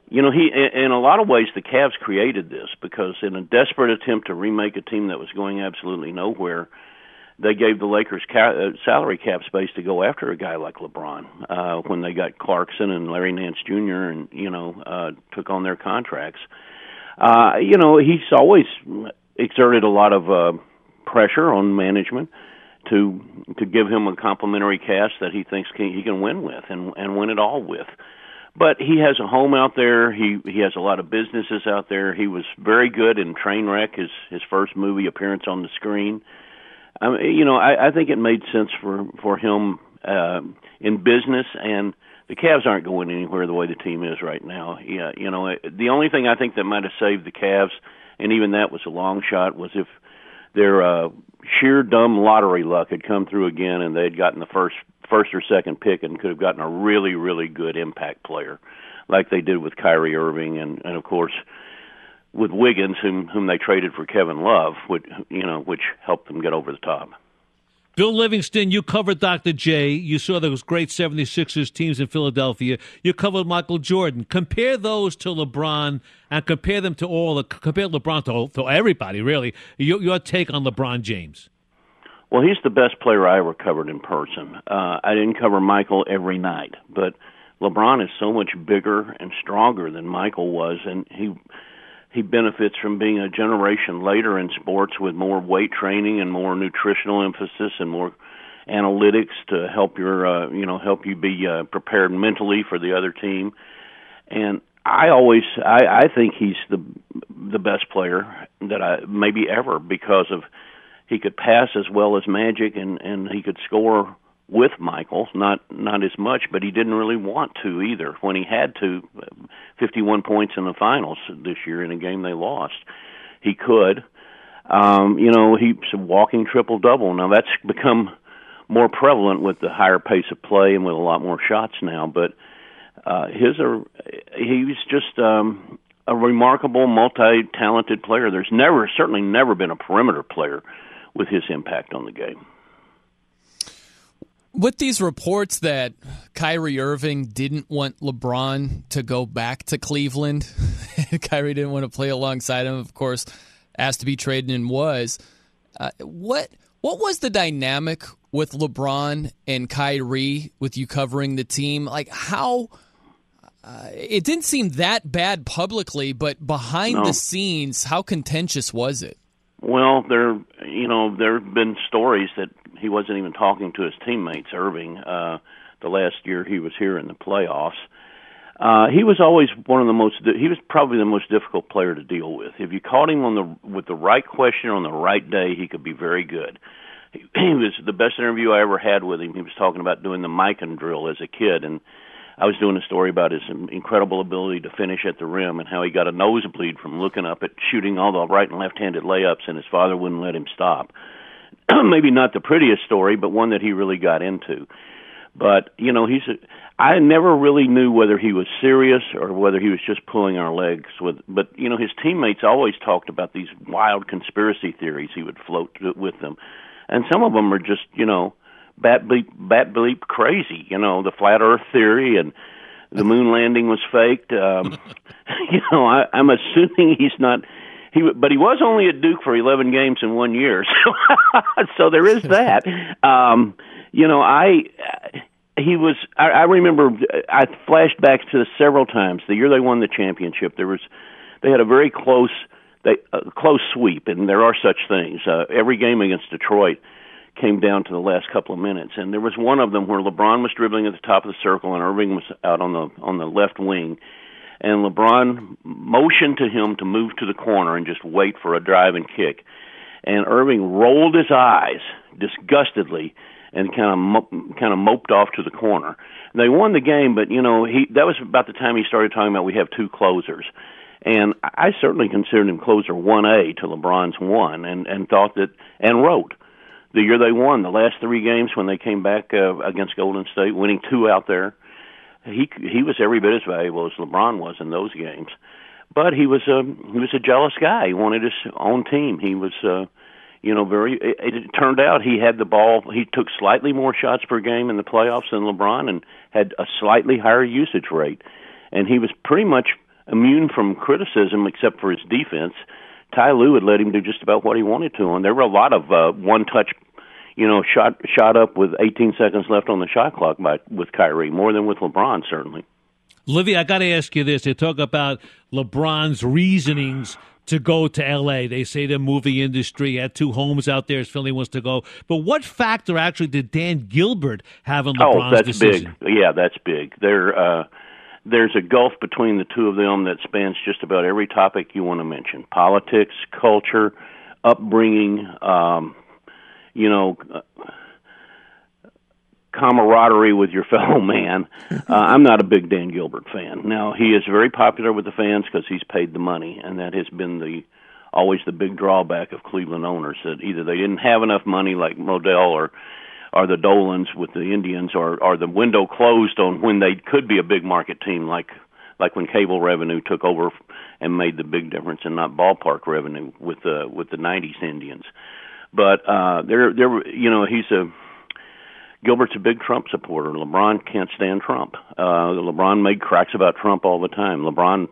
You know, he in a lot of ways the Cavs created this because in a desperate attempt to remake a team that was going absolutely nowhere, they gave the Lakers ca- uh, salary cap space to go after a guy like LeBron uh, when they got Clarkson and Larry Nance Jr. and you know uh, took on their contracts. Uh, you know, he's always exerted a lot of uh, pressure on management to to give him a complimentary cast that he thinks can, he can win with and and win it all with. But he has a home out there. He he has a lot of businesses out there. He was very good in Trainwreck, his his first movie appearance on the screen. I mean, you know, I, I think it made sense for for him uh, in business, and the Cavs aren't going anywhere the way the team is right now. Yeah, you know, the only thing I think that might have saved the Cavs, and even that was a long shot, was if their uh, sheer dumb lottery luck had come through again, and they had gotten the first first or second pick, and could have gotten a really really good impact player, like they did with Kyrie Irving, and and of course with Wiggins, whom whom they traded for Kevin Love, which you know, which helped them get over the top. Bill Livingston, you covered Dr. J. You saw those great 76ers teams in Philadelphia. You covered Michael Jordan. Compare those to LeBron and compare them to all the compare LeBron to, to everybody, really. Your, your take on LeBron James. Well, he's the best player I ever covered in person. Uh, I didn't cover Michael every night, but LeBron is so much bigger and stronger than Michael was, and he he benefits from being a generation later in sports with more weight training and more nutritional emphasis and more analytics to help your uh, you know help you be uh, prepared mentally for the other team. And I always I I think he's the the best player that I maybe ever because of he could pass as well as Magic and and he could score with Michael, not not as much, but he didn't really want to either. When he had to, 51 points in the finals this year in a game they lost, he could. Um, you know, he's a walking triple double. Now that's become more prevalent with the higher pace of play and with a lot more shots now. But uh, his are he's just um, a remarkable, multi-talented player. There's never, certainly, never been a perimeter player with his impact on the game. With these reports that Kyrie Irving didn't want LeBron to go back to Cleveland, Kyrie didn't want to play alongside him, of course, asked to be traded and was. Uh, what what was the dynamic with LeBron and Kyrie with you covering the team? Like how uh, it didn't seem that bad publicly, but behind No. the scenes, how contentious was it? Well, there, you know, there have been stories that he wasn't even talking to his teammates. Irving, uh, the last year he was here in the playoffs, uh, he was always one of the most. He was probably the most difficult player to deal with. If you caught him on the with the right question on the right day, he could be very good. He, he was the best interview I ever had with him. He was talking about doing the Mikan drill as a kid, and I was doing a story about his incredible ability to finish at the rim and how he got a nosebleed from looking up at shooting all the right and left-handed layups, and his father wouldn't let him stop. Maybe not the prettiest story, but one that he really got into. But you know, he's. A, I never really knew whether he was serious or whether he was just pulling our legs with. But you know, his teammates always talked about these wild conspiracy theories he would float to, with them, and some of them are just you know bat bleep bat bleep crazy. You know, the flat Earth theory and the moon landing was faked. Um, you know, I, I'm assuming he's not. He, but he was only at Duke for 11 games in one year, so so there is that. Um, you know, I he was. I, I remember. I flashed back to several times the year they won the championship. There was they had a very close they a close sweep, and there are such things. Uh, every game against Detroit came down to the last couple of minutes, and there was one of them where LeBron was dribbling at the top of the circle, and Irving was out on the on the left wing, and LeBron motioned to him to move to the corner and just wait for a drive and kick, and Irving rolled his eyes disgustedly and kind of kind of moped off to the corner. They won the game, but you know he that was about the time he started talking about we have two closers. And I certainly considered him closer one A to LeBron's one, and and thought that and wrote the year they won the last three games when they came back uh, against Golden State, winning two out there. He he was every bit as valuable as LeBron was in those games, but he was a he was a jealous guy. He wanted his own team. He was. uh you know, very. It, it turned out he had the ball. He took slightly more shots per game in the playoffs than LeBron, and had a slightly higher usage rate. And he was pretty much immune from criticism, except for his defense. Ty Lue had let him do just about what he wanted to, and there were a lot of uh, one-touch, you know, shot shot up with 18 seconds left on the shot clock by with Kyrie, more than with LeBron, certainly. Livy, I got to ask you this. They talk about LeBron's reasonings to go to L.A. They say the movie industry had two homes out there as Philly wants to go. But what factor actually did Dan Gilbert have in on oh, that's decision? big. Yeah, that's big. There, uh, there's a gulf between the two of them that spans just about every topic you want to mention: politics, culture, upbringing. Um, you know. Uh, camaraderie with your fellow man. Uh, I'm not a big Dan Gilbert fan. Now he is very popular with the fans because he's paid the money, and that has been the always the big drawback of Cleveland owners that either they didn't have enough money like Modell or or the Dolans with the Indians, or or the window closed on when they could be a big market team like like when cable revenue took over and made the big difference and not ballpark revenue with the with the 90s Indians. But uh there there you know he's a Gilbert's a big Trump supporter. LeBron can't stand Trump. Uh, LeBron made cracks about Trump all the time. LeBron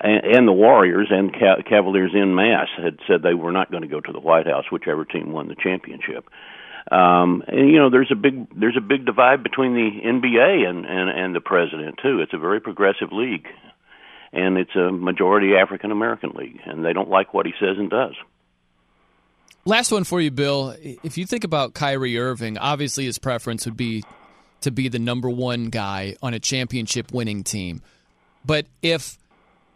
and, and the Warriors and Ca- Cavaliers in mass had said they were not going to go to the White House, whichever team won the championship. Um, and you know, there's a big there's a big divide between the NBA and, and and the president too. It's a very progressive league, and it's a majority African American league, and they don't like what he says and does. Last one for you, Bill. If you think about Kyrie Irving, obviously his preference would be to be the number one guy on a championship winning team. But if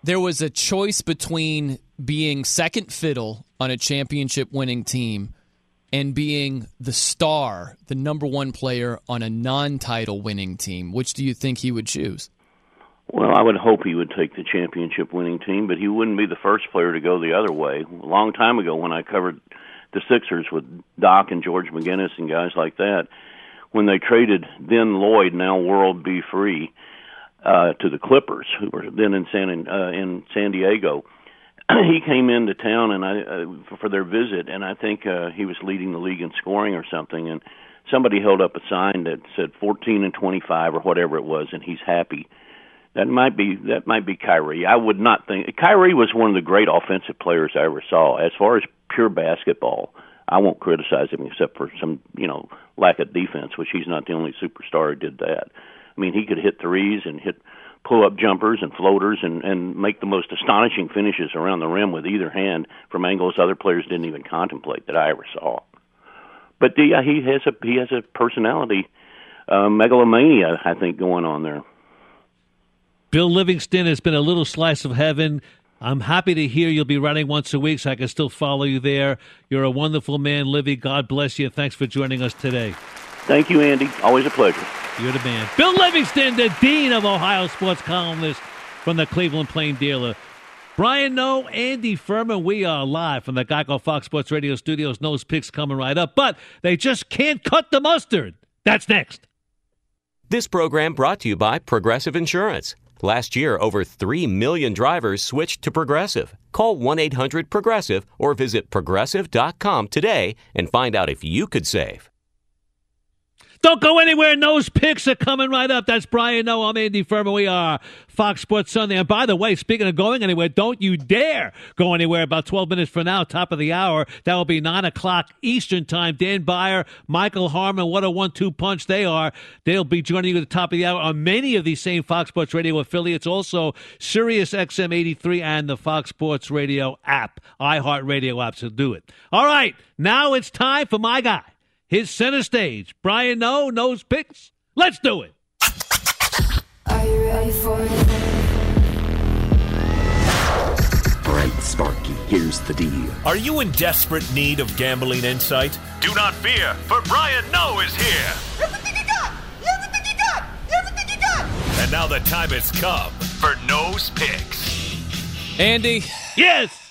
there was a choice between being second fiddle on a championship winning team and being the star, the number one player on a non title winning team, which do you think he would choose? Well, I would hope he would take the championship winning team, but he wouldn't be the first player to go the other way. A long time ago, when I covered the Sixers with Doc and George McGinnis and guys like that, when they traded then Lloyd, now World B. Free, uh, to the Clippers, who were then in San uh, in San Diego, he came into town and I uh, for their visit, and I think uh, he was leading the league in scoring or something, and somebody held up a sign that said 14 and 25 or whatever it was, and he's happy. That might be that might be Kyrie. I would not think Kyrie was one of the great offensive players I ever saw. As far as pure basketball, I won't criticize him except for some you know lack of defense, which he's not the only superstar who did that. I mean, he could hit threes and hit pull up jumpers and floaters and and make the most astonishing finishes around the rim with either hand from angles other players didn't even contemplate that I ever saw. But yeah, he has a he has a personality uh, megalomania I think going on there. Bill Livingston has been a little slice of heaven. I'm happy to hear you'll be running once a week, so I can still follow you there. You're a wonderful man, Livy. God bless you. Thanks for joining us today. Thank you, Andy. Always a pleasure. You're the man. Bill Livingston, the Dean of Ohio sports columnist from the Cleveland Plain Dealer. Brian Noe, Andy Furman, we are live from the Geico Fox Sports Radio studios. Noe's picks coming right up, but they just can't cut the mustard. That's next. This program brought to you by Progressive Insurance. Last year, over 3 million drivers switched to Progressive. Call 1 800 Progressive or visit progressive.com today and find out if you could save. Don't go anywhere. Noe's picks are coming right up. That's Brian Noe. I'm Andy Furman. We are Fox Sports Sunday. And by the way, speaking of going anywhere, don't you dare go anywhere. About 12 minutes from now, top of the hour, that will be 9 o'clock Eastern Time. Dan Beyer, Michael Harmon, what a one-two punch they are. They'll be joining you at the top of the hour on many of these same Fox Sports Radio affiliates. Also, Sirius XM 83 and the Fox Sports Radio app, iHeartRadio app. So do it. All right, now it's time for my guy his center stage. Brian Noe Noe's picks. Let's do it. Are you ready for it? All right, Sparky, here's the deal. Are you in desperate need of gambling insight? Do not fear, for Brian Noe is here. Everything you got! Everything you got! Everything you got! And now the time has come for Noe's Picks. Andy. Yes.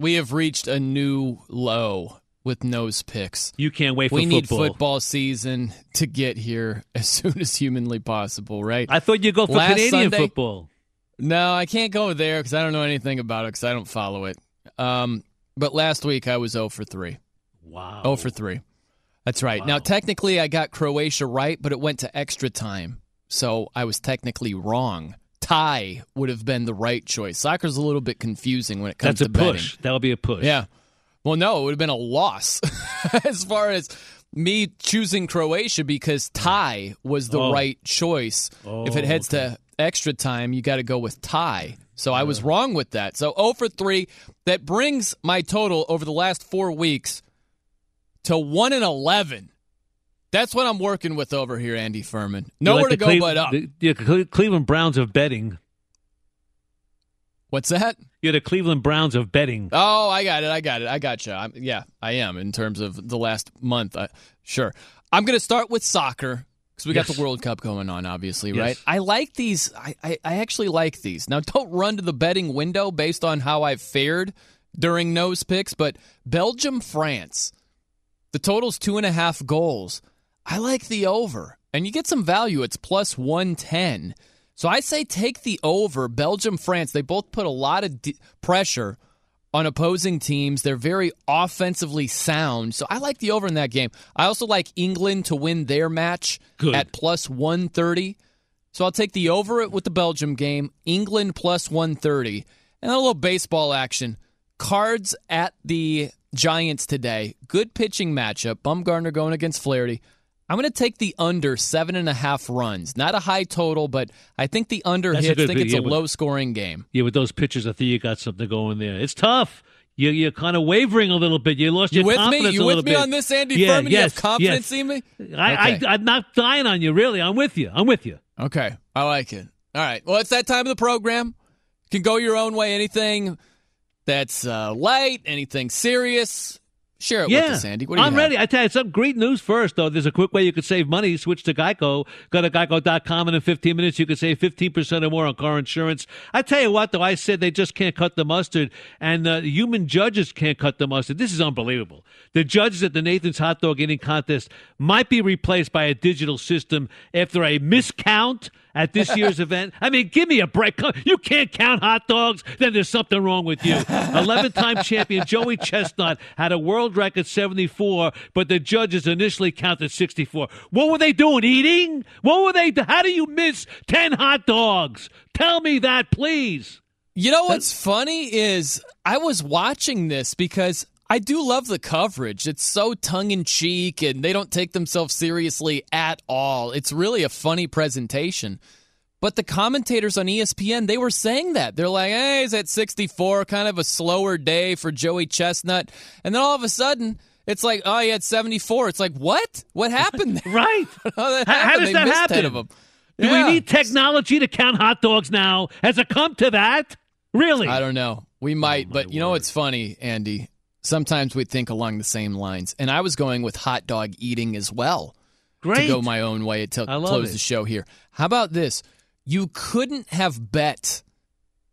We have reached a new low with Noe's Picks. You can't wait for we football. need football season to get here as soon as humanly possible, right? I thought you'd go for Last Canadian Sunday- football. No, I can't go there because I don't know anything about it because I don't follow it. Um, but last week I was 0 for 3. Wow. 0 for 3. That's right. Now, technically, I got Croatia right, but it went to extra time. So I was technically wrong. Tie would have been the right choice. Soccer's a little bit confusing when it comes to betting. That's a to betting. push. That'll be a push. Yeah. Well, no, it would have been a loss as far as me choosing Croatia because tie was the Oh. right choice. Oh, if it oh, heads to extra time, you got to go with tie. So I was wrong with that. So 0 for 3. That brings my total over the last four weeks to 1 and 11. That's what I'm working with over here, Andy Furman. Nowhere like to go Cleve- but up. the- the Cle- Cleveland Browns of betting. What's that? You're the Cleveland Browns of betting. Oh, I got it. I got it. I got you. I'm, yeah, I am in terms of the last month. I, sure. I'm going to start with soccer because we got the World Cup going on, obviously, Yes. right? I like these. I, I, I actually like these. Now, don't run to the betting window based on how I've fared during Noe's Picks, but Belgium, France, the total's two and a half goals. I like the over, and you get some value. It's plus 110. So I say take the over. Belgium, France, they both put a lot of d- pressure on opposing teams. They're very offensively sound. So I like the over in that game. I also like England to win their match Good. at plus 130. So I'll take the over with the Belgium game, England plus 130. And a little baseball action. Cards at the Giants today. Good pitching matchup. Bumgarner going against Flaherty. I'm going to take the under seven and a half runs. Not a high total, but I think the under That's hits. I think pick, it's a yeah, but- low scoring game. Yeah, with those pitchers, I think you got something going there. It's tough. You, you're kind of wavering a little bit. You lost your. You your with me? You a with me bit. on this, Andy yeah, Furman? You have confidence yes. in me? I, Okay. I, I'm not dying on you, really. I'm with you. I'm with you. Okay, I like it. All right. Well, it's that time of the program. You can go your own way. Anything that's uh, light, anything serious. Share it yeah. with us, Andy. What do you I'm have? ready. I tell you, some great news first, though. There's a quick way you could save money. Switch to Geico. Go to geico.com, and in 15 minutes, you can save 15% or more on car insurance. I tell you what, though, I said they just can't cut the mustard, and uh, human judges can't cut the mustard. This is unbelievable. The judges at the Nathan's Hot Dog Eating Contest might be replaced by a digital system after a miscount at this year's event. I mean, give me a break. You can't count hot dogs, then there's something wrong with you. 11 time champion Joey Chestnut had a world record 74, but the judges initially counted 64. What were they doing? Eating? What were they? How do you miss 10 hot dogs? Tell me that, please. You know what's funny is I was watching this because I do love the coverage. It's so tongue in cheek and they don't take themselves seriously at all. It's really a funny presentation. But the commentators on ESPN, they were saying that. They're like, hey, he's at 64, kind of a slower day for Joey Chestnut. And then all of a sudden, it's like, oh, he had 74. It's like, what? What happened? there? right. how, that How, how does They that missed happen? 10 of them. Do Yeah. we need technology to count hot dogs now? Has it come to that? Really? I don't know. We oh might, but you know what's funny, Andy? Sometimes we think along the same lines. And I was going with hot dog eating as well. Great. To go my own way to I love close it. the show here. How about this? You couldn't have bet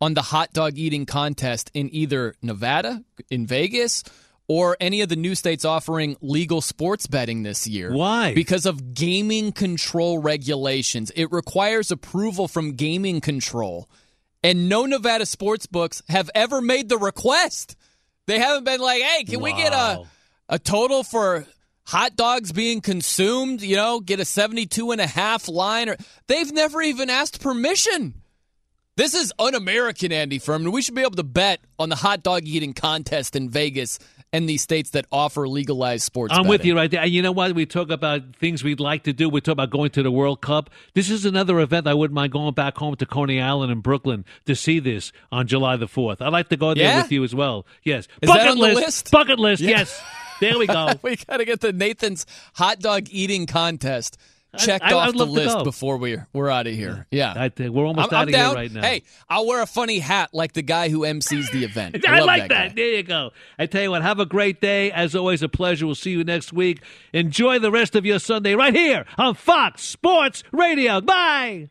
on the hot dog eating contest in either Nevada, in Vegas, or any of the new states offering legal sports betting this year. Why? Because of gaming control regulations. It requires approval from gaming control. And no Nevada sports books have ever made the request. They haven't been like, hey, can we get a, a total for hot dogs being consumed? You know, get a 72 and a half line. Or They've never even asked permission. This is un American, Andy Furman. We should be able to bet on the hot dog eating contest in Vegas and these states that offer legalized sports I'm with you right there. You know what? We talk about things we'd like to do. We talk about going to the World Cup. This is another event I wouldn't mind going back home to Coney Island in Brooklyn to see this on July the 4th. I'd like to go there Yeah? with you as well. Yes. Is Bucket that on the list. list? Bucket list. Yeah. Yes. There we go. we got to get the Nathan's hot dog eating contest checked I- off I'd the list before we're we're out of here. Yeah, I think we're almost I'm, out I'm of here right now. Hey, I'll wear a funny hat like the guy who MCs the event. I, love like that. guy. There you go. I tell you what, have a great day. As always, a pleasure. We'll see you next week. Enjoy the rest of your Sunday right here on Fox Sports Radio. Bye.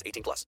18 plus.